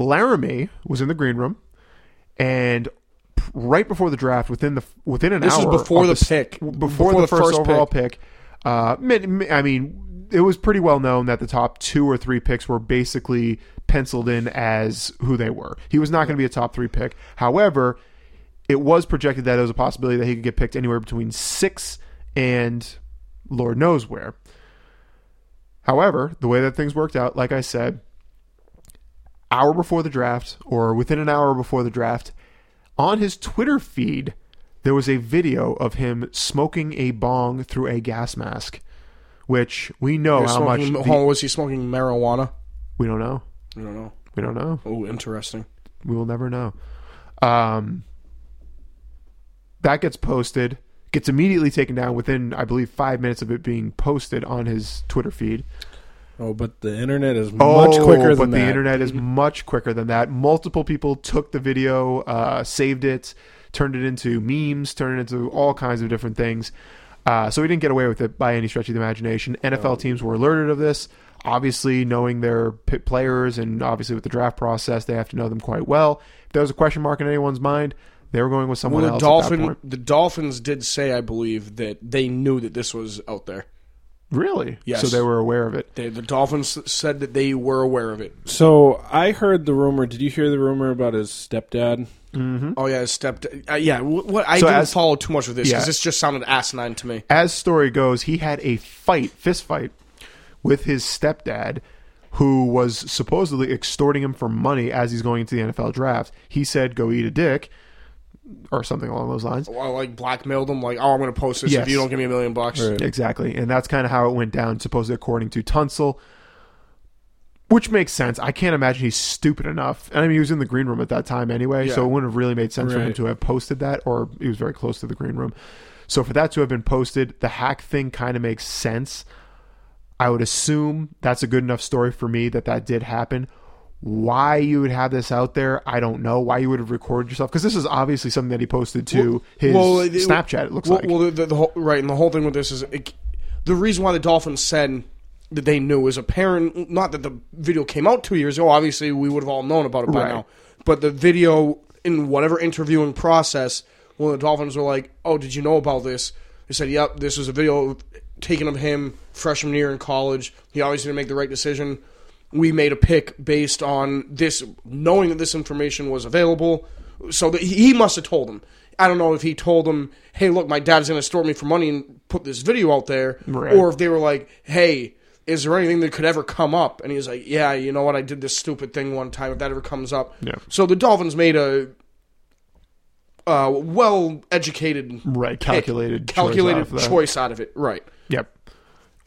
Laremy was in the green room, and right before the draft, within the within an hour This is before of the pick. before, Before the, the first, first overall pick. Uh, I mean, it was pretty well known that the top two or three picks were basically penciled in as who they were. He was not going to be a top three pick. However, it was projected that it was a possibility that he could get picked anywhere between six and Lord knows where. However, the way that things worked out, like I said, hour before the draft or within an hour before the draft, on his Twitter feed, there was a video of him smoking a bong through a gas mask, which we know was how much smoking- the- was he smoking marijuana? we don't know. I don't know. We don't know. Oh, interesting. We will never know. Um, that gets posted, gets immediately taken down within, I believe, five minutes of it being posted on his Twitter feed. Oh, but the internet is Oh, much quicker but than the that. internet is much quicker than that. Multiple people took the video, uh, saved it, turned it into memes, turned it into all kinds of different things. Uh, so we didn't get away with it by any stretch of the imagination. NFL teams were alerted of this. Obviously, knowing their players and obviously with the draft process, they have to know them quite well. If there was a question mark in anyone's mind, they were going with someone Well, the else. Dolphin, the Dolphins did say, I believe, that they knew that this was out there. Really? Yes. So they were aware of it. They, the Dolphins said that they were aware of it. So I heard the rumor. Did you hear the rumor about his stepdad? Oh yeah, his step. Uh, yeah, wh- what I So didn't as- follow too much with this because Yeah. this just sounded asinine to me. as story goes, he had a fight, fist fight, with his stepdad, who was supposedly extorting him for money as he's going into the NFL draft. He said, "Go eat a dick," or something along those lines. Well, like blackmailed them, like, oh, I'm going to post this Yes. if you don't give me a million bucks. Exactly, and that's kind of how it went down, supposedly according to Tunsil. Which makes sense. I can't imagine he's stupid enough. And I mean, he was in the green room at that time anyway, so it wouldn't have really made sense for him to have posted that, or he was very close to the green room. So for that to have been posted, the hack thing kind of makes sense. I would assume that's a good enough story for me that that did happen. Why you would have this out there, I don't know. Why you would have recorded yourself because this is obviously something that he posted to his it- Snapchat. It looks well, like. Well, the, the, the whole, right, and the whole thing with this is it, the reason why the Dolphins said that they knew is apparent. Not that the video came out two years ago. Obviously, we would have all known about it by Right. now. But the video in whatever interviewing process, when the Dolphins were like, "Oh, did you know about this?" They said, "Yep, this was a video taken of him freshman year in college. He obviously didn't make the right decision." We made a pick based on this, knowing that this information was available. So that he must have told them. I don't know if he told them, "Hey, look, my dad's going to store me for money and put this video out there," Right. or if they were like, "Hey." Is there anything that could ever come up? And he's like, "Yeah, you know what? I did this stupid thing one time. If that ever comes up, Yeah. So the Dolphins made a uh, well-educated, Right, pick, calculated choice calculated out choice out of it. Right yep.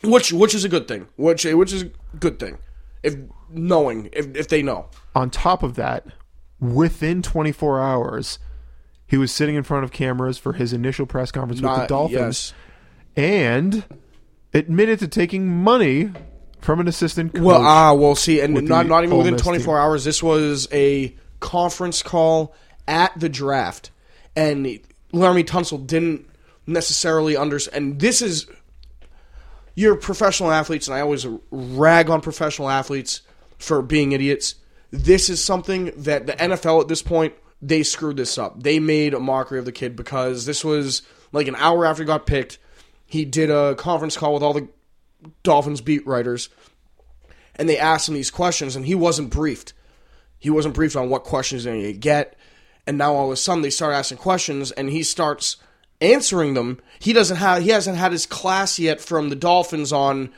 which which is a good thing. Which which is a good thing. If knowing if if they know. on top of that, within 24 hours, he was sitting in front of cameras for his initial press conference with the Dolphins yes. and admitted to taking money from an assistant coach. Well, ah, well, see, and not not even within 24 team. hours. This was a conference call at the draft, and Laremy Tunsil didn't necessarily understand. And this is you're professional athletes, and I always rag on professional athletes for being idiots. This is something that the NFL at this point they screwed this up. They made a mockery of the kid because this was like an hour after he got picked. He did a conference call with all the Dolphins beat writers, and they asked him these questions, and he wasn't briefed. He wasn't briefed on what questions to get, and now all of a sudden they start asking questions, and he starts answering them. He doesn't have he hasn't had his class yet from the Dolphins on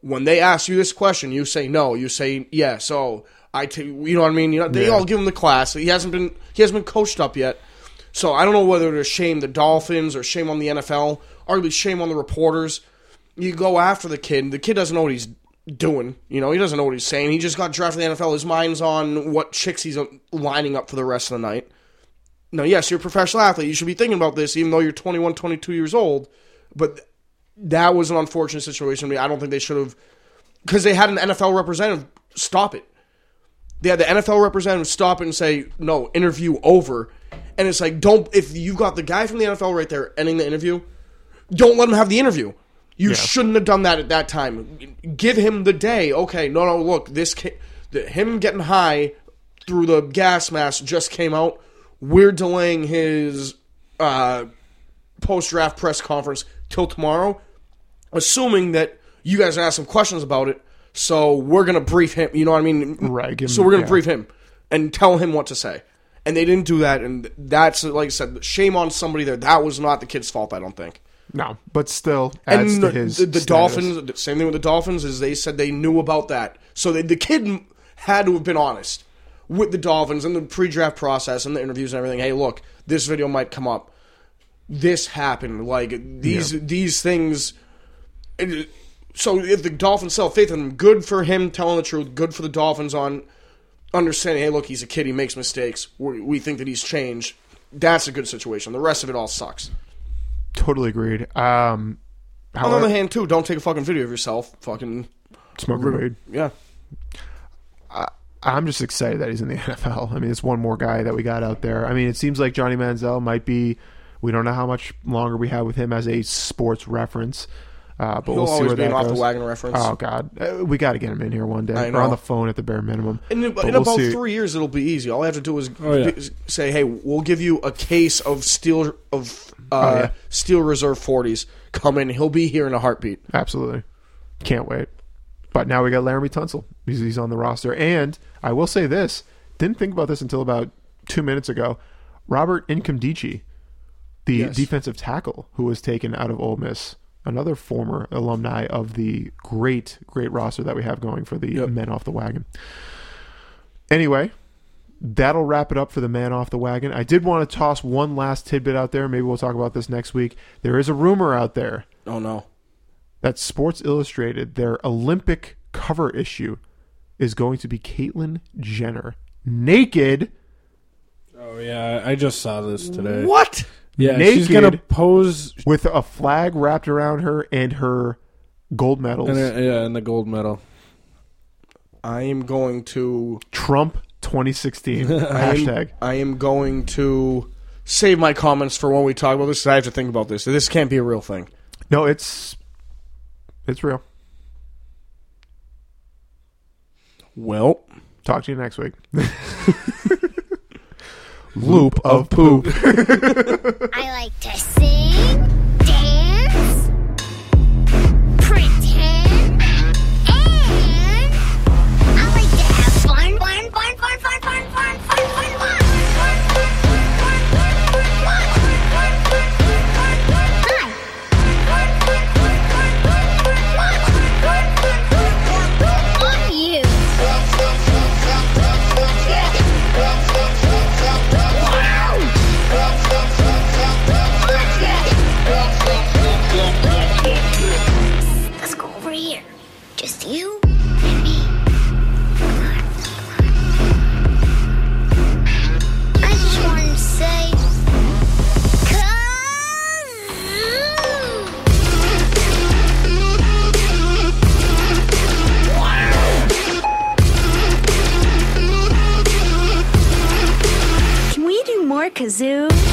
when they ask you this question, you say no, you say yes. So I, t- you know what I mean. You know, they Yeah. all give him the class. He hasn't been he hasn't been coached up yet. So I don't know whether to shame the Dolphins or shame on the NFL, or at shame on the reporters you go after the kid. The kid doesn't know what he's doing. You know, he doesn't know what he's saying. He just got drafted in the NFL. His mind's on what chicks he's lining up for the rest of the night. Now, yes, you're a professional athlete. You should be thinking about this, even though you're 21, 22 years old. But that was an unfortunate situation. I, mean, I don't think they should have, because they had an NFL representative stop it. They had the NFL representative stop it and say, "No, interview over." And it's like, don't if you've got the guy from the NFL right there ending the interview, don't let him have the interview. You Yeah. shouldn't have done that at that time. Give him the day. Okay, no, no, look, this the, him getting high through the gas mask just came out. We're delaying his uh, post draft press conference till tomorrow, assuming that you guys ask some questions about it. So we're gonna brief him. You know what I mean? Right, give So we're gonna yeah. brief him and tell him what to say. And they didn't do that, and that's like I said, shame on somebody there. That was not the kid's fault. I don't think. No, but still adds And to the, his the, the. Dolphins, same thing with the Dolphins, is they said they knew about that. So they, the kid had to have been honest with the Dolphins and the pre-draft process and the interviews and everything. Hey, look, this video might come up. This happened. Like these these things. and, So if the Dolphins sell faith in him, good for him telling the truth. Good for the Dolphins on understanding. Hey, look, he's a kid. He makes mistakes. We, we think that he's changed. That's a good situation. The rest of it all sucks. Totally agreed. Um, On the other hand, too, don't take a fucking video of yourself. Fucking smoker weed. yeah. I'm just excited that he's in the (laughs) NFL. I mean, it's one more guy that we got out there. I mean, it seems like Johnny Manziel might be. We don't know how much longer we have with him as a sports reference, uh, but He'll we'll see always where be an that off the goes. wagon reference. Oh God, uh, we got to get him in here one day, I or know. on the phone at the bare minimum. In, But in we'll about see. three years, it'll be easy. All I have to do is Oh, yeah. is say, "Hey, we'll give you a case of steel of uh, Oh, yeah. steel reserve forties. Come in. He'll be here in a heartbeat." Absolutely, can't wait. But now we got Laremy Tunsil. He's, he's on the roster, and I will say this: didn't think about this until about two minutes ago. Robert Nkemdiche, the Yes. defensive tackle who was taken out of Ole Miss, another former alumni of the great, great roster that we have going for the Yep. men off the wagon. Anyway, that'll wrap it up for the man off the wagon. I did want to toss one last tidbit out there. Maybe we'll talk about this next week. There is a rumor out there Oh no! That Sports Illustrated, their Olympic cover issue, is going to be Caitlyn Jenner naked. Oh yeah, I just saw this today. What? Yeah, she's gonna pose with a flag wrapped around her and her gold medals. and uh, yeah, and the gold medal. I am going to. Trump 2016 (laughs) I am, hashtag. I am going to save my comments for when we talk about this. I have to think about this. This can't be a real thing. No, it's it's real. Well, Talk to you next week. (laughs) loop of poop. I like to sing, kazoo?